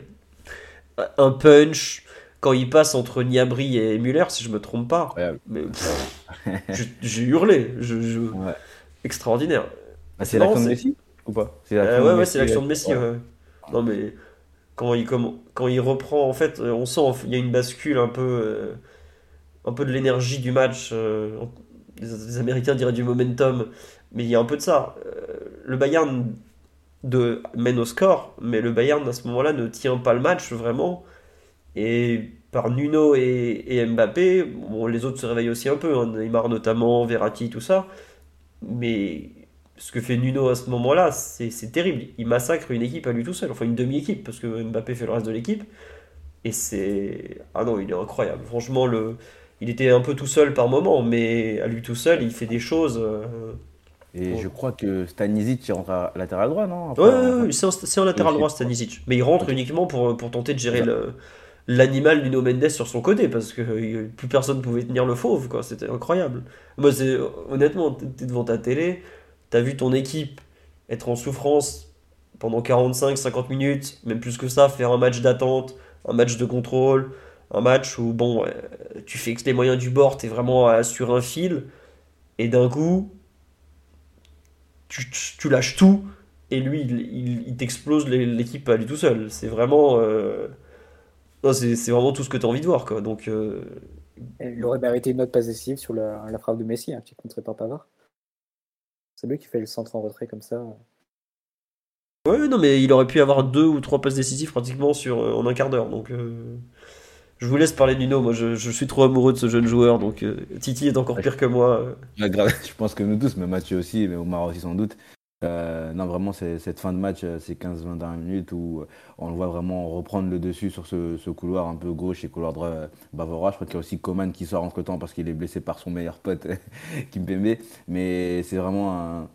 Un punch quand il passe entre Niabri et Muller, si je me trompe pas. Incroyable. Mais pff, j'ai- j'ai hurlé, je, je- Ouais. extraordinaire. Ah, c'est l'action de c'est- Messi ou pas? C'est Euh, ouais, ouais, c'est l'action de Messi. ouais. ouais. Non, mais quand il, comme, quand il reprend, en fait, euh, on sent il y a une bascule un peu, euh, un peu de l'énergie du match. euh, les, les Américains diraient du momentum, mais il y a un peu de ça. Euh, le Bayern de, mène au score, mais le Bayern à ce moment-là ne tient pas le match vraiment. Et par Nuno et, et Mbappé, bon, les autres se réveillent aussi un peu, hein, Neymar notamment, Verratti, tout ça. Mais ce que fait Nuno à ce moment-là, c'est terrible. Il massacre une équipe à lui tout seul, enfin une demi-équipe, parce que Mbappé fait le reste de l'équipe. Et c'est. Ah non, il est incroyable. Franchement, le... il était un peu tout seul par moment, mais à lui tout seul, il fait des choses. euh, Et je crois que Stanisic rentre à latéral droit, non? Après, Ouais, ouais, ouais, c'est un, latéral droit, Stanisic. Mais il rentre uniquement pour, pour tenter de gérer ça. le- l'animal Nuno Mendes sur son côté, parce que euh, plus personne pouvait tenir le fauve, quoi. C'était incroyable. Moi, c'est, honnêtement, t'es t'es devant ta télé, t'as vu ton équipe être en souffrance pendant 45-50 minutes, même plus que ça, faire un match d'attente, un match de contrôle, un match où, bon, euh, tu fais que les moyens du bord, t'es vraiment euh, sur un fil, et d'un coup, tu, lâches tout, et lui, il, t'explose l'é- l'équipe à lui tout seul. C'est vraiment, euh, c'est c'est vraiment tout ce que tu as envie de voir, quoi. Donc, euh, Il aurait mérité une note pas décisive sur la, la frappe de Messi, hein, qui contrée par Pavard. C'est lui qui fait le centre en retrait comme ça. ouais, non, mais il aurait pu avoir deux ou trois passes décisives pratiquement sur, euh, en un quart d'heure. Donc, euh, je vous laisse parler de Nuno. Moi, je, je suis trop amoureux de ce jeune joueur. Donc, euh, Titi est encore pire que moi. euh. Je pense que nous tous, mais Mathieu aussi, mais Omar aussi sans doute. Euh, non, vraiment, cette fin de match, euh, ces 15-20 dernières minutes où euh, on le voit vraiment reprendre le dessus sur ce, couloir un peu gauche et couloir droit bavarois. Je crois qu'il y a aussi Coman qui sort entre temps parce qu'il est blessé par son meilleur pote, Kimpembe. Mais c'est vraiment un.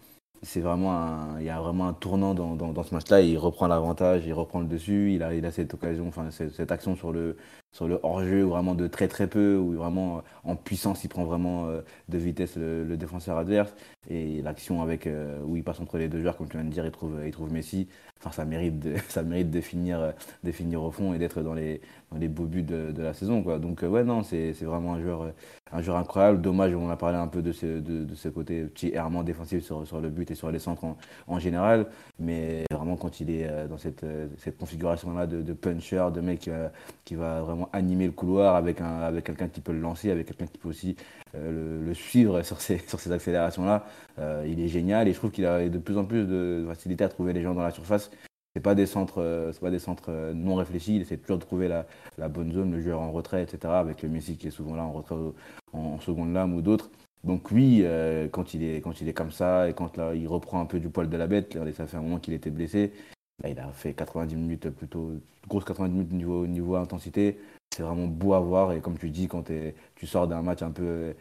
C'est vraiment il y a vraiment un tournant dans, ce match-là. Il reprend l'avantage, il reprend le dessus. Il a, il cette occasion, enfin cette action sur le, sur le hors-jeu, vraiment de très très peu, où vraiment euh, en puissance, il prend vraiment euh, de vitesse le, défenseur adverse. Et l'action avec euh, où il passe entre les deux joueurs, comme tu viens de dire, il trouve, il trouve Messi. Enfin, ça mérite de, ça mérite de finir, de finir au fond et d'être dans les, les beaux buts de, la saison. Quoi. Donc, euh, ouais, non, c'est vraiment un joueur, euh, un joueur incroyable. Dommage, on a parlé un peu de ce, de, ce côté petit errement défensif sur, sur le but et sur les centres en, général. Mais vraiment, quand il est euh, dans cette, cette configuration-là de, de puncher, de mec qui va, vraiment animer le couloir avec, avec quelqu'un qui peut le lancer, avec quelqu'un qui peut aussi le, suivre sur ces, sur ces accélérations-là. Il est génial et je trouve qu'il a de plus en plus de facilité à trouver les gens dans la surface. C'est pas des euh, pas des centres euh, non réfléchis. Il essaie toujours de trouver la, bonne zone, le joueur en retrait, etc. Avec le Messi qui est souvent là en retrait en, seconde lame ou d'autres. Donc oui, euh, quand, il est, comme ça et quand il reprend un peu du poil de la bête, ça fait un moment qu'il était blessé. Il a fait 90 minutes plutôt, grosse 90 minutes niveau intensité. C'est vraiment beau à voir et comme tu dis, quand tu sors d'un match un peu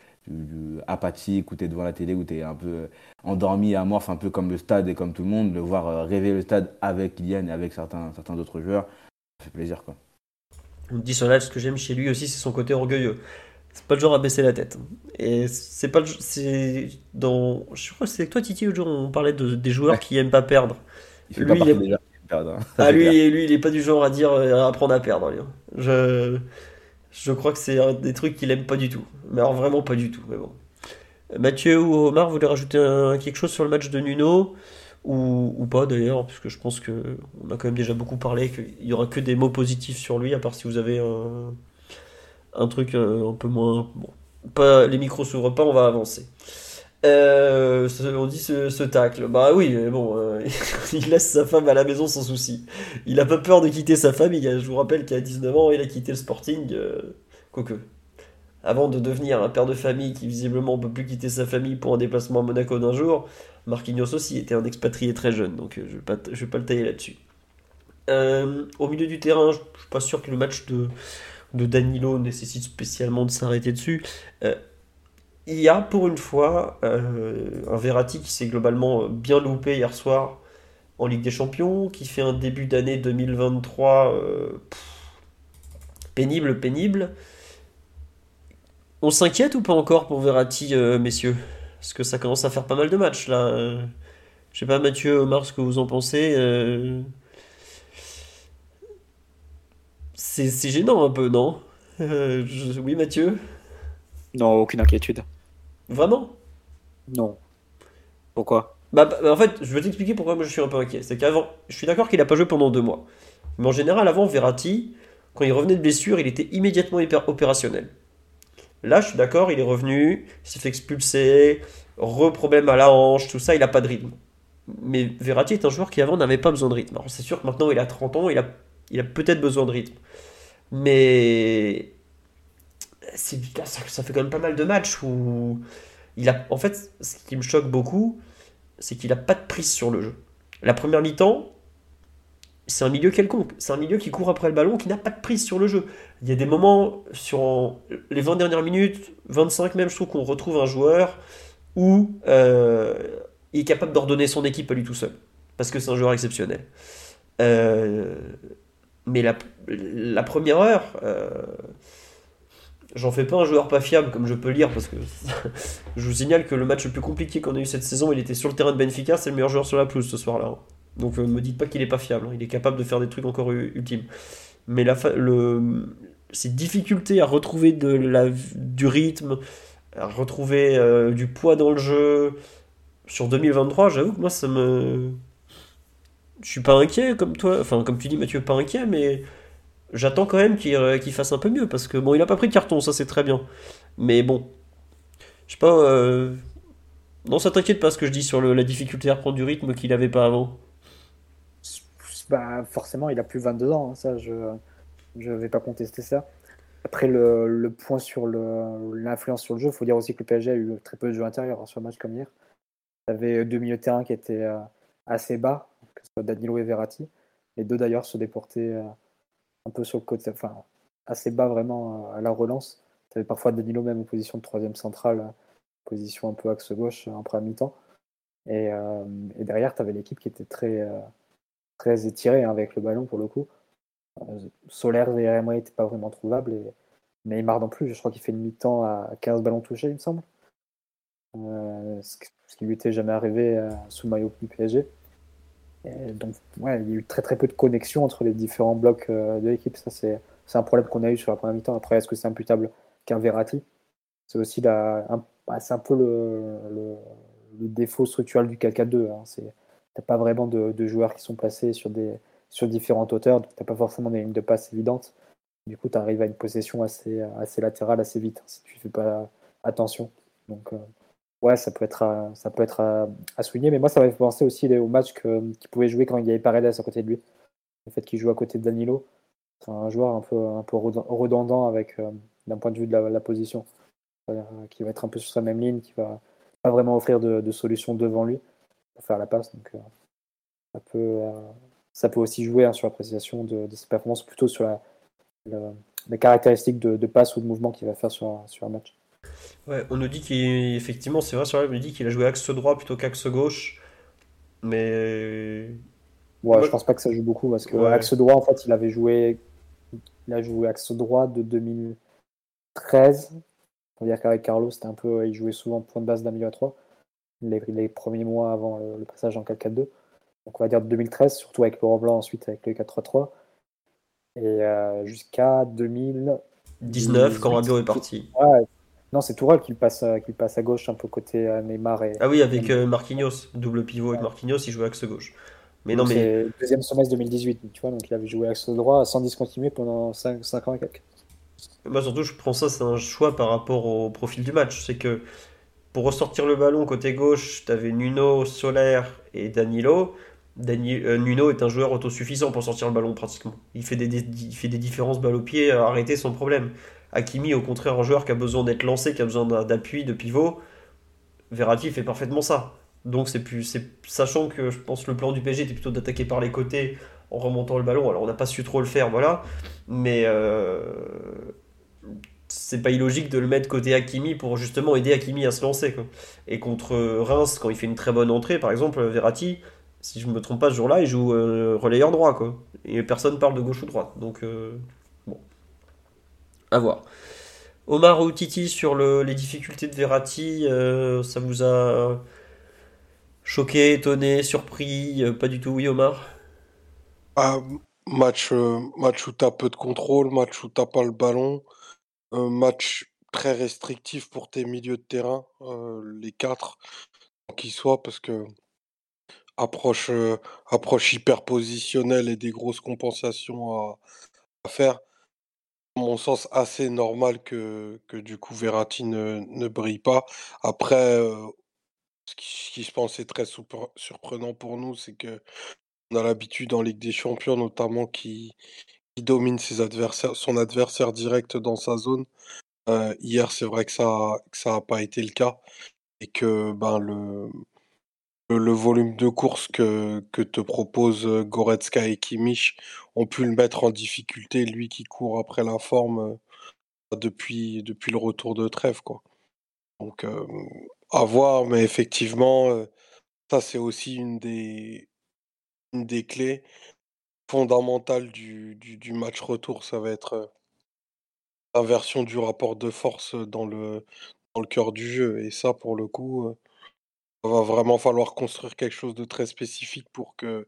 apathique où tu es devant la télé, où tu es un peu endormi, amorphe, un peu comme le stade et comme tout le monde, le voir euh, rêver le stade avec Kylian et avec certains, certains autres joueurs, ça fait plaisir. Quoi. On dit sur live, ce que j'aime chez lui aussi, c'est son côté orgueilleux. C'est pas le genre à baisser la tête. Et c'est pas le c'est dans je crois que c'est toi Titi jour on parlait de, des joueurs qui aiment pas perdre. Il lui, il est... Perdre, hein. ah, lui, lui, il est pas du genre à dire euh, apprendre à perdre. Je je crois que c'est des trucs qu'il aime pas du tout. Mais alors vraiment pas du tout. Mais bon. Mathieu ou Omar, vous voulez rajouter quelque chose sur le match de Nuno? Ou, ou pas d'ailleurs, puisque je pense que on a quand même déjà beaucoup parlé, qu'il y aura que des mots positifs sur lui, à part si vous avez un, un truc euh, un peu moins. Bon, pas, les micros s'ouvrent pas, on va avancer. Euh, on dit ce, tacle. Bah oui, mais bon, euh, il laisse sa femme à la maison sans souci. Il a pas peur de quitter sa famille. Je vous rappelle qu'à 19 ans, il a quitté le Sporting. quoique. Avant de devenir un père de famille qui visiblement ne peut plus quitter sa famille pour un déplacement à Monaco d'un jour, Marquinhos aussi était un expatrié très jeune, donc je ne vais, pas, le tailler là-dessus. au milieu du terrain, je ne suis pas sûr que le match de Danilo nécessite spécialement de s'arrêter dessus. Euh, il y a pour une fois euh, un Verratti qui s'est globalement bien loupé hier soir en Ligue des Champions, qui fait un début d'année 2023 euh, pénible, pénible. On s'inquiète ou pas encore pour Verratti, messieurs? Parce que ça commence à faire pas mal de matchs là. Je sais pas, Mathieu, Omar, ce que vous en pensez. C'est gênant un peu, non? Euh, Oui, Mathieu? Non, aucune inquiétude. Vraiment? Non. Pourquoi? Bah, bah, en fait, je vais t'expliquer pourquoi moi je suis un peu inquiet. C'est qu'avant, je suis d'accord qu'il n'a pas joué pendant deux mois. Mais en général, avant, Verratti, quand il revenait de blessure, il était immédiatement hyper opérationnel. Là, je suis d'accord, il est revenu, il s'est fait expulser, re-problème à la hanche, tout ça, il n'a pas de rythme. Mais Verratti est un joueur qui avant n'avait pas besoin de rythme. Alors c'est sûr que maintenant il a 30 ans, il a, il a peut-être besoin de rythme. Mais ça, fait quand même pas mal de matchs où il a. En fait, ce qui me choque beaucoup, c'est qu'il a pas de prise sur le jeu. La première mi-temps, c'est un milieu quelconque. C'est un milieu qui court après le ballon, qui n'a pas de prise sur le jeu. Il y a des moments, sur les 20 dernières minutes, 25 même, je trouve qu'on retrouve un joueur où euh, il est capable d'ordonner son équipe à lui tout seul. Parce que c'est un joueur exceptionnel. Euh, mais la, la première heure, euh, j'en fais pas un joueur pas fiable comme je peux lire parce que je vous signale que le match le plus compliqué qu'on a eu cette saison, il était sur le terrain de Benfica, c'est le meilleur joueur sur la pelouse ce soir-là. Donc ne euh, me dites pas qu'il est pas fiable, hein. il est capable de faire des trucs encore ultimes. Mais la le, ces difficultés à retrouver de la, du rythme, à retrouver euh, du poids dans le jeu sur 2023, j'avoue que moi ça me je suis pas inquiet comme toi, enfin comme tu dis Mathieu, pas inquiet, mais j'attends quand même euh, qu'il fasse un peu mieux parce que bon, il a pas pris de carton, ça c'est très bien. Mais bon, je sais pas. Euh... Non, ça t'inquiète pas ce que je dis sur la difficulté à reprendre du rythme qu'il avait pas avant. Bah, forcément, il a plus 22 ans, hein, ça je je vais pas contester ça. Après le, point sur l'influence sur le jeu, il faut dire aussi que le PSG a eu très peu de jeux intérieurs hein, sur un match comme hier. Il y avait deux milieux de terrain qui étaient euh, assez bas, que ce soit Danilo et Verratti. Les deux d'ailleurs se déportaient un peu sur le côté, enfin assez bas vraiment euh, à la relance. Tu avais parfois Danilo même en position de troisième centrale, euh, position un peu axe gauche en première mi-temps. Et, derrière, tu avais l'équipe qui était très, très étirée hein, avec le ballon pour le coup. Solaire et Emery n'étaient pas vraiment trouvables. Et Neymar non plus, je crois qu'il fait une mi-temps à 15 ballons touchés, il me semble. ce qui lui était jamais arrivé sous maillot du PSG donc, ouais, il y a eu très très peu de connexion entre les différents blocs euh, de l'équipe. Ça, c'est, un problème qu'on a eu sur la première mi-temps. Après, est-ce que c'est imputable qu'un Verratti? C'est aussi la, un, bah, c'est un peu le, défaut structurel du 4-4-2. Hein. C'est, t'as pas vraiment de, joueurs qui sont placés sur, des, sur différentes hauteurs, donc t'as pas forcément des lignes de passe évidentes. Du coup, tu arrives à une possession assez, assez latérale assez vite hein, si tu fais pas attention. Euh, ouais, ça peut être, à, ça peut être à, souligner. Mais moi, ça m'a fait penser aussi au match qu'il pouvait jouer quand il y avait Paredes à côté de lui. Le fait qu'il joue à côté de Danilo. C'est un joueur un peu, redondant avec, euh, d'un point de vue de la, position. qui va être un peu sur sa même ligne, qui va pas vraiment offrir de, solution devant lui pour faire la passe. Donc ça peut, ça peut aussi jouer hein, sur l'appréciation de, de, ses performances, plutôt sur les caractéristiques de, passe ou de mouvement qu'il va faire sur un match. Ouais, on nous dit qu'effectivement, c'est vrai, sur on nous dit qu'il a joué axe droit plutôt qu'axe gauche. Mais. Ouais, je pense pas que ça joue beaucoup parce que ouais. axe droit, en fait, il avait joué. Il a joué axe droit de 2013. On va dire qu'avec Carlos, c'était un peu. Il jouait souvent point de base d'un milieu à 3. Les, les, premiers mois avant le, le passage en 4-4-2. Donc on va dire 2013, surtout avec Laurent Blanc, ensuite avec le 4-3-3. Et euh, jusqu'à 2019, quand Rabiot est parti. Ouais, non, c'est Tourelle qui passe, qui passe à gauche, un peu côté euh, Neymar. Et, ah oui, avec euh, Marquinhos, double pivot avec Marquinhos, il jouait axe gauche. Mais non, mais. deuxième semestre 2018, tu vois, donc il avait joué axe droit sans discontinuer pendant 5, 5 ans et quelques. Moi, surtout, je prends ça, c'est un choix par rapport au profil du match. C'est que pour ressortir le ballon côté gauche, tu avais Nuno, Solaire et Danilo. Dani, euh, Nuno est un joueur autosuffisant pour sortir le ballon pratiquement. Il fait des, des, il fait des différences balle au pied, arrêter sans problème. Hakimi, au contraire, un joueur qui a besoin d'être lancé, qui a besoin d'appui, de pivot. Verratti fait parfaitement ça. Donc c'est plus, sachant que je pense que le plan du PSG était plutôt d'attaquer par les côtés en remontant le ballon. Alors on n'a pas su trop le faire, voilà. Mais euh, c'est pas illogique de le mettre côté Hakimi pour justement aider Hakimi à se lancer. Et contre Reims, quand il fait une très bonne entrée, par exemple, Verratti, si je me trompe pas ce jour-là, il joue euh, relayeur droit, quoi. Et personne parle de gauche ou droite. Donc euh, à voir. Omar ou Titi sur le, les difficultés de Verratti, euh, ça vous a choqué, étonné, surpris Pas du tout, oui, Omar? Ah, match, match où tu peu de contrôle, match où tu pas le ballon, match très restrictif pour tes milieux de terrain, les quatre, qu'ils soient, parce que approche, euh, approche hyper positionnelle et des grosses compensations à faire. Mon sens, assez normal que, du coup Verratti ne, brille pas. Après, euh, ce, qui, ce qui est très surprenant pour nous, c'est que on a l'habitude en Ligue des Champions, notamment, qui, domine son adversaire direct dans sa zone. Euh, hier, c'est vrai que ça que n'a pas été le cas et que ben le le volume de course que, que te proposent Goretzka et Kimmich ont pu le mettre en difficulté, lui qui court après la forme depuis, depuis le retour de trêve. Donc, euh, à voir, mais effectivement, ça c'est aussi une des, clés fondamentales du match retour. Ça va être l'inversion du rapport de force dans le, dans le cœur du jeu. Et ça, pour le coup il va vraiment falloir construire quelque chose de très spécifique pour que,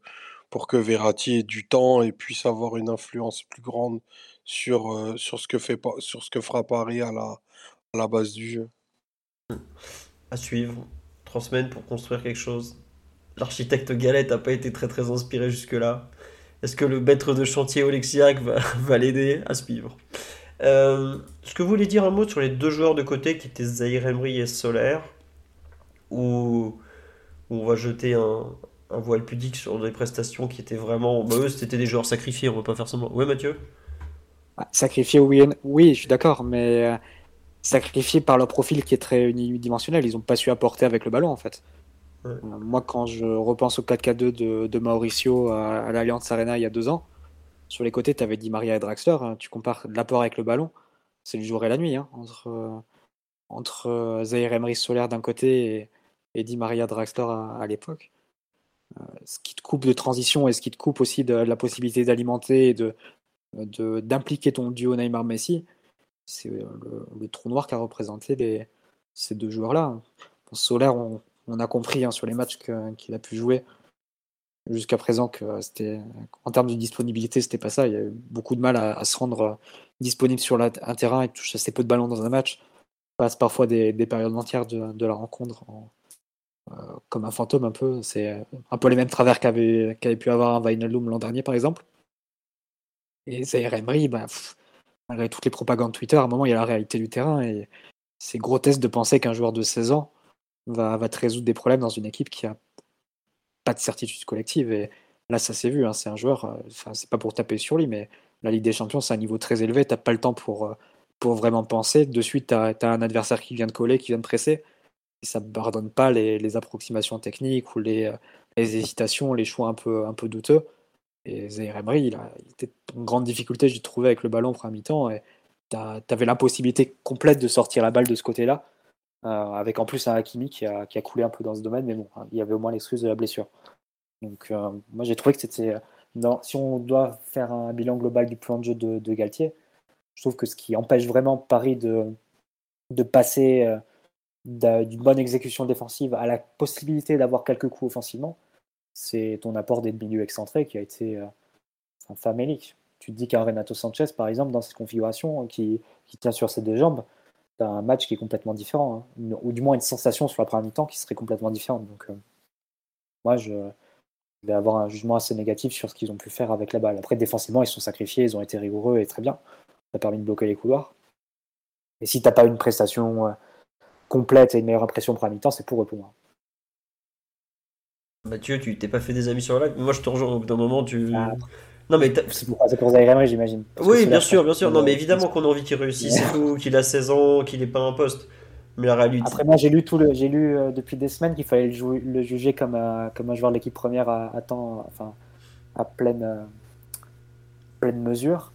pour que Verratti ait du temps et puisse avoir une influence plus grande sur, euh, sur, ce, que fait, sur ce que fera Paris à la, à la base du jeu. À suivre. Trois semaines pour construire quelque chose. L'architecte Galette n'a pas été très très inspiré jusque-là. Est-ce que le maître de chantier Oleksiak va, va l'aider à suivre? Euh, Est-ce que vous voulez dire un mot sur les deux joueurs de côté qui étaient Zahir Emery et Solaire où, on va jeter un, un, voile pudique sur des prestations qui étaient vraiment. Bah, eux, c'était des joueurs sacrifiés, on va pas faire semblant. Ouais, Mathieu? Ah, Sacrifiés, oui, oui, je suis d'accord, mais euh, sacrifiés par leur profil qui est très unidimensionnel. Ils n'ont pas su apporter avec le ballon, en fait. Ouais. Euh, moi, quand je repense au 4K2 de, de Mauricio à, à l'Alliance Arena il y a deux ans, sur les côtés, tu avais dit Maria et Draxler. Hein, tu compares l'apport avec le ballon, c'est le jour et la nuit. Hein, entre, euh, entre euh, Zaire Emery Solaire d'un côté et, et Di Maria Draxler à, à l'époque. Euh, ce qui te coupe de transition et ce qui te coupe aussi de, la possibilité d'alimenter et de, d'impliquer ton duo Neymar-Messi, c'est le, trou noir qu'a représenté ces deux joueurs-là. Solaire, on, a compris hein, sur les matchs qu'il a pu jouer jusqu'à présent que c'était en termes de disponibilité, c'était pas ça. Il y a eu beaucoup de mal à, se rendre disponible sur un terrain et touche assez peu de ballons dans un match. Passe parfois des, des périodes entières de, de la rencontre en, euh, comme un fantôme un peu. C'est un peu les mêmes travers qu'avait qu pu avoir un Vinalum l'an dernier, par exemple. Et Zaire Emery, bah, malgré toutes les propagandes Twitter, à un moment, il y a la réalité du terrain. Et c'est grotesque de penser qu'un joueur de 16 ans va, va te résoudre des problèmes dans une équipe qui a pas de certitude collective. Et là, ça s'est vu. Hein, c'est un joueur, enfin, c'est pas pour taper sur lui, mais la Ligue des Champions, c'est un niveau très élevé. T'as pas le temps pour, pour vraiment penser. De suite, tu as, un adversaire qui vient de coller, qui vient de presser. Ça ne pardonne pas les, approximations techniques ou les, les, hésitations, les choix un peu, douteux. Et Zaire Emery, il, a, il était en grande difficulté, j'ai trouvé, avec le ballon pour un mi-temps. Et tu avais l'impossibilité complète de sortir la balle de ce côté-là. Euh, avec en plus un Hakimi qui a, coulé un peu dans ce domaine, mais bon, hein, il y avait au moins l'excuse de la blessure. Donc euh, moi j'ai trouvé que c'était... Si on doit faire un bilan global du plan de jeu de, Galtier, je trouve que ce qui empêche vraiment Paris de, de passer euh, d'une bonne exécution défensive à la possibilité d'avoir quelques coups offensivement, c'est ton apport des milieux excentrés qui a été euh, famélique. Tu te dis qu'un Renato Sanchez, par exemple, dans cette configuration, qui, qui tient sur ses deux jambes, tu as un match qui est complètement différent, hein. ou du moins une sensation sur la première mi-temps qui serait complètement différente. Donc, euh, moi, je vais avoir un jugement assez négatif sur ce qu'ils ont pu faire avec la balle. Après, défensivement, ils sont sacrifiés, ils ont été rigoureux et très bien. Ça a permis de bloquer les couloirs. Et si tu n'as pas une prestation euh, complète et une meilleure impression pour la mi-temps, c'est pour eux pour moi. Mathieu, tu t'es pas fait des amis sur la live Moi, je te rejoins au bout d'un moment. Tu... Ah. Non, mais c'est pour, Zaire j'imagine. Oui, bien sûr, bien sûr. Non, mais évidemment qu'on a envie qu'il réussisse et tout, qu'il a 16 ans, qu'il n'ait pas un poste. Mais la réalité. Après, moi, j'ai lu, tout le... j'ai lu euh, depuis des semaines qu'il fallait le, juger comme, un... comme un joueur de l'équipe première à, temps, enfin, à pleine, euh, pleine mesure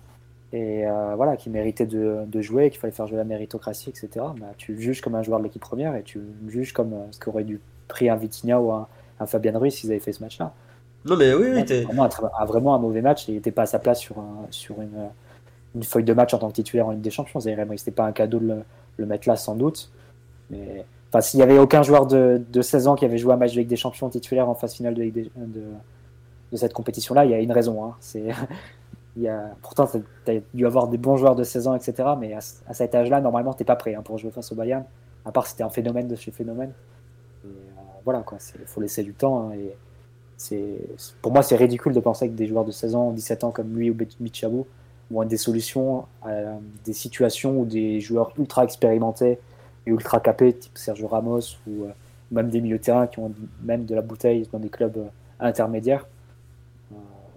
et euh, voilà, qui méritait de, de jouer, qu'il fallait faire jouer la méritocratie, etc. Bah, tu le juges comme un joueur de l'équipe première et tu le juges comme euh, ce qu'aurait dû pris un Vitinha ou un, un Fabien Ruiz s'ils avaient fait ce match-là. Non, mais oui, oui. Vraiment un, vraiment un mauvais match et il n'était pas à sa place sur, un, sur une, une, feuille de match en tant que titulaire en Ligue des Champions. C'était pas un cadeau de le, le, mettre là, sans doute. Mais enfin, s'il n'y avait aucun joueur de, de, 16 ans qui avait joué un match de Ligue des Champions titulaire en phase finale de, de, de cette compétition-là, il y a une raison. Hein. C'est pourtant, tu as dû avoir des bons joueurs de 16 ans, etc. Mais à, cet âge-là, normalement, tu pas prêt hein, pour jouer face au Bayern. À part c'était un phénomène de chez phénomène. Euh, voilà, quoi. Il faut laisser du temps. Hein, et pour moi, c'est ridicule de penser que des joueurs de 16 ans, 17 ans comme lui ou Michabou vont être des solutions à des situations où des joueurs ultra expérimentés et ultra capés, type Sergio Ramos ou euh, même des milieux de terrain qui ont même de la bouteille dans des clubs euh, intermédiaires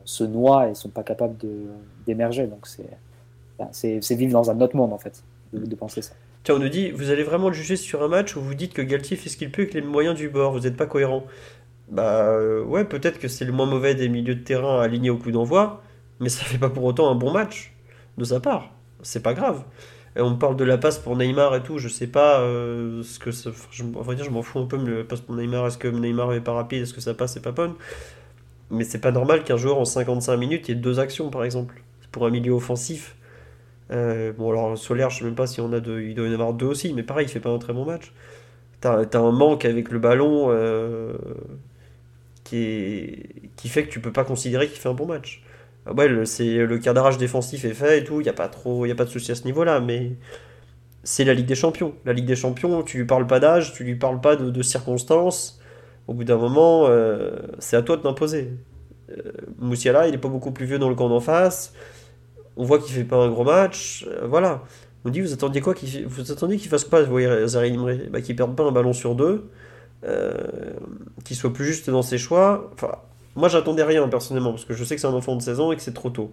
se noient et sont pas capables d'émerger. Donc c'est vivre dans un autre monde en fait, de, penser ça. Tiens, on nous dit, vous allez vraiment le juger sur un match où vous dites que Galtier fait ce qu'il peut avec les moyens du bord, vous n'êtes pas cohérent. Bah euh, ouais, peut-être que c'est le moins mauvais des milieux de terrain alignés au coup d'envoi, mais ça fait pas pour autant un bon match de sa part. C'est pas grave. Et on me parle de la passe pour Neymar et tout, je sais pas euh, ce que ça. Je, dire, je m'en fous un peu, mais la passe pour Neymar, est-ce que Neymar est pas rapide, est-ce que ça passe, c'est pas bonne mais c'est pas normal qu'un joueur en 55 minutes ait deux actions, par exemple. Pour un milieu offensif. Euh, bon, alors Solaire, je sais même pas si on a deux. Il doit y en avoir deux aussi, mais pareil, il fait pas un très bon match. T'as as un manque avec le ballon euh, qui, est, qui fait que tu peux pas considérer qu'il fait un bon match. Ah ouais, c'est le cadrage défensif est fait et tout, il n'y a pas trop, il a pas de souci à ce niveau-là, mais c'est la Ligue des Champions. La Ligue des Champions, tu lui parles pas d'âge, tu lui parles pas de circonstances au bout d'un moment, euh, c'est à toi de t'imposer. Euh, Moussiala, il est pas beaucoup plus vieux dans le camp d'en face. On voit qu'il fait pas un gros match. Euh, voilà. On dit, vous attendiez quoi Vous attendiez qu'il fasse pas, vous voyez, Zari bah, Qu'il perde pas un ballon sur deux. qu'il soit plus juste dans ses choix. Enfin, moi, j'attendais rien personnellement, parce que je sais que c'est un enfant de 16 ans et que c'est trop tôt.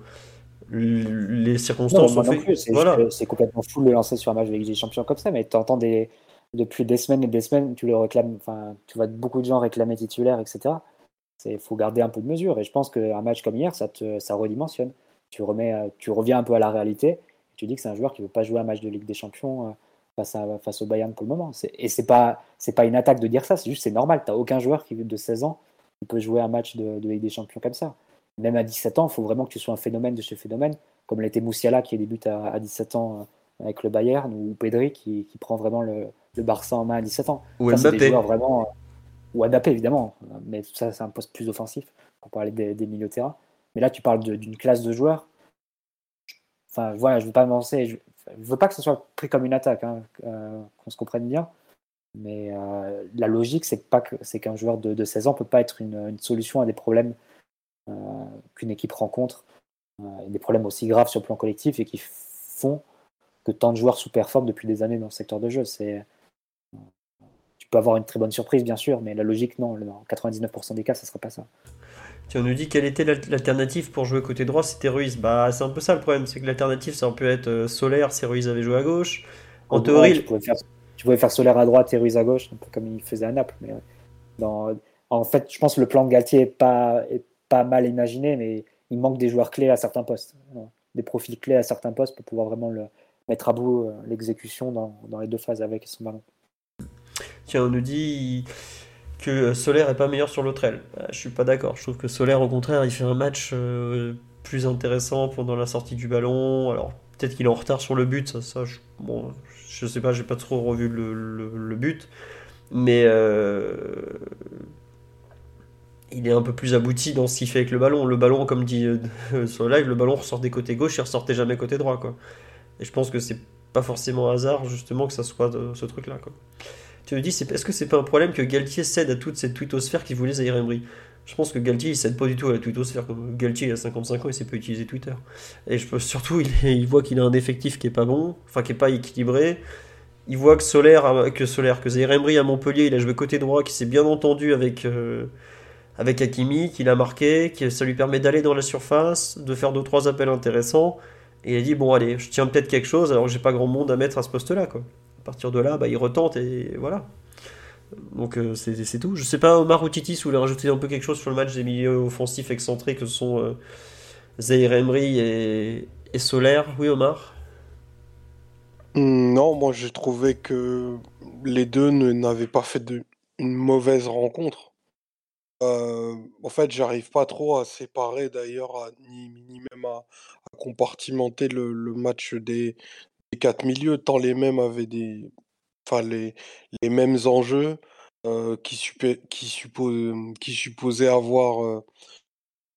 Les circonstances sont faites. C'est, voilà. c'est complètement fou de le lancer sur un match avec des champions comme ça, mais tu entends des depuis des semaines et des semaines, tu le réclames, enfin, tu vois beaucoup de gens réclamer titulaire, etc. Il faut garder un peu de mesure. Et je pense qu'un match comme hier, ça, te, ça redimensionne. Tu, remets, euh, tu reviens un peu à la réalité. Tu dis que c'est un joueur qui ne veut pas jouer un match de Ligue des Champions euh, face, à, face au Bayern pour le moment. Et ce n'est pas, pas une attaque de dire ça, c'est juste c'est normal. Tu n'as aucun joueur qui de 16 ans qui peut jouer un match de, Ligue des Champions comme ça. Même à 17 ans, il faut vraiment que tu sois un phénomène de chez phénomène, comme l'était Moussiala qui débute à, à 17 ans euh, avec le Bayern, ou Pedri qui prend vraiment le, le Barça en main à 17 ans. Ou Mbappé. Vraiment, euh, ou Mbappé, évidemment. Mais tout ça, c'est un poste plus offensif pour parler des, milieux de terrain. Mais là, tu parles d'une classe de joueurs. Enfin, voilà, je ne veux pas m'avancer. Je ne veux pas que ce soit pris comme une attaque, hein, euh, qu'on se comprenne bien. Mais euh, la logique, c'est qu'un joueur de, 16 ans peut pas être une, solution à des problèmes qu'une équipe rencontre, des problèmes aussi graves sur le plan collectif et qui font que tant de joueurs sous-performent depuis des années dans le secteur de jeu. C'est peux avoir une très bonne surprise, bien sûr, mais la logique, non. Dans 99% des cas, ça ne sera pas ça. Tu nous dis quelle était l'al- l'alternative pour jouer côté droit, c'était Ruiz. Bah, c'est un peu ça le problème, c'est que l'alternative, ça peut être euh, Solaire si Ruiz avait joué à gauche. En théorie, tu, pouvais faire, tu pouvais faire Solaire à droite et Ruiz à gauche, un peu comme il faisait à Naples. Mais euh, dans, en fait, je pense que le plan de Galtier est pas, est pas mal imaginé, mais il manque des joueurs clés à certains postes, des profils clés à certains postes pour pouvoir vraiment le, mettre à bout euh, l'exécution dans, dans les deux phases avec son ballon. Tiens, on nous dit que Solaire est pas meilleur sur l'autre aile. Bah, je suis pas d'accord. Je trouve que Solaire, au contraire, il fait un match euh, plus intéressant pendant la sortie du ballon. Alors, peut-être qu'il est en retard sur le but. Ça, je, bon, je sais pas, j'ai pas trop revu le, le- le but. Mais euh, il est un peu plus abouti dans ce qu'il fait avec le ballon. Le ballon, comme dit euh, sur le live, le ballon ressort des côtés gauche, il ressortait jamais côté droit. Et je pense que c'est pas forcément hasard, justement, que ça soit ce truc-là. Quoi. Tu me dis, est-ce que c'est pas un problème que Galtier cède à toute cette twittosphère qui voulait Zaire Emery? Je pense que Galtier, il cède pas du tout à la twittosphère. Galtier, il a 55 ans, il sait pas utiliser Twitter. Et je surtout, il, voit qu'il a un effectif qui est pas bon, enfin qui est pas équilibré. Il voit que Solaire, que Solaire, que Zaire à Montpellier, il a joué côté droit, qui s'est bien entendu avec, euh, avec Hakimi, qu'il a marqué, que ça lui permet d'aller dans la surface, de faire deux trois appels intéressants. Et il a dit bon allez, je tiens peut-être quelque chose alors que j'ai pas grand monde à mettre à ce poste-là quoi. Partir de là, bah, il retente et voilà. Donc euh, c'est tout. Je sais pas, Omar ou Titi, si vous voulez rajouter un peu quelque chose sur le match des milieux offensifs excentrés que sont euh, Zaire Emery et, Solaire. Oui, Omar? Hmm, Non, moi j'ai trouvé que les deux n'avaient pas fait de, une mauvaise rencontre. Euh, en fait, j'arrive pas trop à séparer d'ailleurs, ni, même à, à compartimenter le match des, des quatre milieux, tant les mêmes avaient des, enfin les, les mêmes enjeux euh, qui, supposaient avoir euh,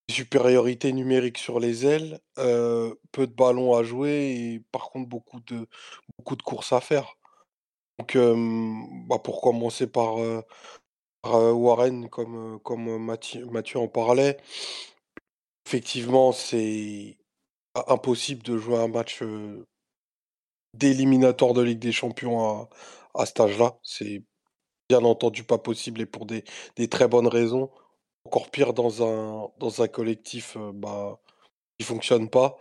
une supériorité numérique sur les ailes, euh, peu de ballons à jouer et par contre beaucoup de, beaucoup de courses à faire. Donc, bah, pour commencer par, euh, Warren, comme, Mathieu, en parlait, effectivement, c'est i- impossible de jouer un match d'éliminatoire de Ligue des Champions à, à cet âge-là. C'est bien entendu pas possible et pour des, très bonnes raisons. Encore pire dans un, collectif euh, bah, qui fonctionne pas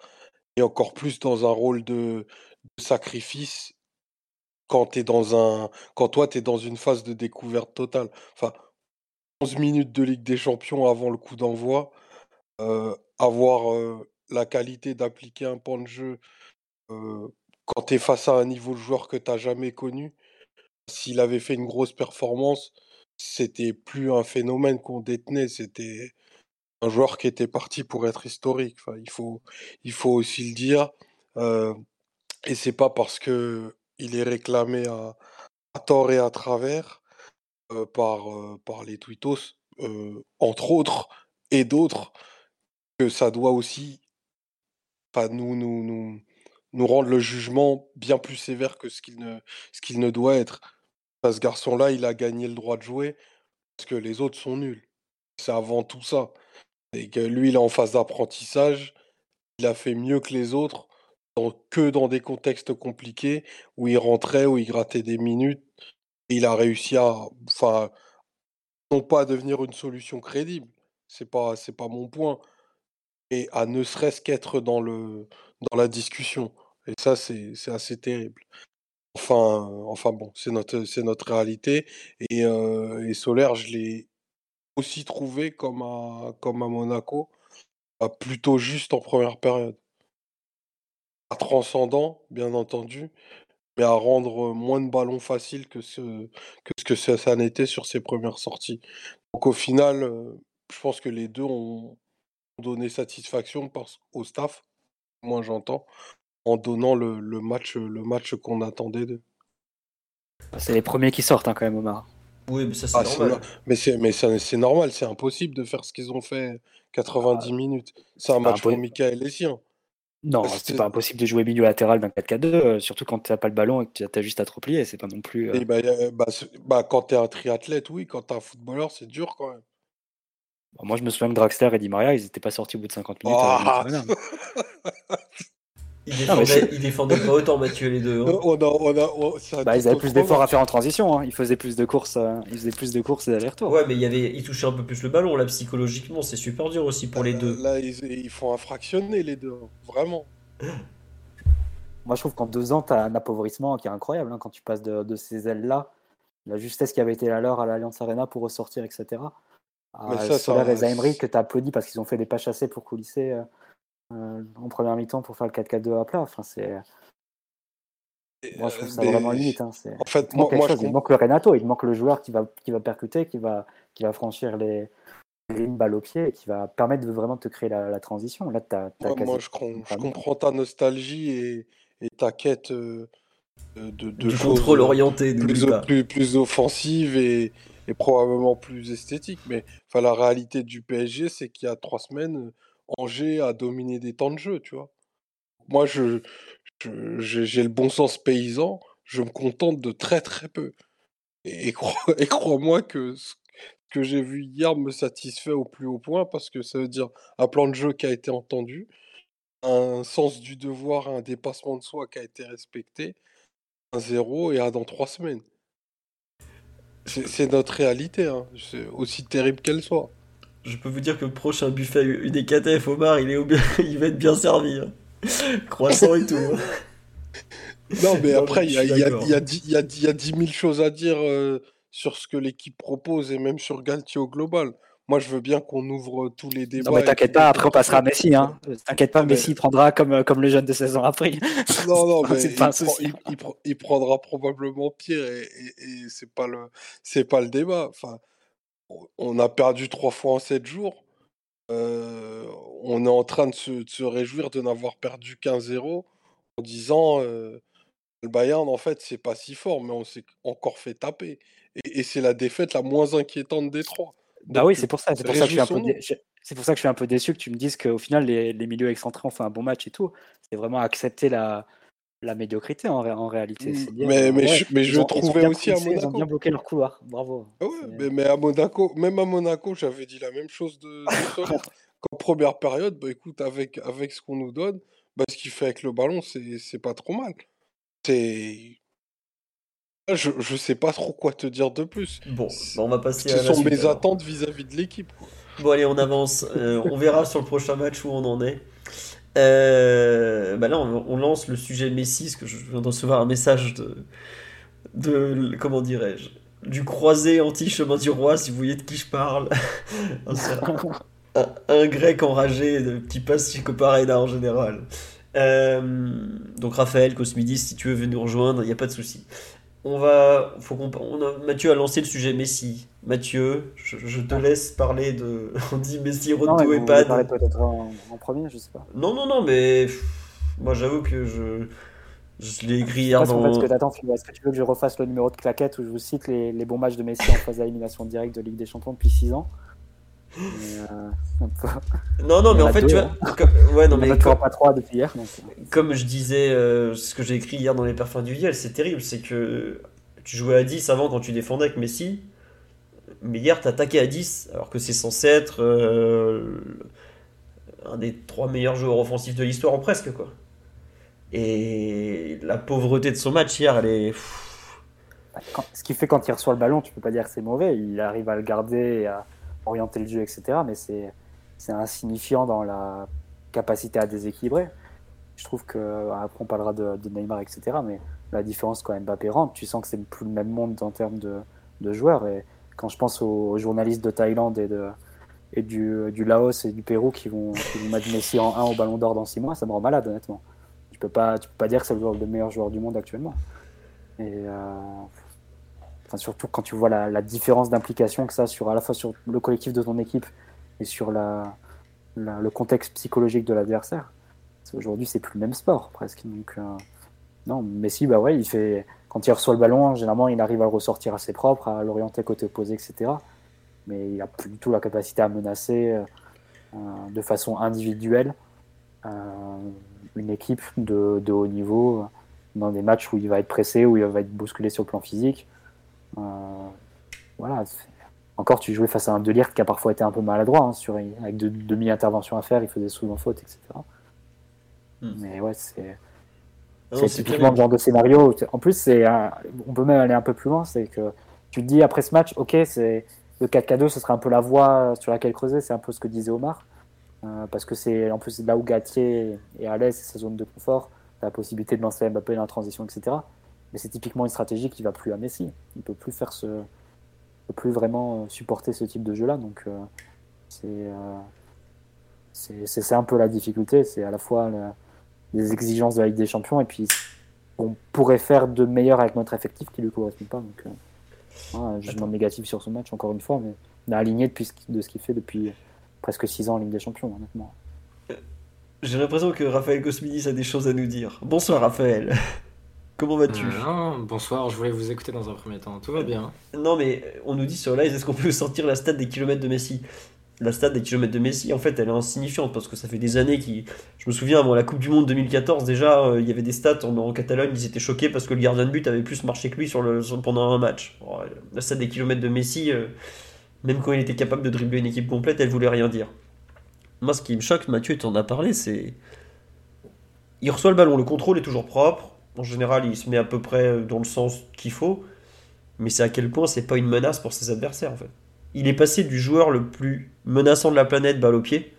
et encore plus dans un rôle de, sacrifice quand dans toi tu es dans une phase de découverte totale. Enfin, 11 minutes de Ligue des Champions avant le coup d'envoi, euh, avoir euh, la qualité d'appliquer un pan de jeu euh, quand tu es face à un niveau de joueur que tu jamais connu, s'il avait fait une grosse performance, c'était plus un phénomène qu'on détenait, c'était un joueur qui était parti pour être historique. Il faut, aussi le dire. euh, et c'est pas parce que il est réclamé à, tort et à travers euh, par, euh, par les tweetos, euh, entre autres, et d'autres, que ça doit aussi nous, nous, nous, nous rendre le jugement bien plus sévère que ce qu'il ne, ce qu'il ne doit être. Enfin, ce garçon-là, il a gagné le droit de jouer parce que les autres sont nuls. C'est avant tout ça. Et que lui, il est en phase d'apprentissage. Il a fait mieux que les autres, que dans des contextes compliqués où il rentrait, où il grattait des minutes. Il a réussi à, enfin, non pas à devenir une solution crédible. C'est pas, c'est pas mon point. Et à ne serait-ce qu'être dans le, dans la discussion. Et ça, c'est, assez terrible. Enfin, enfin bon, c'est notre, notre réalité. Et, euh, et Solaire, je l'ai aussi trouvé comme à, comme à Monaco, bah, plutôt juste en première période. Pas transcendant, bien entendu, mais à rendre moins de ballons faciles que ce que, ce que ça, ça n'était sur ses premières sorties. Donc au final, euh, je pense que les deux ont donné satisfaction parce, au staff, moi j'entends, en donnant le, le match, le match qu'on attendait d'eux. C'est les premiers qui sortent hein, quand même, Omar. Oui, mais ça c'est Ah, normal. no- mais c'est mais ça- c'est normal, c'est impossible de faire ce qu'ils ont fait 90 minutes. C'est un match pour Michael Essien. Non, Parce c'est pas impossible de jouer milieu latéral d'un 4-4-2, euh, surtout quand t'as pas le ballon et que tu as juste à te replier. C'est pas non plus. euh, Et bah, bah, bah, quand t'es un triathlète, oui, quand t'es un footballeur, c'est dur quand même. Bon, moi, je me souviens que Draxler et Di Maria, ils étaient pas sortis au bout de 50 minutes. Barcelone. Il Ils défendaient, ils défendaient pas autant Mathieu les deux. hein. On a, on a, on- Bah, ils avaient plus d'efforts à match. faire en transition. hein. Ils faisaient plus de courses, euh, ils faisaient plus de courses et d'allers-retours. Ouais, mais il y avait, ils touchaient un peu plus le ballon là psychologiquement, c'est super dur aussi pour les Là, deux. Là, ils, ils font un fractionné, les deux. hein. Vraiment. Moi, je trouve qu'en deux ans, tu as un appauvrissement qui est incroyable. hein, quand tu passes de, de ces ailes-là, la justesse qui avait été la leur à l'Alliance Arena pour ressortir, etc. Mais À ça, Soler ça- et Zaimri que tu as applaudi parce qu'ils ont fait des pas chassés pour coulisser euh, euh, en première mi-temps pour faire le 4-4-2 à plat. Enfin, c'est... Moi, je trouve ça Mais- vraiment limite. hein, c'est- En fait, Il moi, manque, quelque moi, je chose, il manque le Renato, il manque le joueur qui va, qui va percuter, qui va, qui va franchir les, les lignes balles au pied et qui va permettre de vraiment te créer la, la transition. Là, as, Moi, moi, je, com- je comprends ta nostalgie et, et ta quête euh, de, de, de Du contrôle orienté, plus, plus, plus offensives et, et probablement plus esthétiques. Mais enfin, la réalité du PSG, c'est qu'il y a trois semaines, Angers a dominé des temps de jeu, tu vois. Moi, je, j'ai le bon sens paysan, je me contente de très très peu. Et crois-moi que ce que j'ai vu hier me satisfait au plus haut point parce que ça veut dire un plan de jeu qui a été entendu, un sens du devoir, un dépassement de soi qui a été respecté, un zéro et un dans trois semaines. C'est notre réalité, hein. C'est aussi terrible qu'elle soit. Je peux vous dire que le prochain buffet UDKTF Omar, il, est au bien- il va être bien servi. hein. Croissant et tout. hein. Non, mais Non, après, il y a, suis il y a- d'accord. il y a dix- il y a dix- il y a dix mille choses à dire euh, sur ce que l'équipe propose et même sur Galtier au global. Moi, je veux bien qu'on ouvre tous les débats. Non, mais et t'inquiète pas, après on passera à Messi. Hein. T'inquiète pas, mais- Messi prendra comme, euh, comme le jeune de 16 ans après. Non, non, mais il, prend- il- il prend- il prendra probablement pire et, et- et c'est pas le, c'est pas le débat. Enfin, on- on a perdu trois fois en sept jours. Euh, on est en train de se, de se réjouir de n'avoir perdu qu'un 0 en disant euh, le Bayern, en fait, c'est pas si fort, mais on s'est encore fait taper. Et, et c'est la défaite la moins inquiétante des trois. Bah oui, c'est pour ça. C'est pour ça que je suis un peu, dé- c'est pour ça que je suis un peu déçu que tu me dises qu'au final les, les milieux excentrés ont fait un bon match et tout. C'est vraiment accepter la, la médiocrité en, ré- en réalité. Dire, Mais, euh, mais, ouais, je, mais je ont- trouvais aussi à coulissé, Ils ont Monaco. bien bloqué leur couloir. Bravo. Ah ouais, mais, mais à Monaco, même à Monaco, j'avais dit la même chose de, de. Qu'en première période, bah écoute, avec, avec ce qu'on nous donne, bah, ce qu'il fait avec le ballon, c'est c'est pas trop mal. C'est. Ah, Je, je sais pas trop quoi te dire de plus. Bon, bah, on va passer Ce à la sont suite, mes alors. attentes vis-à-vis de l'équipe. Bon, allez, on avance. Euh, on verra sur le prochain match où on en est. Euh, bah là, on, on lance le sujet Messi, parce que je viens de recevoir un message de, de comment dirais-je, du croisé anti-chemin du roi, si vous voyez de qui je parle. Un, un- un grec enragé, de petit passe chez Coparena en général. Euh, donc Raphaël, Cosmidis, si tu veux venir nous rejoindre, il n'y a pas de souci. On va, faut qu'on, on a- Mathieu a lancé le sujet Messi. Mathieu, je, je te laisse parler de. On dit Messi, vous et Pad. parler peut-être en, en premier, je sais pas. Non, non, non, mais pff, moi j'avoue que je, je l'ai écrit hier en fait, dans. ce que. Est-ce que tu veux que je refasse le numéro de claquette où je vous cite les, les bons matchs de Messi en phase d'élimination directe de Ligue des Champions depuis 6 ans? Mais, euh, Non, non, mais en fait, deux, tu hein. vois. comme- Ouais, non, mais comme, pas 3 depuis hier. donc, euh, comme je disais, euh, ce que j'ai écrit hier dans les parfums du Viel, c'est terrible. C'est que tu jouais à 10 avant quand tu défendais avec Messi. Mais hier, t'attaquais à 10, alors que c'est censé être euh, un des trois meilleurs joueurs offensifs de l'histoire, ou presque, quoi. Et la pauvreté de son match hier, elle est. quand- ce qui fait quand il reçoit le ballon, tu peux pas dire que c'est mauvais. Il arrive à le garder, et à orienter le jeu, etc. Mais c'est insignifiant dans la capacité à déséquilibrer. Je trouve que après on parlera de, Neymar, etc. Mais la différence quand Mbappé rentre, tu sens que c'est plus le même monde en termes de, de joueurs. Et quand je pense aux, journalistes de Thaïlande et de et du, Laos et du Pérou qui vont, qui vont mettre Messi en 1 au Ballon d'Or dans 6 mois, ça me rend malade honnêtement. Tu peux pas, tu peux pas dire que c'est le, le meilleur joueur du monde actuellement. Et euh, enfin, surtout quand tu vois la, différence d'implication que ça sur à la fois sur le collectif de ton équipe et sur la, le contexte psychologique de l'adversaire. Parce qu'aujourd'hui, c'est plus le même sport presque. Donc, euh, non, Messi, bah ouais, il fait quand il reçoit le ballon, généralement, il arrive à le ressortir assez propre, à l'orienter côté opposé, etc. Mais il a plus du tout la capacité à menacer euh, euh, de façon individuelle euh, une équipe de, de haut niveau dans des matchs où il va être pressé, où il va être bousculé sur le plan physique. Euh, voilà. Encore, tu jouais face à un Delirte qui a parfois été un peu maladroit, hein, sur, avec de demi-interventions à faire, il faisait souvent faute, etc. Hmm. Mais ouais, c'est Non, c'est typiquement le genre de scénario. En plus, c'est un- on peut même aller un peu plus loin. C'est que tu te dis après ce match, ok, c'est le 4K2, ce serait un peu la voie sur laquelle creuser. C'est un peu ce que disait Omar. Euh, parce que c'est en plus là où Gatier est à l'aise, c'est sa zone de confort. La possibilité de lancer Mbappé dans la transition, etc. Mais c'est typiquement une stratégie qui va plus à Messi. Il peut plus faire ce, il peut plus vraiment euh, supporter ce type de jeu-là. Donc euh, c'est euh, c'est c'est- un peu la difficulté. C'est à la fois le- les exigences de la Ligue des Champions et puis on pourrait faire de meilleur avec notre effectif qui lui correspond pas. Donc, euh, voilà, jugement négatif sur ce match encore une fois, mais on est aligné depuis ce de ce qu'il fait depuis presque 6 ans en Ligue des Champions, honnêtement. J'ai l'impression que Raphaël Cosmidis a des choses à nous dire. Bonsoir Raphaël. Comment vas-tu Euh, bonsoir, je voulais vous écouter dans un premier temps. Tout va bien. Non mais on nous dit sur live, est-ce qu'on peut sortir la stat des kilomètres de Messi? La stat des kilomètres de Messi, en fait, elle est insignifiante parce que ça fait des années qui... Je me souviens, avant la Coupe du Monde 2014, déjà, euh, il y avait des stats en, en Catalogne, ils étaient choqués parce que le gardien de but avait plus marché que lui sur le, sur- pendant un match. Euh, la stat des kilomètres de Messi, euh, même quand il était capable de dribbler une équipe complète, elle voulait rien dire. Moi, ce qui me choque, Mathieu, tu en as parlé, c'est... Il reçoit le ballon, le contrôle est toujours propre. En général, il se met à peu près dans le sens qu'il faut. Mais c'est à quel point c'est pas une menace pour ses adversaires, en fait. Il est passé du joueur le plus menaçant de la planète, balle au pied,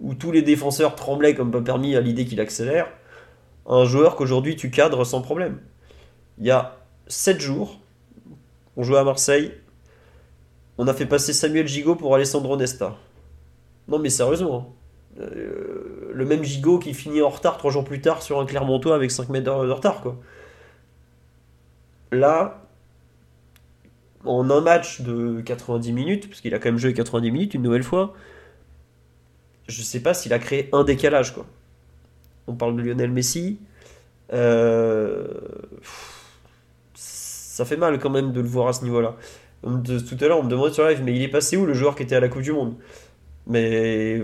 où tous les défenseurs tremblaient comme pas permis à l'idée qu'il accélère, à un joueur qu'aujourd'hui tu cadres sans problème. Il y a 7 jours, on jouait à Marseille, on a fait passer Samuel Gigot pour Alessandro Nesta. Non mais sérieusement, hein. Euh, le même Gigot qui finit en retard 3 jours plus tard sur un Clermontois avec 5 mètres de retard, quoi. Là, en un match de 90 minutes, parce qu'il a quand même joué 90 minutes une nouvelle fois, je sais pas s'il a créé un décalage quoi. On parle de Lionel Messi. euh, Ça fait mal quand même de le voir à ce niveau-là. Tout à l'heure, on me demandait sur live, mais il est passé où le joueur qui était à la Coupe du Monde? Mais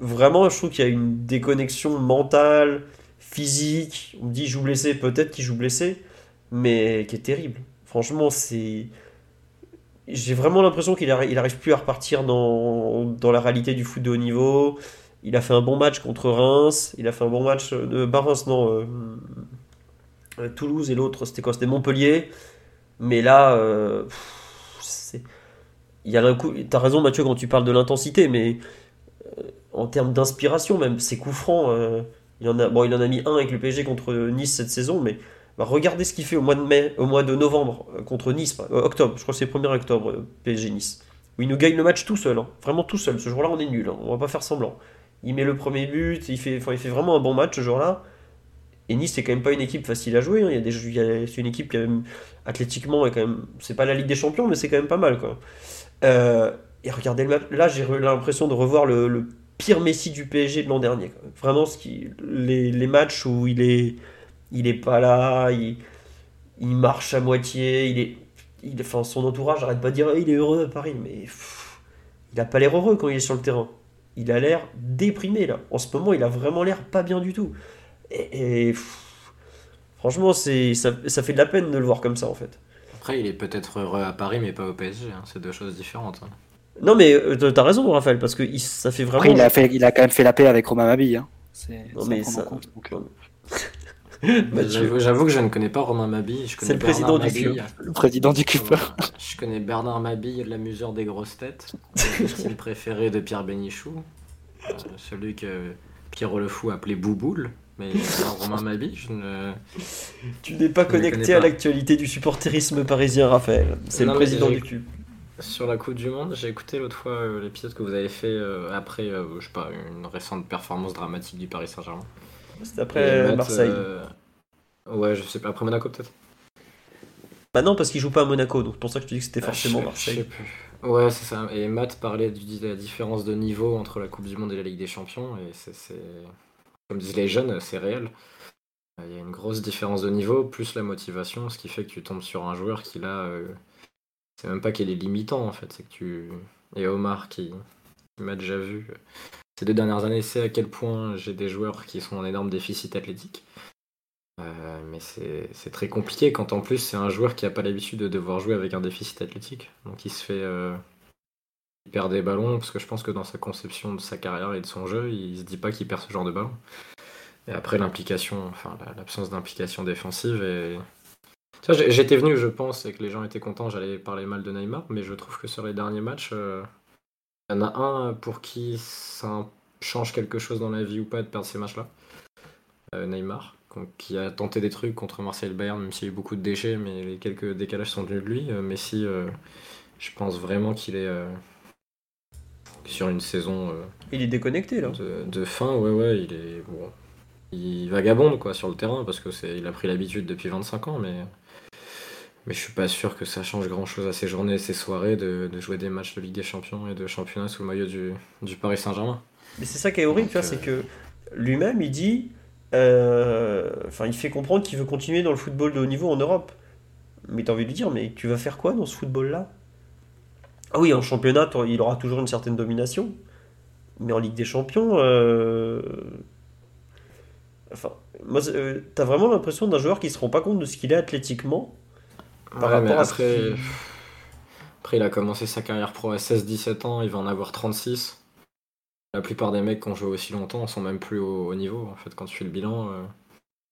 vraiment, je trouve qu'il y a une déconnexion mentale, physique. On me dit, joue blessé, peut-être qu'il joue blessé, mais qui est terrible. Franchement, c'est. J'ai vraiment l'impression qu'il arri- il arrive plus à repartir dans, dans la réalité du foot de haut niveau. Il a fait un bon match contre Reims. Il a fait un bon match euh, de bah, Reims, non. euh, euh, Toulouse et l'autre, c'était quoi? C'était Montpellier. Mais là, c'est. Il y a un coup. T'as raison, Mathieu, quand tu parles de l'intensité, mais en termes d'inspiration, même, ses coups francs, euh, il en a, bon, il en a mis un avec le PSG contre Nice cette saison, mais bah, regardez ce qu'il fait au mois de mai, au mois de novembre euh, contre Nice, euh, octobre, je crois que c'est le 1er octobre, PSG Nice. Où il nous gagne le match tout seul, hein. vraiment tout seul. Ce jour-là, on est nul, hein. on va pas faire semblant. Il met le premier but, il fait, il fait vraiment un bon match ce jour-là. Et Nice, c'est quand même pas une équipe facile à jouer. hein. A a- c'est une équipe qui, même, athlétiquement, c'est pas la Ligue des Champions, mais c'est quand même pas mal, quoi. Et regardez le match. Là, j'ai re- l'impression de revoir le pire Messi du PSG de l'an dernier. Vraiment, ce qui, les, les matchs où il est, il est pas là, il, marche à moitié, il est, il, enfin, son entourage arrête pas de dire Ah, il est heureux à Paris, mais il a pas l'air heureux quand il est sur le terrain. Il a l'air déprimé là. En ce moment, il a vraiment l'air pas bien du tout. Et, et, franchement, c'est, ça, ça fait de la peine de le voir comme ça en fait. Après, il est peut-être heureux à Paris, mais pas au PSG. hein. C'est deux choses différentes. hein. Non, mais euh, t'as raison, Raphaël, parce que il- ça fait vraiment. Après, il a, fait, il a quand même fait la paix avec Romain Mabille. Hein. Non, mais ça- euh, Mathieu. J'avoue j'avoue que je ne connais pas Romain connais C'est le président Bernard du Mabille. Le président du Cooper. Je connais Bernard Mabille, l'amuseur des grosses têtes, le style préféré de Pierre Bénichou, euh, celui que Pierrot le Fou appelait Bouboule. Mais Romain Mabille, je ne. Tu n'es pas Je le connecté à l'actualité du supporterisme parisien, Raphaël. C'est le président du cube. Sur la Coupe du Monde, j'ai écouté l'autre fois euh, l'épisode que vous avez fait euh, après, euh, je sais pas, une récente performance dramatique du Paris Saint-Germain. C'était après Matt, Marseille. euh, Ouais, je sais pas, après Monaco peut-être. Bah non, parce qu'il joue pas à Monaco, donc c'est pour ça que je te dis que c'était Ah, forcément Marseille. je sais plus. Ouais, c'est ça. Et Matt parlait de la différence de niveau entre la Coupe du Monde et la Ligue des Champions. Et c'est, comme disent les jeunes, c'est réel. Il y a une grosse différence de niveau, plus la motivation, ce qui fait que tu tombes sur un joueur qui là, c'est même pas qu'il est limitant en fait, c'est que tu. Et Omar qui, m'a déjà vu ces deux dernières années, sait à quel point j'ai des joueurs qui sont en énorme déficit athlétique. Euh, mais c'est très compliqué quand en plus c'est un joueur qui n'a pas l'habitude de devoir jouer avec un déficit athlétique. Donc il se fait. euh, il perd des ballons, parce que je pense que dans sa conception de sa carrière et de son jeu, il se dit pas qu'il perd ce genre de ballon. Et après, l'implication, enfin, la- l'absence d'implication défensive. Et... J'étais venu, je pense, et que les gens étaient contents, j'allais parler mal de Neymar, mais je trouve que sur les derniers matchs, euh, il y en a un pour qui ça change quelque chose dans la vie ou pas de perdre ces matchs-là. Euh, Neymar, qui a tenté des trucs contre Marseille et le Bayern, même s'il y a eu beaucoup de déchets, mais les quelques décalages sont venus de lui. Euh, Messi, euh, je pense vraiment qu'il est euh, sur une saison. euh, Il est déconnecté là. de, de fin, ouais, ouais, il est bon. Il vagabonde quoi sur le terrain parce que c'est, il a pris l'habitude depuis 25 ans, mais mais je suis pas sûr que ça change grand chose à ses journées et ses soirées de, de jouer des matchs de Ligue des Champions et de championnat sous le maillot du, du Paris Saint-Germain. Mais c'est ça qui est horrible, tu vois, c'est que lui-même, il dit, euh, enfin, il fait comprendre qu'il veut continuer dans le football de haut niveau en Europe. Mais t'as envie de lui dire, mais tu vas faire quoi dans ce football-là? Ah oui, en championnat, il aura toujours une certaine domination. Mais en Ligue des Champions, euh, enfin, moi, euh, t'as vraiment l'impression d'un joueur qui se rend pas compte de ce qu'il est athlétiquement. Par Ouais, mais à après, il a commencé sa carrière pro à 16-17 ans, il va en avoir 36. La plupart des mecs qui ont joué aussi longtemps sont même plus au, au niveau. En fait, quand tu fais le bilan, euh,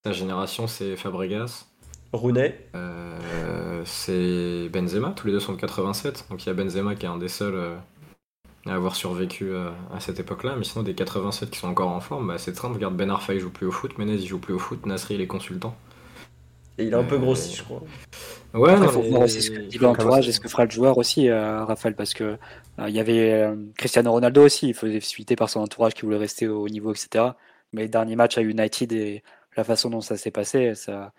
sa génération, c'est Fabregas, Rooney, Euh, c'est Benzema, tous les deux sont de 87, donc il y a Benzema qui est un des seuls euh, à avoir survécu euh, à cette époque-là, mais sinon des 87 qui sont encore en forme, bah, c'est simple, regarde Ben Arfa il joue plus au foot, Menez il joue plus au foot, Nasri il est consultant. et il a un peu Euh, grossi, je crois. Ouais, Après, non, faut mais- voir aussi ce que dit l'entourage et ce que fera le joueur aussi, euh, Raphaël, parce que euh, il y avait euh, Cristiano Ronaldo aussi, il faisait suiter par son entourage qui voulait rester au niveau, etc. Mais le dernier match à United et la façon dont ça s'est passé, ça,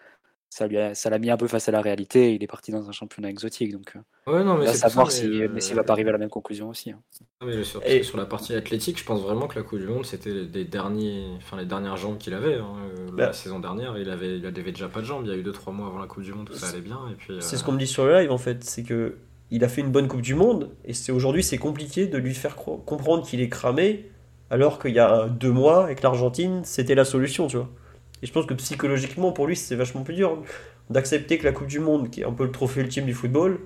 ça lui a- ça l'a mis un peu face à la réalité. Il est parti dans un championnat exotique, donc euh, Ouais, non, mais va c'est pour savoir ça, si mais, euh, Messi va pas arriver à la même conclusion aussi. hein. Non, mais sur, Et- sur la partie athlétique, je pense vraiment que la Coupe du Monde, c'était les derniers, enfin les dernières jambes qu'il avait. hein. Euh, Bah. La saison dernière, il avait, il avait déjà pas de jambes. Il y a eu 2-3 mois avant la Coupe du Monde où ça allait bien. Et puis, C'est euh, ce qu'on me dit sur le live en fait, c'est que il a fait une bonne Coupe du Monde et c'est aujourd'hui c'est compliqué de lui faire comprendre qu'il est cramé alors qu'il y a deux mois avec l'Argentine c'était la solution tu vois. Et je pense que psychologiquement pour lui c'est vachement plus dur d'accepter que la Coupe du Monde qui est un peu le trophée ultime du football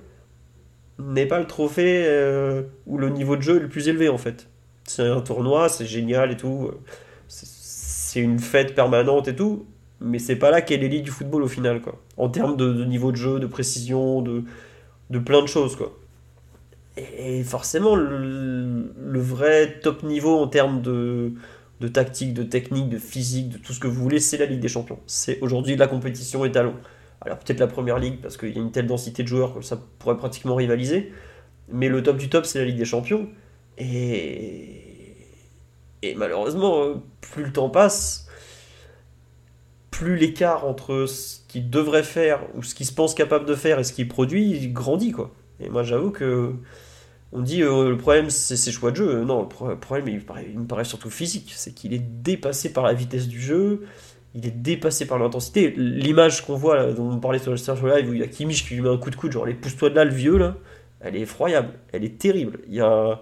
n'est pas le trophée euh, où le niveau de jeu est le plus élevé en fait. C'est un tournoi, c'est génial et tout, c'est- une fête permanente et tout, mais c'est pas là qu'est l'élite du football au final quoi. En termes de, niveau de jeu, de précision, de, de plein de choses quoi. Et, forcément le vrai top niveau en termes de, de tactique, de technique, de physique, de tout ce que vous voulez, c'est la Ligue des Champions. C'est aujourd'hui la compétition étalon. Alors peut-être la première ligue parce qu'il y a une telle densité de joueurs que ça pourrait pratiquement rivaliser, mais le top du top c'est la Ligue des Champions. Et, malheureusement, plus le temps passe, plus l'écart entre ce qu'il devrait faire ou ce qu'il se pense capable de faire et ce qu'il produit grandit quoi. Et moi j'avoue que on dit euh, le problème c'est ses choix de jeu. Non, le pro- problème il me paraît, surtout physique. C'est qu'il est dépassé par la vitesse du jeu, il est dépassé par l'intensité. L'image qu'on voit dont on parlait sur le le live où il y a Kimmich qui lui met un coup de coude, genre les pousse-toi de là le vieux là, elle est effroyable, elle est terrible. Il y a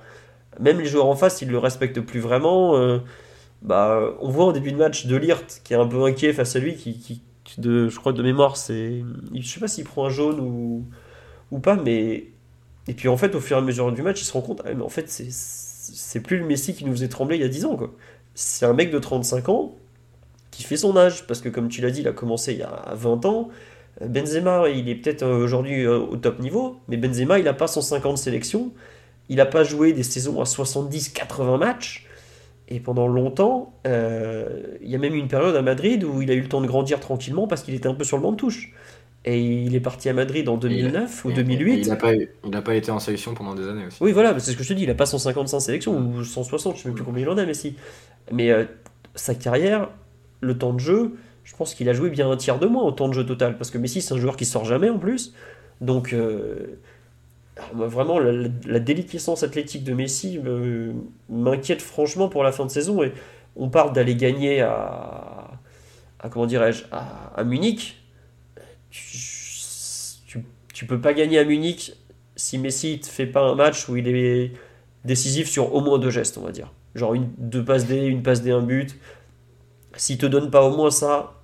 même les joueurs en face ils le respectent plus vraiment. euh, bah, on voit en début de match de Lirt qui est un peu inquiet face à lui, qui, qui- de, je crois de mémoire, c'est, je sais pas s'il prend un jaune ou pas, mais et puis en fait au fur et à mesure du match, il se rend compte, ah, mais en fait c'est, plus le Messi qui nous faisait trembler il y a 10 ans. C'est un mec de 35 ans qui fait son âge, parce que comme tu l'as dit, il a commencé il y a 20 ans. Benzema, il est peut-être euh, aujourd'hui euh, au top niveau, mais Benzema, il n'a pas 150 sélections, il n'a pas joué des saisons à 70-80 matchs. Et pendant longtemps, euh, il y a même eu une période à Madrid où il a eu le temps de grandir tranquillement parce qu'il était un peu sur le banc de touche. Et il est parti à Madrid en 2009 ou et- 2008. Il n'a pas, il n'a pas été en sélection pendant des années aussi. Oui, voilà, mais c'est ce que je te dis, il a pas 155 sélections ou 160, je sais même plus combien il en a, Messi. Mais euh, sa carrière, le temps de jeu, je pense qu'il a joué bien un tiers de moins au temps de jeu total, parce que Messi, c'est un joueur qui sort jamais en plus. Donc, euh, vraiment, la, déliquescence athlétique de Messi me- m'inquiète franchement pour la fin de saison. Et on parle d'aller gagner à, à comment dirais-je, à, à Munich. Tu, tu, tu peux pas gagner à Munich si Messi te fait pas un match où il est décisif sur au moins deux gestes, on va dire. Genre une, deux passes D, une passe D, un but. S'il te donne pas au moins ça,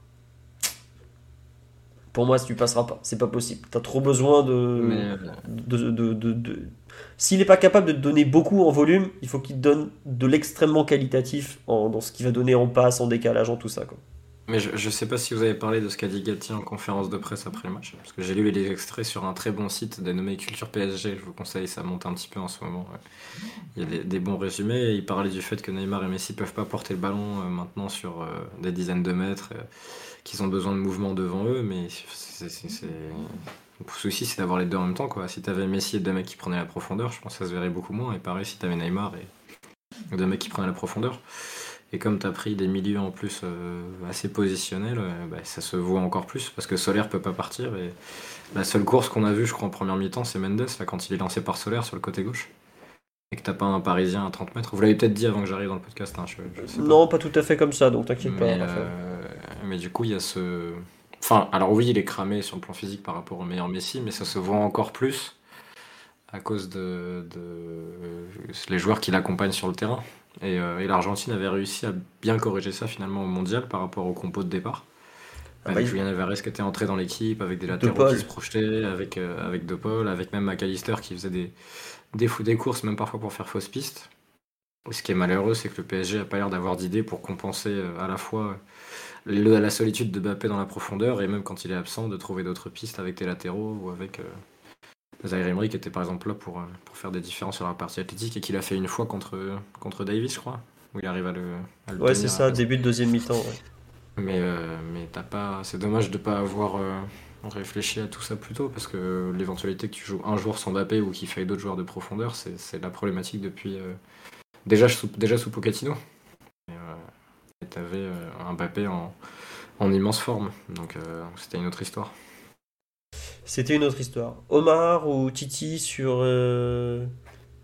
pour moi, tu passeras pas. C'est pas possible. T'as trop besoin de. Mais, euh, de, de- de- de- S'il n'est pas capable de te donner beaucoup en volume, il faut qu'il te donne de l'extrêmement qualitatif en- dans ce qu'il va donner en passe, en décalage, en tout ça. Quoi. Mais je, je sais pas si vous avez parlé de ce qu'a dit Gatti en conférence de presse après le match, parce que j'ai lu les extraits sur un très bon site dénommé Culture PSG, je vous conseille, ça monte un petit peu en ce moment. Il y a des, bons résumés, il parlait du fait que Neymar et Messi peuvent pas porter le ballon euh, maintenant sur euh, des dizaines de mètres, euh, qu'ils ont besoin de mouvement devant eux, mais le souci c'est d'avoir les deux en même temps. Si t'avais Messi et deux mecs qui prenaient la profondeur, je pense que ça se verrait beaucoup moins, et pareil si t'avais Neymar et deux mecs qui prenaient la profondeur. Et comme tu as pris des milieux en plus euh, assez positionnels, euh, bah, ça se voit encore plus parce que Solaire peut pas partir. Et la seule course qu'on a vue, je crois, en première mi-temps, c'est Mendes, là, quand il est lancé par Solaire sur le côté gauche. Et que t'as pas un Parisien à 30 mètres. Vous l'avez peut-être dit avant que j'arrive dans le podcast, hein, je, je sais pas. Non, pas tout à fait comme ça, donc t'inquiète pas. Euh, mais du coup, il y a ce. Enfin, alors oui, il est cramé sur le plan physique par rapport au meilleur Messi, mais ça se voit encore plus à cause de, de- les joueurs qui l'accompagnent sur le terrain. Et, euh, et l'Argentine avait réussi à bien corriger ça finalement au mondial par rapport au compo de départ. Ah avec bah, Julian Alvarez qui était entré dans l'équipe, avec des latéraux qui se projetaient, avec, euh, avec De Paul, avec même McAllister qui faisait des, des, des courses, même parfois pour faire fausse piste. Ce qui est malheureux, c'est que le PSG a pas l'air d'avoir d'idée pour compenser euh, à la fois le- la solitude de Mbappé dans la profondeur et même quand il est absent, de trouver d'autres pistes avec tes latéraux ou avec euh, Zaire Emery qui était par exemple là pour, euh, pour faire des différences sur la partie athlétique et qu'il a fait une fois contre, contre Davis, je crois, où il arrive à le, à le Ouais, c'est ça, début de deuxième mi-temps. ouais. mais, euh, mais t'as pas. C'est dommage de pas avoir euh, réfléchi à tout ça plus tôt, parce que l'éventualité que tu joues un joueur sans Mbappé ou qu'il faille d'autres joueurs de profondeur, c'est la problématique depuis. euh, déjà, sous, déjà sous Pochettino. Et, t'avais un Mbappé en, en immense forme, donc c'était une autre histoire. C'était une autre histoire. Omar ou Titi sur euh,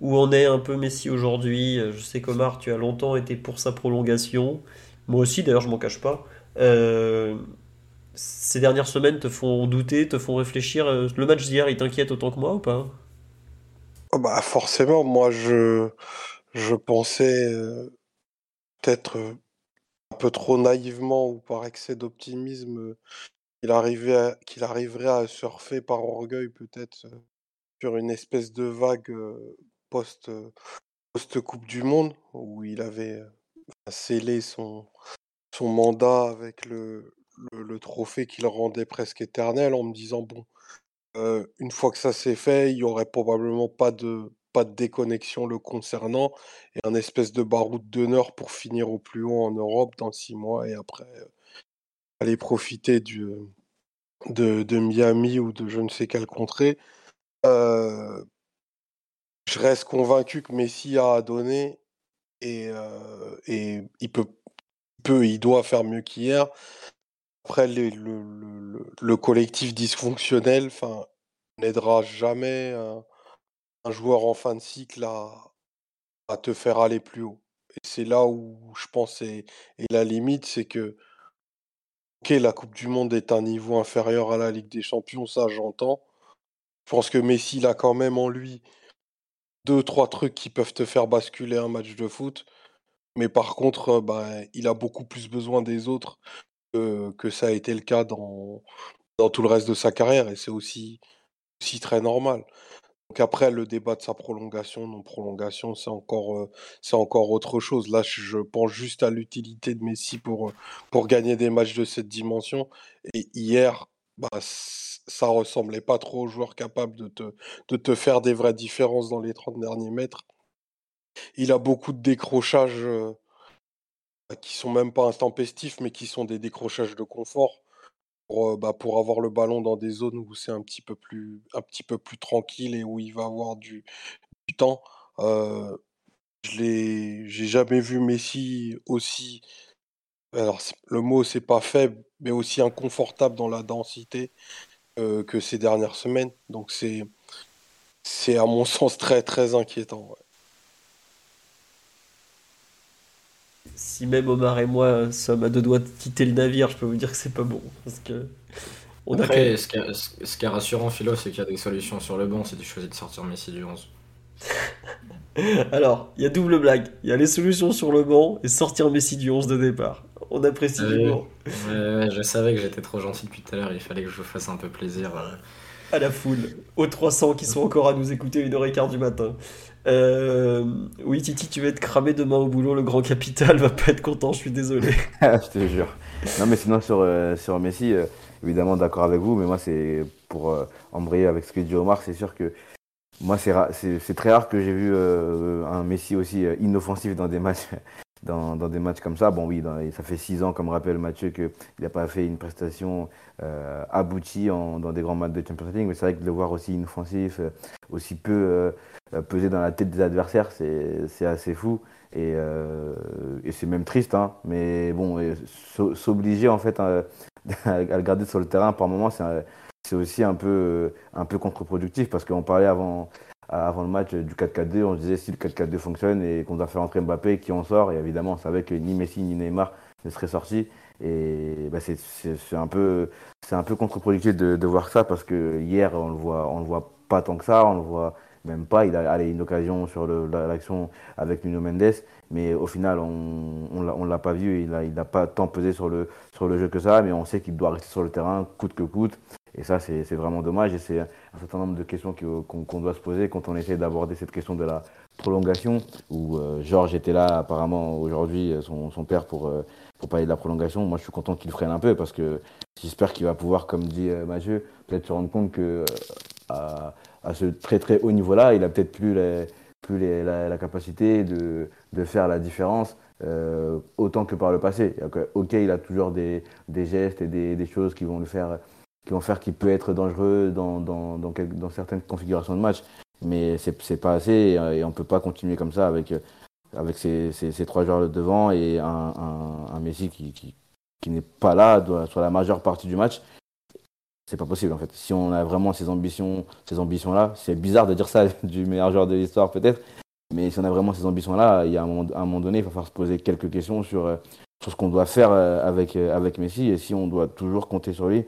où en est un peu Messi aujourd'hui. Euh, Je sais qu'Omar, tu as longtemps été pour sa prolongation. Moi aussi, d'ailleurs, je m'en cache pas. Euh, ces dernières semaines te font douter, te font réfléchir. Le match d'hier, il t'inquiète autant que moi ou pas? Ah Bah forcément, moi je, je pensais peut-être un peu trop naïvement ou par excès d'optimisme qu'il arrivait qu'il arriverait à surfer par orgueil peut-être euh, sur une espèce de vague euh, post, euh, post-Coupe du Monde où il avait scellé son, son mandat avec le, le, trophée qui le rendait presque éternel en me disant bon une fois que ça c'est fait, il y aurait probablement pas de, pas de déconnexion le concernant et un espèce de baroud d'honneur pour finir au plus haut en Europe dans six mois et après aller profiter du, de, de Miami ou de je ne sais quelle contrée. Euh, je reste convaincu que Messi a à donner et, euh, et il peut, peut, il doit faire mieux qu'hier. Après, les- le, le, le- le collectif dysfonctionnel, n'aidera jamais un, joueur en fin de cycle à, à te faire aller plus haut. Et c'est là où je pense est, est la limite, c'est que, la Coupe du Monde est un niveau inférieur à la Ligue des Champions, ça j'entends. Je pense que Messi, a quand même en lui deux, trois trucs qui peuvent te faire basculer un match de foot. Mais par contre, euh, bah, il a beaucoup plus besoin des autres que, ça a été le cas dans, tout le reste de sa carrière. Et c'est aussi très normal. Donc après, le débat de sa prolongation, non-prolongation, c'est encore, euh, c'est encore autre chose. Là, je pense juste à l'utilité de Messi pour, euh, pour gagner des matchs de cette dimension. Et hier, bah, ça ressemblait pas trop aux joueurs capables de te, de te faire des vraies différences dans les 30 derniers mètres. Il a beaucoup de décrochages euh, qui sont même pas intempestifs, mais qui sont des décrochages de confort pour, euh, bah, pour avoir le ballon dans des zones où c'est un petit peu plus, tranquille et où il va avoir du, temps. Euh, je l'ai, jamais vu Messi aussi. Alors, le mot, c'est pas faible, mais aussi inconfortable dans la densité euh, que ces dernières semaines. Donc, c'est, à mon sens très, très inquiétant. Si même Omar et moi sommes à deux doigts de quitter le navire, je peux vous dire que c'est pas bon. Parce que on a Après, même- ce qui, est, ce qui est rassurant, Philo, c'est qu'il y a des solutions sur le banc si tu choisis de sortir Messi du 11. Alors, il y a double blague. Il y a les solutions sur le banc et sortir Messi du 11 de départ. On apprécie ouais, je savais que j'étais trop gentil depuis tout à l'heure, il fallait que je vous fasse un peu plaisir. euh. à la foule, aux 300 qui sont encore à nous écouter une heure et quart du matin. Euh, oui, Titi, tu vas être cramé demain au boulot. Le grand capital va pas être content, je suis désolé. je te jure. non, mais sinon, sur, euh, sur Messi, euh, évidemment, d'accord avec vous, mais moi, c'est pour embrayer avec ce que dit Omar, c'est sûr que moi, c'est très rare que j'ai vu un Messi aussi inoffensif dans des matchs. Dans, des matchs comme ça, bon oui, ça fait six ans, comme rappelle Mathieu, qu'il n'a pas fait une prestation euh, aboutie en- dans des grands matchs de Champions League, mais c'est vrai que de le voir aussi inoffensif, euh, aussi peu euh, peser dans la tête des adversaires, c'est assez fou. Et, c'est même triste, hein. mais bon, s'obliger en fait à, le garder sur le terrain par moment, c'est aussi un peu, un peu contre-productif parce qu'on parlait avant, avant le match du 4-4-2, on se disait si le 4-4-2 fonctionne et qu'on doit faire entrer Mbappé, qui en sort, et évidemment on savait que ni Messi ni Neymar ne seraient sortis. Et bah, c'est un peu, un peu contre-productif de, de voir ça parce que hier on le voit, on le voit pas tant que ça, on le voit même pas. Il a allez, une occasion sur l'action avec Nuno Mendes, mais au final on on l'a- pas vu. Il a, il n'a pas tant pesé sur le, sur le jeu que ça, mais on sait qu'il doit rester sur le terrain coûte que coûte. Et ça, c'est c'est vraiment dommage. Et c'est un certain nombre de questions que- qu'on doit se poser quand on essaie d'aborder cette question de la prolongation, où euh, Georges était là apparemment aujourd'hui, euh, son, son père, pour, euh, pour parler de la prolongation. Moi, je suis content qu'il freine un peu parce que j'espère qu'il va pouvoir, comme dit euh, Mathieu, peut-être se rendre compte que euh, à, à ce très très haut niveau-là, il a peut-être plus, les- plus les- la, capacité de, de faire la différence euh, autant que par le passé. Ok, il a toujours des, des gestes et des, des choses qui vont le faire qui vont faire qu'il peut être dangereux dans, dans, dans, quel- dans certaines configurations de match. Mais c'est pas assez et, euh, on peut pas continuer comme ça avec, euh, avec ces, ces, trois joueurs devant et un, un, un Messi qui, qui, qui n'est pas là sur la majeure partie du match. C'est pas possible en fait. Si on a vraiment ces ambitions, ces ambitions là, c'est bizarre de dire ça du meilleur joueur de l'histoire peut-être, mais si on a vraiment ces ambitions là, il y a un moment, un moment donné, il va falloir se poser quelques questions sur, euh, sur ce qu'on doit faire avec, avec Messi et si on doit toujours compter sur lui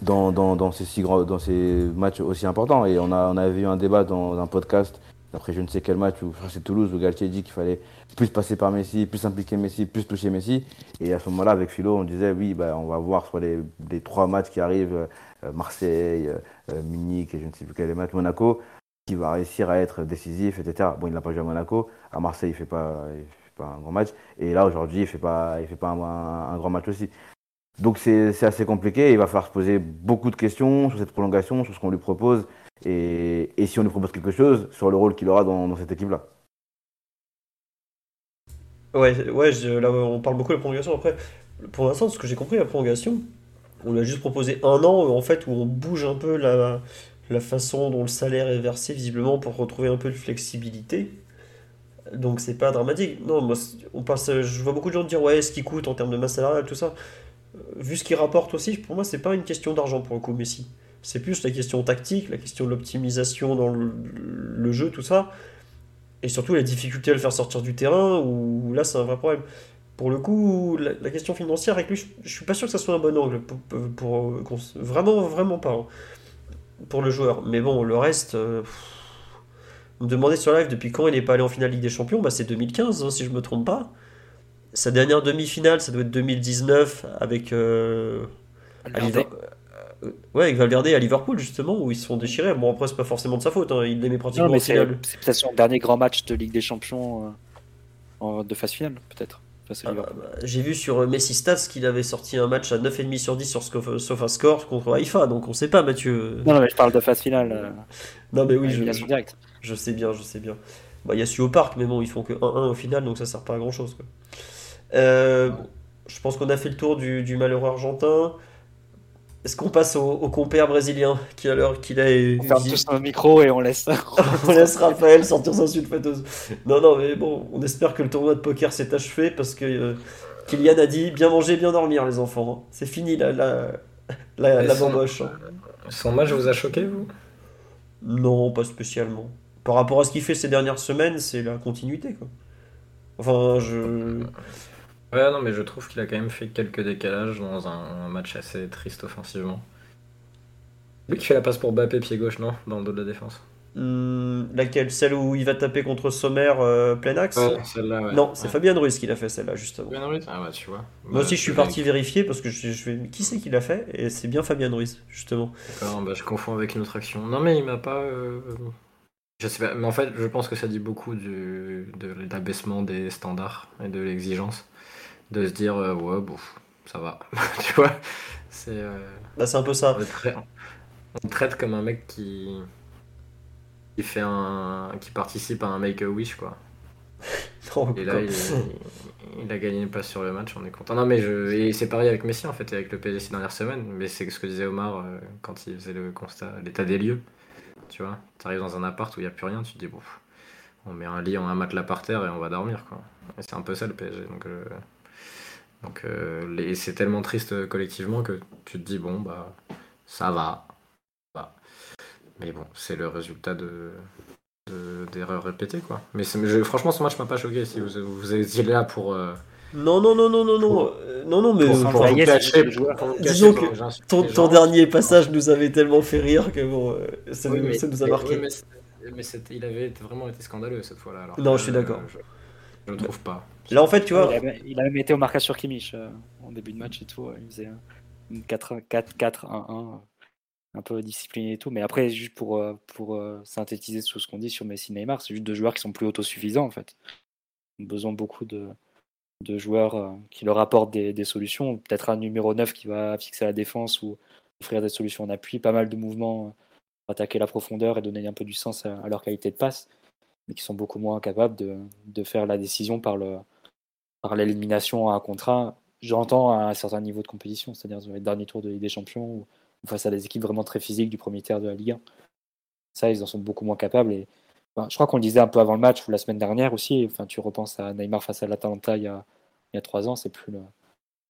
dans, dans, dans, ces, six grands, dans ces matchs aussi importants. Et on, a, on avait eu un débat dans un podcast, après je ne sais quel match, où c'est Toulouse, où Galtier dit qu'il fallait plus passer par Messi, plus impliquer Messi, plus toucher Messi. Et à ce moment-là, avec Philo, on disait oui, bah, on va voir sur les, trois matchs qui arrivent, euh, Marseille, euh, Munich et je ne sais plus quel match, Monaco, qui va réussir à être décisif, etc. Bon, il n'a pas joué à Monaco. À Marseille, il ne fait, fait pas un grand match. Et là, aujourd'hui, il ne fait pas, il fait pas un grand match aussi. Donc c'est assez compliqué. Il va falloir se poser beaucoup de questions sur cette prolongation, sur ce qu'on lui propose. Et, et si on lui propose quelque chose, sur le rôle qu'il aura dans, dans cette équipe-là. Ouais, ouais là on parle beaucoup de la prolongation. Après, pour l'instant, ce que j'ai compris, la prolongation, on lui a juste proposé un an en fait où on bouge un peu la, la façon dont le salaire est versé visiblement pour retrouver un peu de flexibilité. Donc c'est pas dramatique. Non, moi, on passe, je vois beaucoup de gens dire ouais, ce qui coûte en termes de masse salariale, tout ça. Vu ce qu'il rapporte aussi, pour moi, c'est pas une question d'argent pour le coup, Messi. C'est plus la question tactique, la question de l'optimisation dans le, jeu, tout ça. Et surtout la difficulté à le faire sortir du terrain, où là c'est un vrai problème. Pour le coup, la, question financière avec lui, je, je suis pas sûr que ça soit un bon angle. Pour, vraiment, vraiment pas. hein, pour le joueur. Mais bon, le reste. euh, me demandez sur live depuis quand il n'est pas allé en finale Ligue des Champions, bah c'est 2015, hein, si je me trompe pas. Sa dernière demi-finale, ça doit être 2019 avec. euh. Liver- euh, Ouais, avec Valverde à Liverpool, justement, où ils se sont déchirés. Bon, après, c'est pas forcément de sa faute, hein, il l'aimait pratiquement Non, mais en c'est finale. c'est peut-être son dernier grand match de Ligue des Champions euh, de phase finale, peut-être. Ah, bah, J'ai vu sur euh, Messi Stats qu'il avait sorti un match à 9,5 sur 10 sur SofaScore contre Haïfa, donc on sait pas, Mathieu. Non, mais je parle de phase finale. euh, Non, mais oui, je, je sais bien, je sais bien. Bah, il y a celui au parc, mais bon, ils font que 1-1 au final, donc ça sert pas à grand chose. Quoi. Euh, je pense qu'on a fait le tour du, du malheureux argentin. Est-ce qu'on passe au, au compère brésilien qui, à l'heure qu'il a. On ferme tous nos micros et on laisse. on laisse Raphaël sortir sa suite fêteuse. Non, non, mais bon, on espère que le tournoi de poker s'est achevé parce que euh, Kylian a dit bien manger, bien dormir, les enfants. C'est fini la, la, la, la son- bamboche. Son match vous a choqué, vous? Non, pas spécialement. Par rapport à ce qu'il fait ces dernières semaines, c'est la continuité, quoi. Enfin, je. Ouais, non, mais je trouve qu'il a quand même fait quelques décalages dans un, un match assez triste offensivement. Lui qui fait la passe pour Bappé pied gauche, non Dans le dos de la défense. Hmm, laquelle? Celle où il va taper contre Sommer euh, plein axe? Celle-là, ouais. Non, c'est Ouais. Fabien Ruiz qui l'a fait celle-là, justement. Fabien Ruiz? Ah bah tu vois. Moi aussi, je suis parti vérifier parce que je, je vais. Qui c'est qui l'a fait? Et c'est bien Fabien Ruiz, justement. D'accord, bah, je confonds avec une autre action. Non, mais il m'a pas. euh, Je sais pas, mais en fait, je pense que ça dit beaucoup du, de l'abaissement des standards et de l'exigence. De se dire, euh, ouais, bon, ça va. tu vois C'est. euh, Bah, c'est un peu ça. on, traite, on comme un mec qui. qui fait un. qui participe à un Make-A-Wish, quoi. Non, Et là, il, il a gagné une place sur le match, on est content. Non, mais je, et c'est pareil avec Messi en fait, et avec le PSG ces dernières semaines. Mais c'est ce que disait Omar euh, quand il faisait le constat, l'état des lieux. Tu vois, tu arrives dans un appart où il n'y a plus rien, tu te dis, bon, on met un lit, un matelas par terre et on va dormir. Quoi. Et c'est un peu ça le PSG. Donc, euh, donc euh, les- c'est tellement triste euh, collectivement que tu te dis, bon, bah, ça va. va. Mais bon, c'est le résultat de, de- d'erreurs répétées quoi. Mais je- franchement ce match m'a pas choqué si vous, vous étiez là pour euh, Non, non, non, non, non, non. non, non, mais pour, pour vous cacher, pour Disons que ton, ton dernier passage nous avait tellement fait rire que bon, euh, ça, Oui, nous, mais- ça nous a marqué. mais il avait vraiment été scandaleux cette fois-là. alors Non, que, je suis d'accord. Je, le trouve pas. Là, en fait, tu vois, Il a, même été au marquage sur Kimmich euh, en début de match et tout. Il faisait un- une 4-4-1-1, euh, un peu discipliné et tout. Mais après, juste pour, euh, pour synthétiser tout ce qu'on dit sur Messi et Neymar, c'est juste deux joueurs qui sont plus autosuffisants en fait. Ils ont besoin beaucoup de, de joueurs qui leur apportent des, des solutions. Peut-être un numéro 9 qui va fixer la défense ou offrir des solutions en appui, pas mal de mouvements, pour attaquer la profondeur et donner un peu du sens à leur qualité de passe, mais qui sont beaucoup moins capables de, de faire la décision par le par l'élimination à un contrat, j'entends à un certain niveau de compétition, c'est-à-dire les derniers tours de Ligue des Champions ou ou face à des équipes vraiment très physiques du premier tiers de la Ligue 1. Ça, ils en sont beaucoup moins capables. Et, enfin, je crois qu'on le disait un peu avant le match ou la semaine dernière aussi. Enfin, tu repenses à Neymar face à l'Atalanta il y a, il y a trois ans, c'est plus le,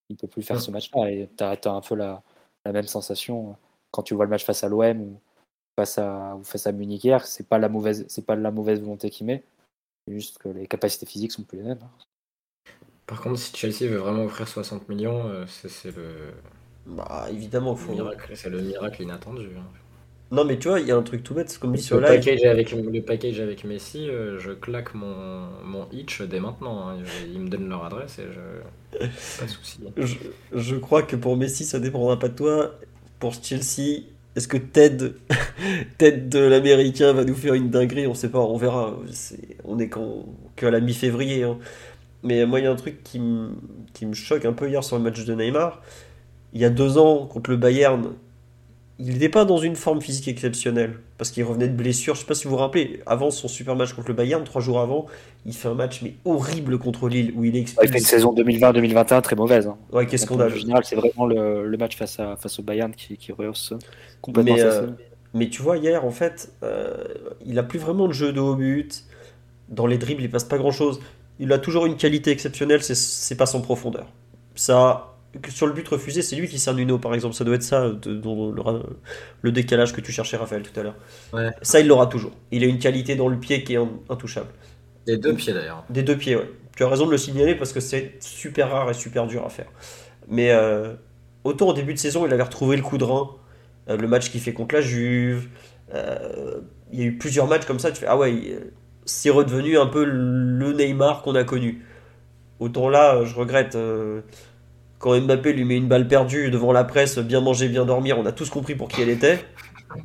il ne peut plus faire ce match-là. Et tu as, un peu la, la même sensation quand tu vois le match face à l'OM ou face à, ou face à Munich hier. C'est pas la mauvaise, c'est pas la mauvaise volonté qu'il met. C'est juste que les capacités physiques sont plus les mêmes. Par contre, si Chelsea veut vraiment offrir 60 millions, euh, c'est c'est le, bah, évidemment, faut... miracle, c'est le miracle inattendu. hein. Non, mais tu vois, il y a un truc tout bête, c'est comme sur Le live. package, avec, le package avec Messi, euh, je claque mon, mon hitch dès maintenant. hein. Ils me donnent leur adresse et je. Pas de souci. Je, je crois que pour Messi, ça dépendra pas de toi. Pour Chelsea, est-ce que Ted, Ted de l'américain va nous faire une dinguerie? On sait pas, on verra. On est qu'à la mi-février. hein. Mais moi, il y a un truc qui me choque un peu hier sur le match de Neymar. Il y a deux ans, contre le Bayern, il n'était pas dans une forme physique exceptionnelle parce qu'il revenait de blessure. Je sais pas si vous vous rappelez, avant son super match contre le Bayern, trois jours avant, il fait un match mais horrible contre Lille où il est Il fait une expulsé. saison 2020-2021 très mauvaise. hein. Ouais, qu'est-ce qu'on En général, c'est vraiment le, le match face, à, face au Bayern qui, qui rehausse complètement Mais, sa euh. Mais tu vois, hier, en fait, euh, il a plus vraiment de jeu de haut but. Dans les dribbles, il passe pas grand chose. Il a toujours une qualité exceptionnelle, c'est- pas son profondeur. Ça, sur le but refusé, c'est lui qui sert Nuno, par exemple. Ça doit être ça, de- le, le décalage que tu cherchais, Raphaël, tout à l'heure. Ouais. Ça, il l'aura toujours. Il a une qualité dans le pied qui est in- intouchable. Les deux pieds d'ailleurs. Des deux pieds, ouais. Tu as raison de le signaler parce que c'est super rare et super dur à faire. Mais euh, autant au début de saison, il avait retrouvé le coup de rein. Euh, le match qu'il fait contre la Juve. euh, il y a eu plusieurs matchs comme ça. Tu fais Ah ouais, c'est redevenu un peu le Neymar qu'on a connu. Autant là, je regrette. Euh, quand Mbappé lui met une balle perdue devant la presse, bien manger, bien dormir, on a tous compris pour qui elle était.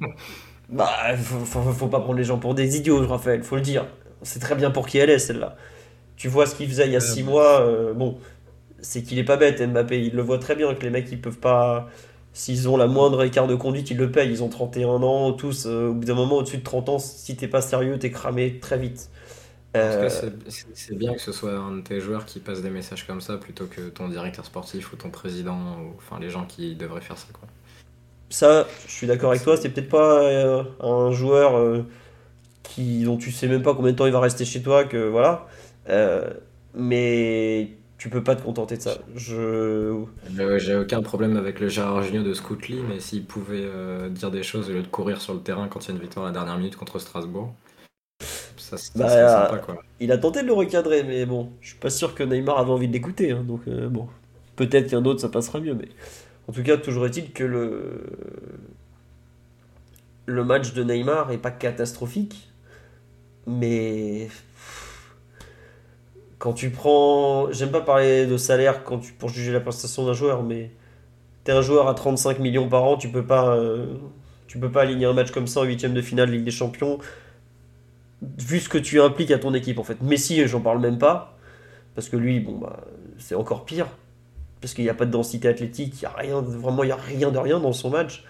Bah, faut, faut, faut pas prendre les gens pour des idiots, Raphaël, faut le dire. C'est très bien pour qui elle est, celle-là. Tu vois ce qu'il faisait il y a Ouais, 6 bah. mois, euh, bon, c'est qu'il est pas bête, Mbappé. Il le voit très bien que les mecs, ils peuvent pas. S'ils ont la moindre écart de conduite, ils le payent. Ils ont 31 ans, tous. euh, au bout d'un moment, au-dessus de 30 ans, si t'es pas sérieux, t'es cramé très vite. Euh, c'est- bien que ce soit un de tes joueurs qui passe des messages comme ça plutôt que ton directeur sportif ou ton président ou enfin les gens qui devraient faire ça quoi. Ça, je suis d'accord avec toi, c'est peut-être pas euh, un joueur euh, qui, dont tu sais même pas combien de temps il va rester chez toi, que voilà. Euh, mais tu peux pas te contenter de ça. Je... J'ai aucun problème avec le Gérard Jugnot de Scoutly, mais s'il pouvait euh, dire des choses au lieu de courir sur le terrain quand il y a une victoire à la dernière minute contre Strasbourg, ça, Bah, serait sympa quoi. Il a tenté de le recadrer, mais bon, je suis pas sûr que Neymar avait envie de l'écouter. hein, donc euh, bon, peut-être qu'un autre ça passera mieux, mais en tout cas, toujours est-il que le le match de Neymar est pas catastrophique, mais quand tu prends, j'aime pas parler de salaire quand tu pour juger la prestation d'un joueur, mais t'es un joueur à 35 millions par an, tu peux pas euh, tu peux pas aligner un match comme ça en huitième de finale Ligue des Champions vu ce que tu impliques à ton équipe en fait. Messi, j'en parle même pas, parce que lui, bon bah, c'est encore pire. parce qu'il n'y a pas de densité athlétique, il y a rien, vraiment, il n'y a rien de rien dans son match.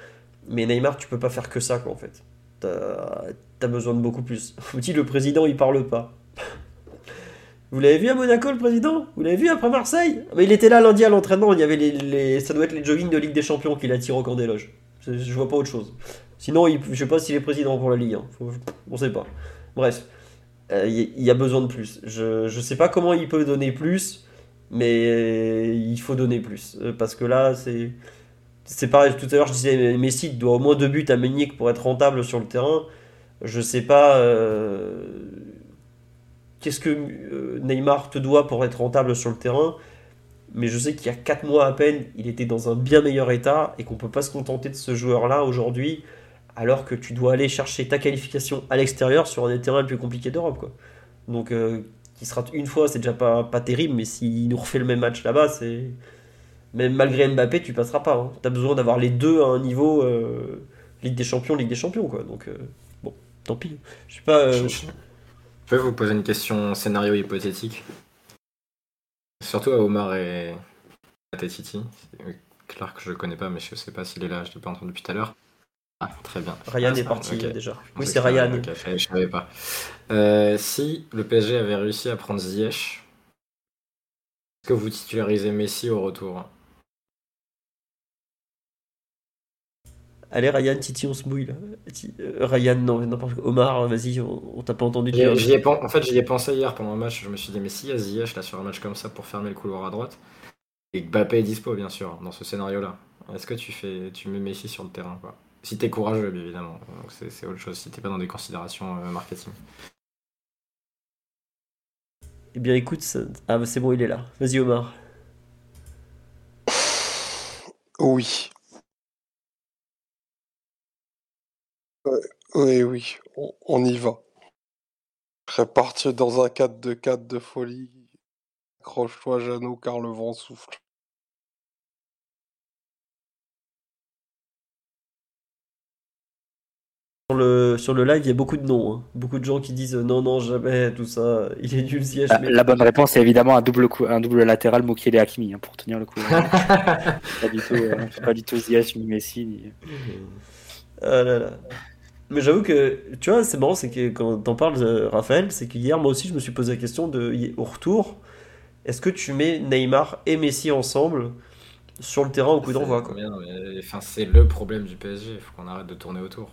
Mais Neymar, tu peux pas faire que ça, quoi, en fait. T'as as besoin de beaucoup plus. Vous le président, il parle pas. Vous l'avez vu à Monaco, le président? Vous l'avez vu après Marseille? Mais il était là lundi à l'entraînement, il y avait les, ça doit être les joggings de Ligue des Champions qu'il attire au camp des loges. Je vois pas autre chose. Sinon, il, je sais pas s'il est président pour la Ligue. Hein. on sait pas. Bref, euh, il y, a besoin de plus. Je, je sais pas comment il peut donner plus, mais il faut donner plus. Euh, parce que là, c'est c'est pareil, tout à l'heure je disais Messi doit au moins deux buts à Meunier pour être rentable sur le terrain. Je sais pas euh, qu'est-ce que euh, Neymar te doit pour être rentable sur le terrain, mais je sais qu'il y a quatre mois à peine, il était dans un bien meilleur état et qu'on peut pas se contenter de ce joueur-là aujourd'hui, alors que tu dois aller chercher ta qualification à l'extérieur sur un des terrains les plus compliqués d'Europe. Quoi. Donc, euh, qui sera une fois, c'est déjà pas, pas terrible, mais s'il nous refait le même match là-bas, c'est même malgré Mbappé, tu passeras pas. Hein. Tu as besoin d'avoir les deux à un niveau euh, Ligue des Champions, Ligue des Champions. Quoi. Donc, euh, bon, tant pis. Je sais pas. Je, peux vous poser une question scénario hypothétique? Surtout à Omar et à Tétiti. Clark, je le connais pas, mais je sais pas s'il est là, je l'ai pas entendu depuis tout à l'heure. Ah, très bien. Ryan est parti déjà. Oui, c'est Ryan. je savais pas. si le PSG avait réussi à prendre Ziyech, est-ce que vous titularisez Messi au retour? Allez Ryan, Titi, on se mouille là. Euh, Ryan, non, n'importe quoi. Omar, vas-y, on, t'a pas entendu dire. en fait, j'y ai pensé hier pendant un match. Je me suis dit, mais si y a Ziyech là sur un match comme ça pour fermer le couloir à droite, et que Mbappé est dispo, bien sûr, dans ce scénario-là, est-ce que tu fais, tu mets Messi sur le terrain quoi? Si t'es courageux, bien évidemment. Donc c'est autre chose. Si t'es pas dans des considérations euh, marketing. Eh bien, écoute, ah, c'est bon, il est là. Vas-y, Omar. Oui. Oui, oui, on, y va. Je serais parti dans un 4 de 4 de folie. Accroche-toi, Jeannot, car le vent souffle. Sur le, sur le live, il y a beaucoup de noms. Hein. Beaucoup de gens qui disent non, non, jamais, tout ça. Il est nul, Ziyech. La, la bonne réponse, c'est évidemment un double, coup, un double latéral Mokiele Hakimi hein, pour tenir le coup. pas du tout, euh, pas du tout Ziyech ni Messi. Ah là là. Mais j'avoue que, tu vois, c'est marrant, c'est que quand t'en parles, euh, Raphaël, c'est qu'hier, moi aussi, je me suis posé la question de, au retour, est-ce que tu mets Neymar et Messi ensemble sur le terrain au coup d'envoi Enfin, c'est le problème du PSG, il faut qu'on arrête de tourner autour.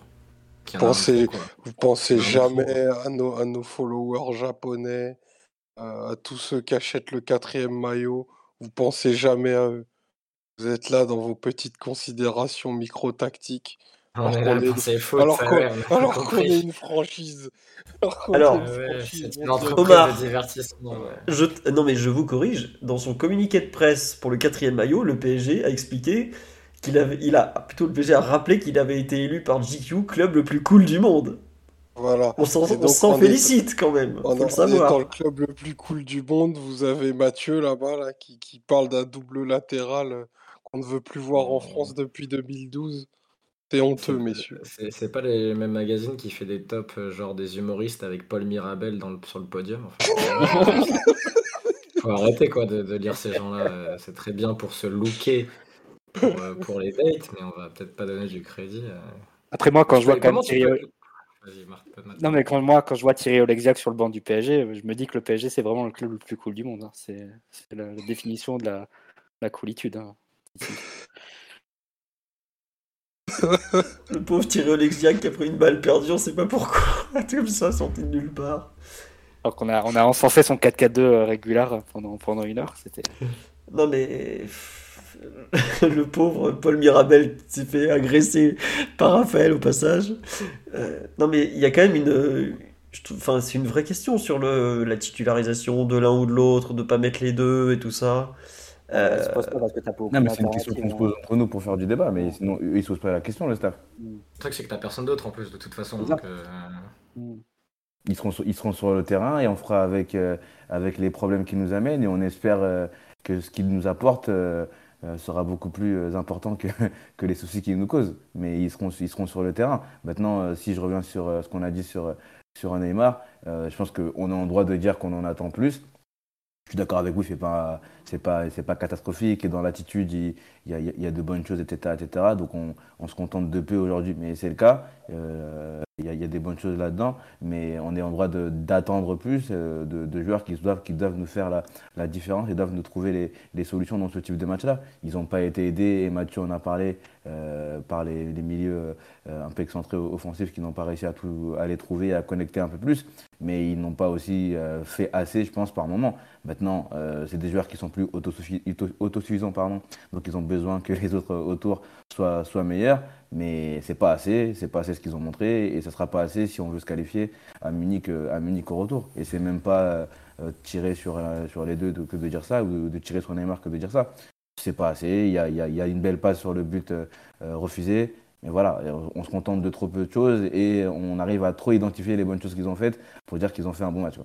Pensez, vous pensez jamais à nos, à nos followers japonais, à tous ceux qui achètent le quatrième maillot, vous pensez jamais à eux? Vous êtes là dans vos petites considérations micro-tactiques. Alors qu'on est, une franchise. Alors, Omar, je, non mais je vous corrige, dans son communiqué de presse pour le quatrième maillot, le PSG a expliqué qu'il avait, il a plutôt le PSG a rappelé qu'il avait été élu par GQ club le plus cool du monde. Voilà. On s'en félicite quand même. On, faut le savoir. dans le club le plus cool du monde. Vous avez Mathieu là-bas là, qui, qui parle d'un double latéral euh, qu'on ne veut plus voir en France depuis 2012. C'est honteux, messieurs. C'est pas les mêmes magazines qui fait des tops, euh, genre des humoristes avec Paul Mirabel dans le, sur le podium. Faut arrêter quoi de, de lire ces gens-là. Euh, c'est très bien pour se looker pour, euh, pour, les dates, mais on va peut-être pas donner du crédit. Après moi, quand je, vois quand Thierry... Non mais quand moi, quand je vois Thierry Olexiac sur le banc du PSG, je me dis que le PSG c'est vraiment le club le plus cool du monde. Hein. C'est la, définition de la, la coolitude. Hein. le pauvre Thierry Olexiac qui a pris une balle perdue, on sait pas pourquoi. Comme ça, sorti de nulle part. Alors qu'on a, on a encensé son 4-4-2 euh, régulier pendant, pendant une heure. C'était... Non mais. le pauvre Paul Mirabel s'est fait agresser par Raphaël au passage. Euh, non mais il y a quand même une. Enfin, c'est une vraie question sur le, la titularisation de l'un ou de l'autre, de pas mettre les deux et tout ça. Euh... Non, mais c'est une question qu'on se pose entre nous pour faire du débat, mais sinon, ils se posent pas la question, le staff. Le truc, c'est que t'as personne d'autre en plus, de toute façon. Donc, euh... Mm. ils, seront, ils seront sur le terrain et on fera avec, euh, avec les problèmes qu'ils nous amènent et on espère euh, que ce qu'ils nous apportent euh, sera beaucoup plus important que, que les soucis qu'ils nous causent. Mais ils seront, ils seront sur le terrain. Maintenant, si je reviens sur ce qu'on a dit sur, sur Neymar, je pense qu'on est en droit de dire qu'on en attend plus. je suis d'accord avec vous, c'est pas, pas, pas catastrophique. Et dans l'attitude, il, y a, y a de bonnes choses, etc., etc. Donc on, se contente de peu aujourd'hui, mais c'est le cas. Euh, il, y a, il y a des bonnes choses là-dedans, mais on est en droit d'attendre plus euh, de, joueurs qui doivent, qui doivent nous faire la, la différence et doivent nous trouver les, les solutions dans ce type de match-là. Ils n'ont pas été aidés, et Mathieu en a parlé, euh, par les, milieux euh, un peu excentrés offensifs qui n'ont pas réussi à, tout, les trouver et à connecter un peu plus. Mais ils n'ont pas aussi euh, fait assez, je pense, par moment. Maintenant, euh, c'est des joueurs qui sont plus autosuffi- auto- autosuffisants, pardon. donc ils ont besoin que les autres autour soient, soient meilleurs. Mais c'est pas assez, c'est pas assez ce qu'ils ont montré, et ce sera pas assez si on veut se qualifier à Munich, euh, à Munich au retour. Et c'est même pas euh, euh, tirer sur, sur les deux de- que de dire ça, ou de, tirer sur Neymar que de dire ça. C'est pas assez. Il y a, y y a une belle passe sur le but refusé. Mais voilà, on se contente de trop peu de choses et on arrive à trop identifier les bonnes choses qu'ils ont faites pour dire qu'ils ont fait un bon match.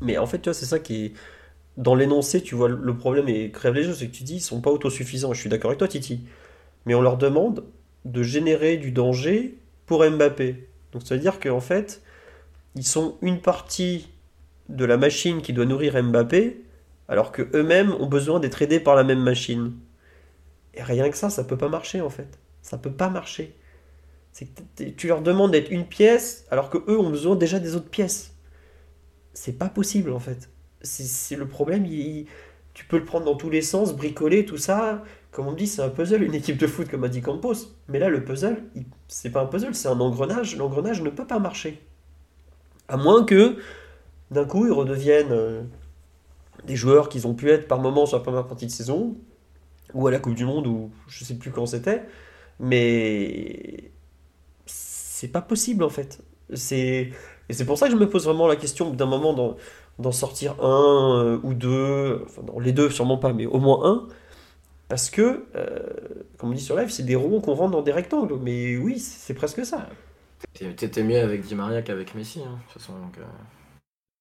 Mais en fait, tu vois, c'est ça qui est. Dans l'énoncé, tu vois, le problème et crève les jeux, c'est que tu dis ils sont pas autosuffisants. Je suis d'accord avec toi, Titi. Mais on leur demande de générer du danger pour Mbappé. Donc ça veut dire qu'en fait, ils sont une partie de la machine qui doit nourrir Mbappé, alors que eux-mêmes ont besoin d'être aidés par la même machine. Et rien que ça, ça peut pas marcher en fait. Ça peut pas marcher. C'est que tu leur demandes d'être une pièce, alors que eux ont besoin déjà des autres pièces. C'est pas possible en fait. C'est le problème. tu peux le prendre dans tous les sens, bricoler, tout ça. Comme on dit, c'est un puzzle, une équipe de foot, comme a dit Campos. Mais là, le puzzle, c'est pas un puzzle, c'est un engrenage. L'engrenage ne peut pas marcher. À moins que, d'un coup, ils redeviennent euh, des joueurs qu'ils ont pu être par moment sur la première partie de saison, ou à la Coupe du Monde, ou je sais plus quand c'était. Mais c'est pas possible en fait. Et c'est pour ça que je me pose vraiment la question d'un moment d'en d'en sortir un euh, ou deux, enfin non, les deux sûrement pas, mais au moins un, parce que, euh, comme on dit sur live, c'est des ronds qu'on rentre dans des rectangles. Mais oui, c'est c'est presque ça. T'étais mieux avec Di Maria qu'avec Messi, hein, de toute façon. donc, euh,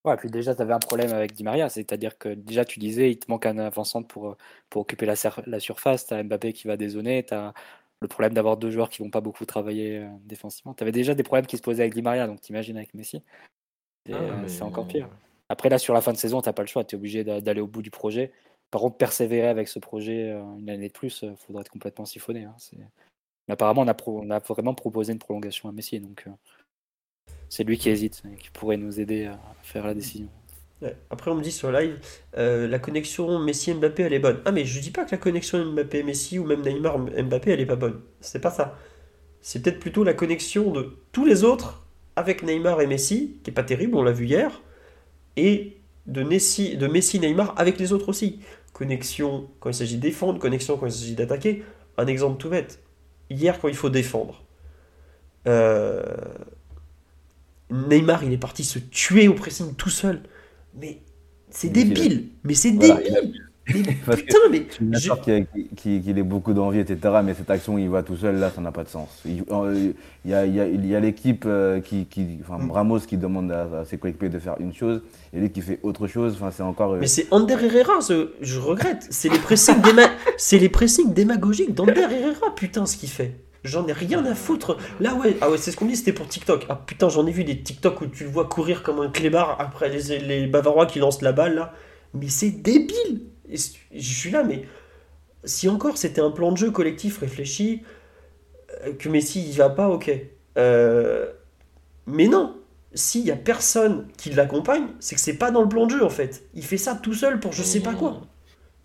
Ouais, puis déjà, tu avais un problème avec Di Maria, c'est-à-dire que déjà, tu disais, il te manque un avant-centre pour, pour occuper la, surface, tu as Mbappé qui va dézonner, tu as le problème d'avoir deux joueurs qui vont pas beaucoup travailler euh, défensivement. Tu avais déjà des problèmes qui se posaient avec Di Maria, donc t'imagines avec Messi. Et, ah, euh, c'est encore pire. Après, là, sur la fin de saison, t'as pas le choix, tu es obligé d'a- d'aller au bout du projet. Par contre, persévérer avec ce projet euh, une année de plus, il faudrait être complètement siphonné. hein, Mais apparemment, on a, vraiment proposé une prolongation à Messi, donc euh, c'est lui qui hésite et qui pourrait nous aider à faire la décision. Après, on me dit sur live, euh, la connexion Messi-Mbappé, elle est bonne. Ah, mais je dis pas que la connexion Mbappé-Messi ou même Neymar-Mbappé, elle est pas bonne. C'est pas ça. C'est peut-être plutôt la connexion de tous les autres avec Neymar et Messi, qui est pas terrible, on l'a vu hier, et de Messi, de Messi-Neymar avec les autres aussi. Connexion quand il s'agit de défendre, connexion quand il s'agit d'attaquer. Un exemple tout bête. Hier, quand il faut défendre, euh, Neymar, il est parti se tuer au pressing tout seul. Mais c'est débile. Mais c'est Voilà, débile. Mais putain, mais Je suis je- qu'il qu'il ait beaucoup d'envie, etc. Mais cette action, il va tout seul, là, ça n'a pas de sens. Il euh, il y a, l'équipe euh, qui, qui- enfin, Mm. Ramos qui demande à, à ses coéquipiers de faire une chose, et lui qui fait autre chose. Enfin, c'est encore. euh, Mais c'est Ander Herrera, ce- je regrette. C'est les pressings, déma- c'est les pressings démagogiques d'Ander Herrera, putain, ce qu'il fait. J'en ai rien à foutre. Là, ouais, ah ouais c'est ce qu'on dit, c'était pour TikTok. Ah putain, j'en ai vu des TikTok où tu le vois courir comme un clébard après les, les Bavarois qui lancent la balle, là. Mais c'est débile. Et je suis là, mais si encore c'était un plan de jeu collectif réfléchi, euh, que Messi y va pas, ok. Euh, mais non, s'il y a personne qui l'accompagne, c'est que c'est pas dans le plan de jeu en fait. Il fait ça tout seul pour je sais pas quoi.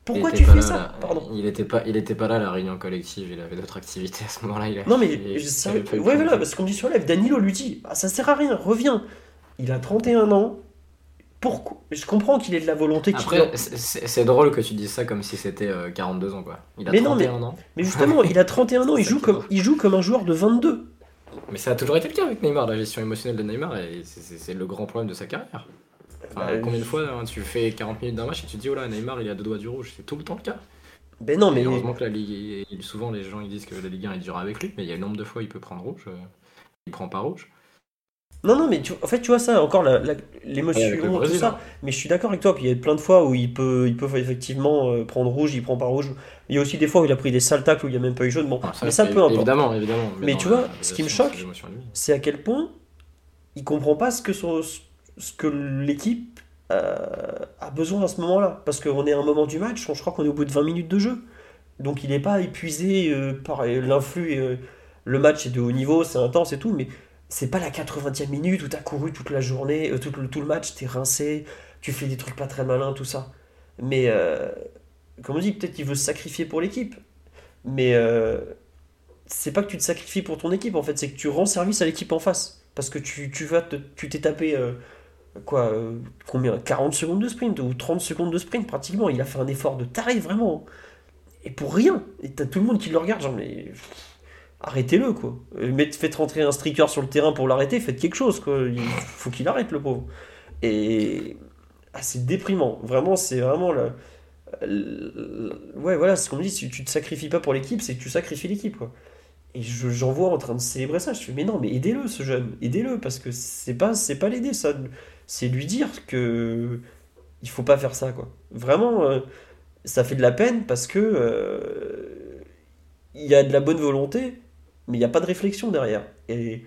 Pourquoi il tu fais ça là, là. Pardon. Il était pas, il était pas là à la réunion collective. Il avait d'autres activités à ce moment-là. Il a- Non mais il- je- il ça- ouais temps voilà, parce qu'on dit sur live, Danilo lui dit, ah, ça sert à rien, reviens. Il a 31 ans. Pourquoi? Je comprends qu'il ait de la volonté. Après, c'est- drôle que tu dises ça comme si c'était euh, 42 ans, quoi. Il a Mais non, 31 ans. Mais justement, il a 31 ans, il joue comme il joue comme un joueur de 22. Mais ça a toujours été le cas avec Neymar. La gestion émotionnelle de Neymar, et c'est- le grand problème de sa carrière. Enfin, Bah, combien de fois hein, tu fais 40 minutes d'un match et tu te dis, oh là, Neymar, il a deux doigts du rouge. C'est tout le temps le cas. Ben non, mais Et heureusement que la Ligue. Souvent, les gens ils disent que la Ligue 1 est dure avec lui, mais il y a le nombre de fois où il peut prendre rouge. euh, Il prend pas rouge. Non, non, mais tu, en fait, tu vois ça, encore l'émotion, tout ça. hein. Mais je suis d'accord avec toi, puis il y a plein de fois où il peut, il peut effectivement euh, prendre rouge, il prend pas rouge. Il y a aussi des fois où il a pris des sales tacles où il n'y a même pas eu jaune. Bon, Ah, mais ça, peu importe. Évidemment, évidemment. Mais tu vois, ce qui me choque. C'est à quel point il comprend pas ce que, son- ce que l'équipe euh, a besoin à ce moment-là. Parce qu'on est à un moment du match, je crois qu'on est au bout de 20 minutes de jeu. Donc il n'est pas épuisé euh, par l'influx. le match est de haut niveau, c'est intense et tout, mais c'est pas la 80e minute où tu as couru toute la journée, euh, tout, le, match, tu es rincé, tu fais des trucs pas très malins, tout ça. Mais, euh, comme on dit, peut-être qu'il veut se sacrifier pour l'équipe. Mais euh, c'est pas que tu te sacrifies pour ton équipe, en fait, c'est que tu rends service à l'équipe en face. Parce que tu, vas te- tu t'es tapé, quoi, combien 40 secondes de sprint ou 30 secondes de sprint, pratiquement. Il a fait un effort de taré, vraiment. Et pour rien. Et t'as tout le monde qui le regarde, genre, mais. Arrêtez-le, quoi. Euh, Faites rentrer un streaker sur le terrain pour l'arrêter, faites quelque chose, quoi. Il faut qu'il arrête, le pauvre. Et. Ah, c'est déprimant. Vraiment, c'est vraiment le. Ouais, voilà, ce qu'on me dit. Si tu te sacrifies pas pour l'équipe, c'est que tu sacrifies l'équipe, quoi. Et je- j'en vois en train de célébrer ça. Je fais, mais non, mais aidez-le, ce jeune. Aidez-le, parce que c'est pas, c'est pas l'aider, ça. C'est lui dire que. Il faut pas faire ça, quoi. Vraiment, euh, ça fait de la peine parce que. euh, Il y a de la bonne volonté, mais il n'y a pas de réflexion derrière. Et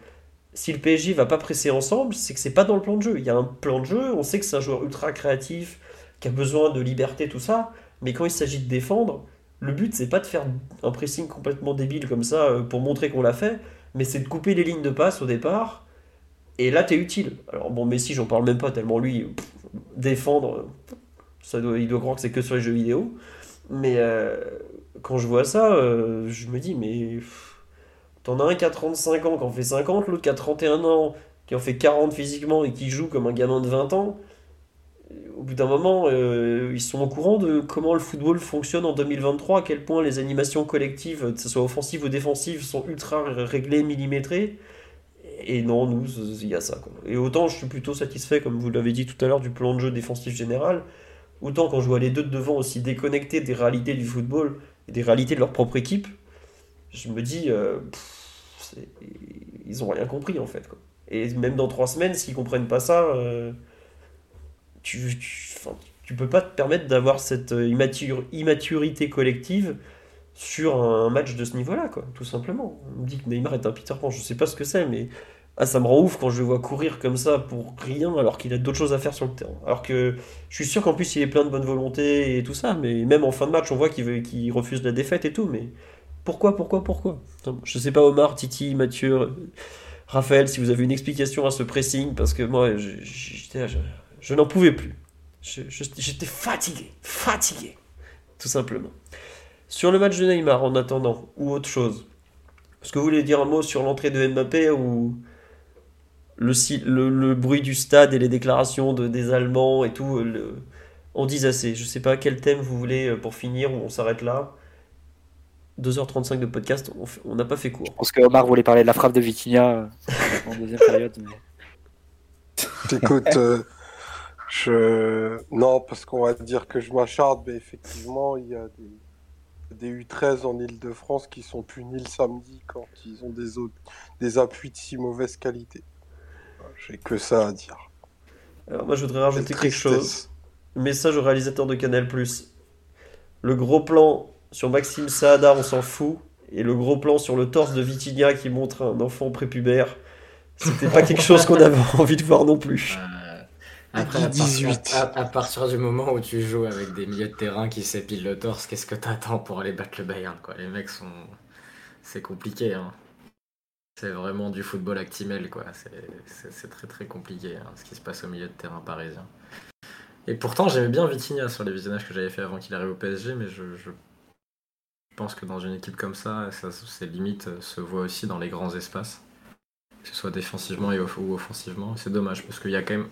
si le PSG va pas presser ensemble, c'est que c'est pas dans le plan de jeu. Il y a un plan de jeu, on sait que c'est un joueur ultra créatif, qui a besoin de liberté, tout ça, mais quand il s'agit de défendre, le but c'est pas de faire un pressing complètement débile comme ça euh, pour montrer qu'on l'a fait, mais c'est de couper les lignes de passe au départ, et là t'es utile. Alors bon, Messi, j'en parle même pas tellement lui, défendre, ça il doit croire que c'est que sur les jeux vidéo, mais euh, quand je vois ça, euh, je me dis, mais t'en as un qui a 35 ans, qui en fait 50, l'autre qui a 31 ans, qui en fait 40 physiquement et qui joue comme un gamin de 20 ans. Au bout d'un moment, euh, ils sont au courant de comment le football fonctionne en 2023, à quel point les animations collectives, que ce soit offensives ou défensives, sont ultra réglées, millimétrées. Et non, nous, il y a ça. Et autant je suis plutôt satisfait, comme vous l'avez dit tout à l'heure, du plan de jeu défensif général, autant quand je vois les deux de devant aussi déconnectés des réalités du football et des réalités de leur propre équipe, je me dis, euh, ils ont rien compris en fait. quoi. Et même dans trois semaines, s'ils comprennent pas ça, euh, tu, tu, tu peux pas te permettre d'avoir cette euh, immaturité collective sur un match de ce niveau-là, quoi, tout simplement. On me dit que Neymar est un Peter Pan, je sais pas ce que c'est, mais ah, ça me rend ouf quand je le vois courir comme ça pour rien, alors qu'il a d'autres choses à faire sur le terrain. Alors que je suis sûr qu'en plus il est plein de bonne volonté et tout ça, mais même en fin de match, on voit qu'il refuse la défaite et tout, mais pourquoi, pourquoi, pourquoi? Je sais pas, Omar, Titi, Mathieu, Raphaël, si vous avez une explication à ce pressing, parce que moi, je, je, n'en pouvais plus. J'étais fatigué, fatigué, tout simplement. Sur le match de Neymar, en attendant, ou autre chose, est-ce que vous voulez dire un mot sur l'entrée de Mbappé ou le, bruit du stade et les déclarations de, des Allemands et tout le, en disent assez? Je sais pas quel thème vous voulez euh, pour finir ou on s'arrête là? 2h35 de podcast, on n'a pas fait court. Je pense que Omar voulait parler de la frappe de Vitinha euh, en deuxième période. mais- Écoute, euh, je... Non, parce qu'on va dire que je m'acharne, mais effectivement, il y a des, des U13 en Ile-de-France qui sont punis le samedi quand ils ont des, autres... des appuis de si mauvaise qualité. J'ai que ça à dire. Alors moi je voudrais rajouter quelque chose. Message au réalisateur de Canal+. Le gros plan sur Maxime Saada, on s'en fout. Et le gros plan sur le torse de Vitinha qui montre un enfant prépubère, c'était pas quelque chose qu'on avait envie de voir non plus. Euh, Après, à, Guy partir, 18. à- à partir du moment où tu joues avec des milieux de terrain qui s'épilent le torse, qu'est-ce que t'attends pour aller battre le Bayern quoi? Les mecs sont. C'est compliqué. Hein. C'est vraiment du football actimel. quoi. C'est- C'est c'est très très compliqué hein, ce qui se passe au milieu de terrain parisien. Et pourtant, j'aimais bien Vitinha sur les visionnages que j'avais fait avant qu'il arrive au PSG, mais je, je pense que dans une équipe comme ça, ses limites euh, se voient aussi dans les grands espaces, que ce soit défensivement ou offensivement. C'est dommage parce qu'il y a quand même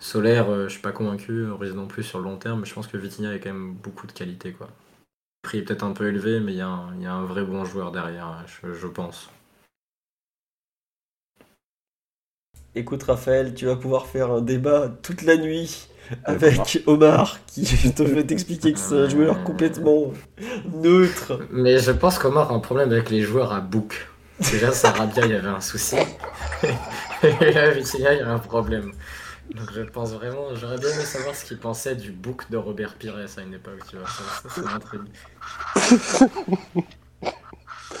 Solaire, euh, je suis pas convaincu, Ruiz non plus sur le long terme, mais je pense que Vitinha a quand même beaucoup de qualité. Quoi. Le prix est peut-être un peu élevé, mais il y, a un- vrai bon joueur derrière, je, je pense. Écoute Raphaël, tu vas pouvoir faire un débat toute la nuit avec Omar qui te veut t'expliquer que c'est un joueur complètement neutre. Mais je pense qu'Omar a un problème avec les joueurs à book. Déjà, Sarabia, il y avait un souci. Et là, Vitinha, il y a un problème. Donc je pense vraiment, j'aurais bien aimé savoir ce qu'il pensait du book de Robert Pires à une époque, tu vois. Ça, ça, ça.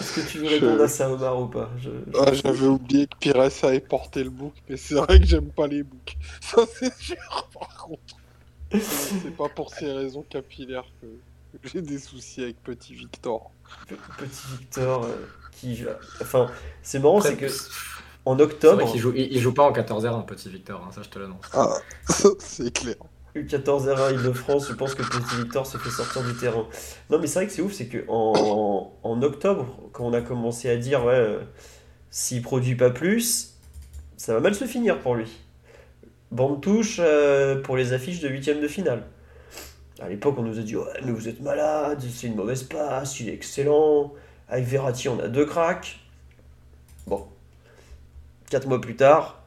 Est-ce que tu veux répondre à ça Omar ou pas? Je- Ah, J'avais oublié que Pires avait porté le book, mais c'est vrai que j'aime pas les books. Ça, c'est sûr, par contre. C'est pas pour ces raisons capillaires que j'ai des soucis avec Petit Victor. Petit Victor, euh, qui. Enfin, c'est marrant, c'est que en octobre, vrai qu'il joue, il, il joue pas en 14-0, petit Victor, hein, ça je te l'annonce. Ah, c'est clair. U14 R1 Île-de-France, je pense que Petit Victor se fait sortir du terrain. Non, mais c'est vrai que c'est ouf, c'est que en, octobre, quand on a commencé à dire, ouais, euh, s'il produit pas plus, ça va mal se finir pour lui. Bande touche euh, pour les affiches de huitième de finale. À l'époque, on nous a dit, ouais, mais vous êtes malade, c'est une mauvaise passe, il est excellent. Avec Verratti, on a deux cracks. Bon. Quatre mois plus tard,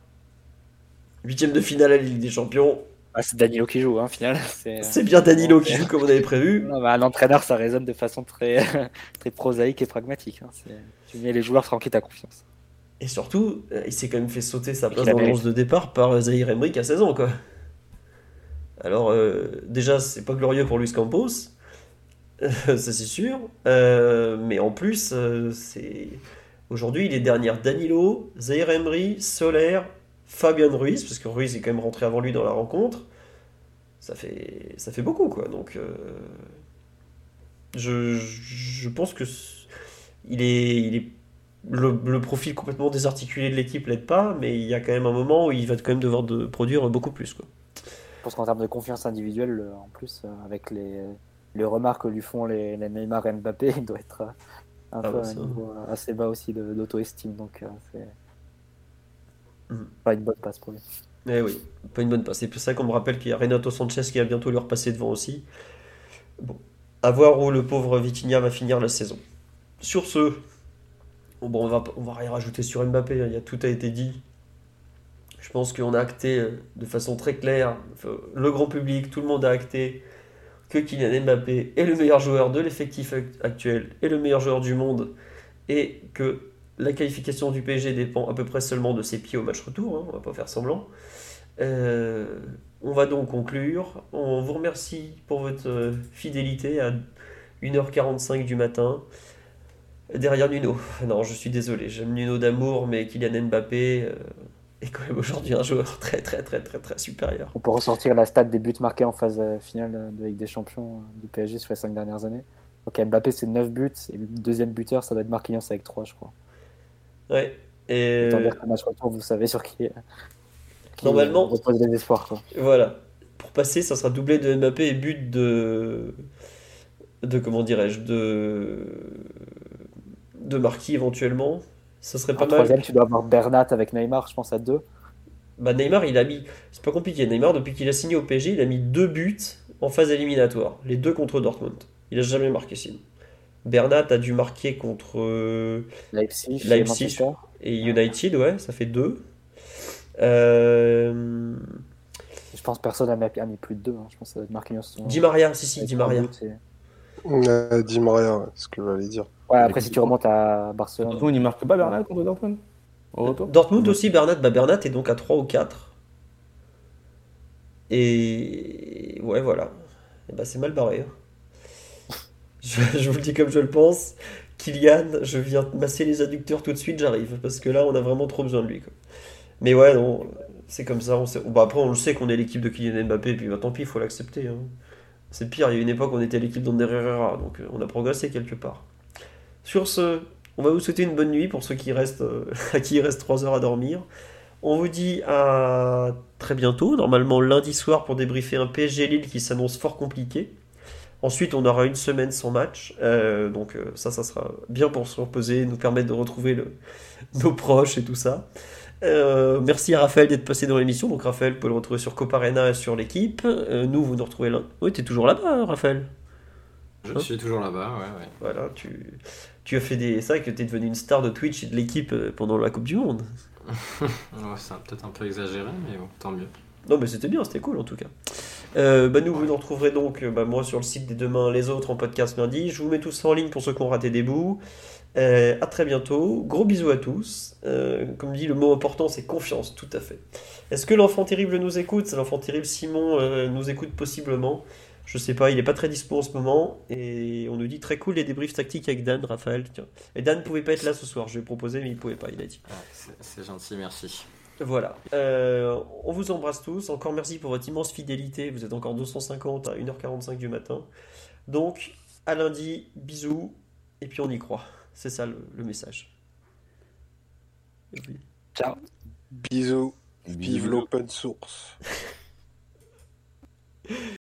huitième de finale à la Ligue des Champions, C'est Danilo qui joue, hein, au final. C'est bien Danilo qui joue comme on avait prévu. Non, bah, L'entraîneur, ça résonne de façon très, très prosaïque et pragmatique. hein. Tu mets les joueurs tranquilles ta confiance. Et surtout, euh, il s'est quand même fait sauter sa place a dans. 11 de départ par euh, Zahir Emery à 16 ans, quoi. Alors, euh, déjà, c'est pas glorieux pour Luis Campos, euh, ça c'est sûr. Euh, mais en plus, euh, c'est. Aujourd'hui, il est derrière Danilo, Zahir Emery, Soler, Fabian Ruiz, parce que Ruiz est quand même rentré avant lui dans la rencontre. Ça fait, ça fait beaucoup, quoi. Donc, euh, je, je pense que il est, il est le, le profil complètement désarticulé de l'équipe l'aide pas, mais il y a quand même un moment où il va quand même devoir de produire beaucoup plus. Quoi. Je pense qu'en termes de confiance individuelle, euh, en plus, euh, avec les, les remarques que lui font les, les Neymar et Mbappé, il doit être un Ah peu bah un niveau assez bas aussi de- d'auto-estime. Donc, c'est Mhm. pas une bonne passe pour lui. Eh oui, pas une bonne passe. C'est pour ça qu'on me rappelle qu'il y a Renato Sanchez qui va bientôt lui repasser devant aussi. Bon, à voir où le pauvre Vitinha va finir la saison. Sur ce, bon, on va va rien rajouter sur Mbappé. hein, y a tout a été dit. Je pense qu'on a acté euh, de façon très claire, le grand public, tout le monde a acté que Kylian Mbappé est le meilleur joueur de l'effectif act- actuel et le meilleur joueur du monde et que la qualification du PSG dépend à peu près seulement de ses pieds au match retour, hein, on va pas faire semblant. Euh, on va donc conclure. On vous remercie pour votre fidélité à 1h45 du matin. Derrière Nuno. Non, je suis désolé, j'aime Nuno d'amour, mais Kylian Mbappé euh, est quand même aujourd'hui un joueur très très très très très supérieur. On peut ressortir la stat des buts marqués en phase euh, finale de Ligue des Champions du PSG sur les 5 dernières années. Donc Mbappé, c'est 9 buts, et le deuxième buteur, ça doit être Marquinhos avec 3, je crois. Ouais. Et Autant dire qu'un match retour, vous savez sur qui, qui Normalement- repose les espoirs. Quoi. Voilà. Pour passer, ça sera doublé de Mbappé et but de. De comment dirais-je De. De Marquis éventuellement. Ça serait En pas mal. troisième, tu dois avoir Bernat avec Neymar, je pense à 2. Bah Neymar, il a mis. C'est pas compliqué. Neymar, depuis qu'il a signé au PSG, il a mis deux buts en phase éliminatoire. Les deux contre Dortmund. Il a jamais marqué sinon. Bernat a dû marquer contre euh, Leipzig, et Leipzig Manchester. et United, ouais, ça fait deux. Euh, Je pense que personne n'a mis, a mis plus de 2. Je pense que ça doit être Marquinhos. Di Maria, si, si, Di Maria. et- Euh, Di Maria, c'est ce que j'allais dire. Ouais, après, si tu remontes à Barcelone. Dortmund, il marque pas Bernat contre Dortmund Au Dortmund aussi, Bernat. Bah, Bernat est donc à 3 ou 4. Et ouais, voilà. Et bah, c'est mal barré. hein. Je, vous le dis comme je le pense. Kylian, je viens masser les adducteurs tout de suite, j'arrive. Parce que là, on a vraiment trop besoin de lui. Mais ouais, non, c'est comme ça. On bah, après, on le sait qu'on est l'équipe de Kylian Mbappé. Puis bah, tant pis, il faut l'accepter. hein. C'est pire, il y a une époque, on était l'équipe d'Ander Herrera. Donc euh, on a progressé quelque part. Sur ce, on va vous souhaiter une bonne nuit pour ceux qui restent, euh, à qui il reste 3 heures à dormir. On vous dit à très bientôt, normalement lundi soir pour débriefer un PSG Lille qui s'annonce fort compliqué. Ensuite, on aura une semaine sans match, euh, donc euh, ça, ça sera bien pour se reposer, nous permettre de retrouver le- nos proches et tout ça. Euh, merci à Raphaël d'être passé dans l'émission. Donc Raphaël, vous pouvez le retrouver sur Coparena et sur l'équipe. Nous, vous nous retrouvez là. Oui, t'es toujours là-bas, hein, Raphaël? Je Hein? suis toujours là-bas, ouais, ouais. Voilà, tu, tu as fait des. C'est vrai que t'es devenu une star de Twitch et de l'équipe pendant la Coupe du Monde. C'est peut-être un peu exagéré, mais bon, tant mieux. Non, mais c'était bien, c'était cool en tout cas. Euh, bah, nous, vous nous retrouverez donc, euh, bah, moi, sur le site des Demain, les autres en podcast lundi. Je vous mets tout ça en ligne pour ceux qui ont raté des bouts. Euh, à très bientôt. Gros bisous à tous. Euh, comme dit, le mot important, c'est confiance, tout à fait. Est-ce que l'enfant terrible nous écoute? L'enfant terrible Simon euh, nous écoute possiblement. Je sais pas, il est pas très dispo en ce moment. Et on nous dit très cool les débriefs tactiques avec Dan, Raphaël. Et Dan pouvait pas être là ce soir, je lui ai proposé, mais il pouvait pas, il a dit. C'est c'est gentil, merci. Voilà. Euh, on vous embrasse tous. Encore merci pour votre immense fidélité. Vous êtes encore 250 à 1h45 du matin. Donc, à lundi, bisous. Et puis on y croit. C'est ça le, le message. Et puis- Ciao. Bisous. Bisous. Vive l'open source.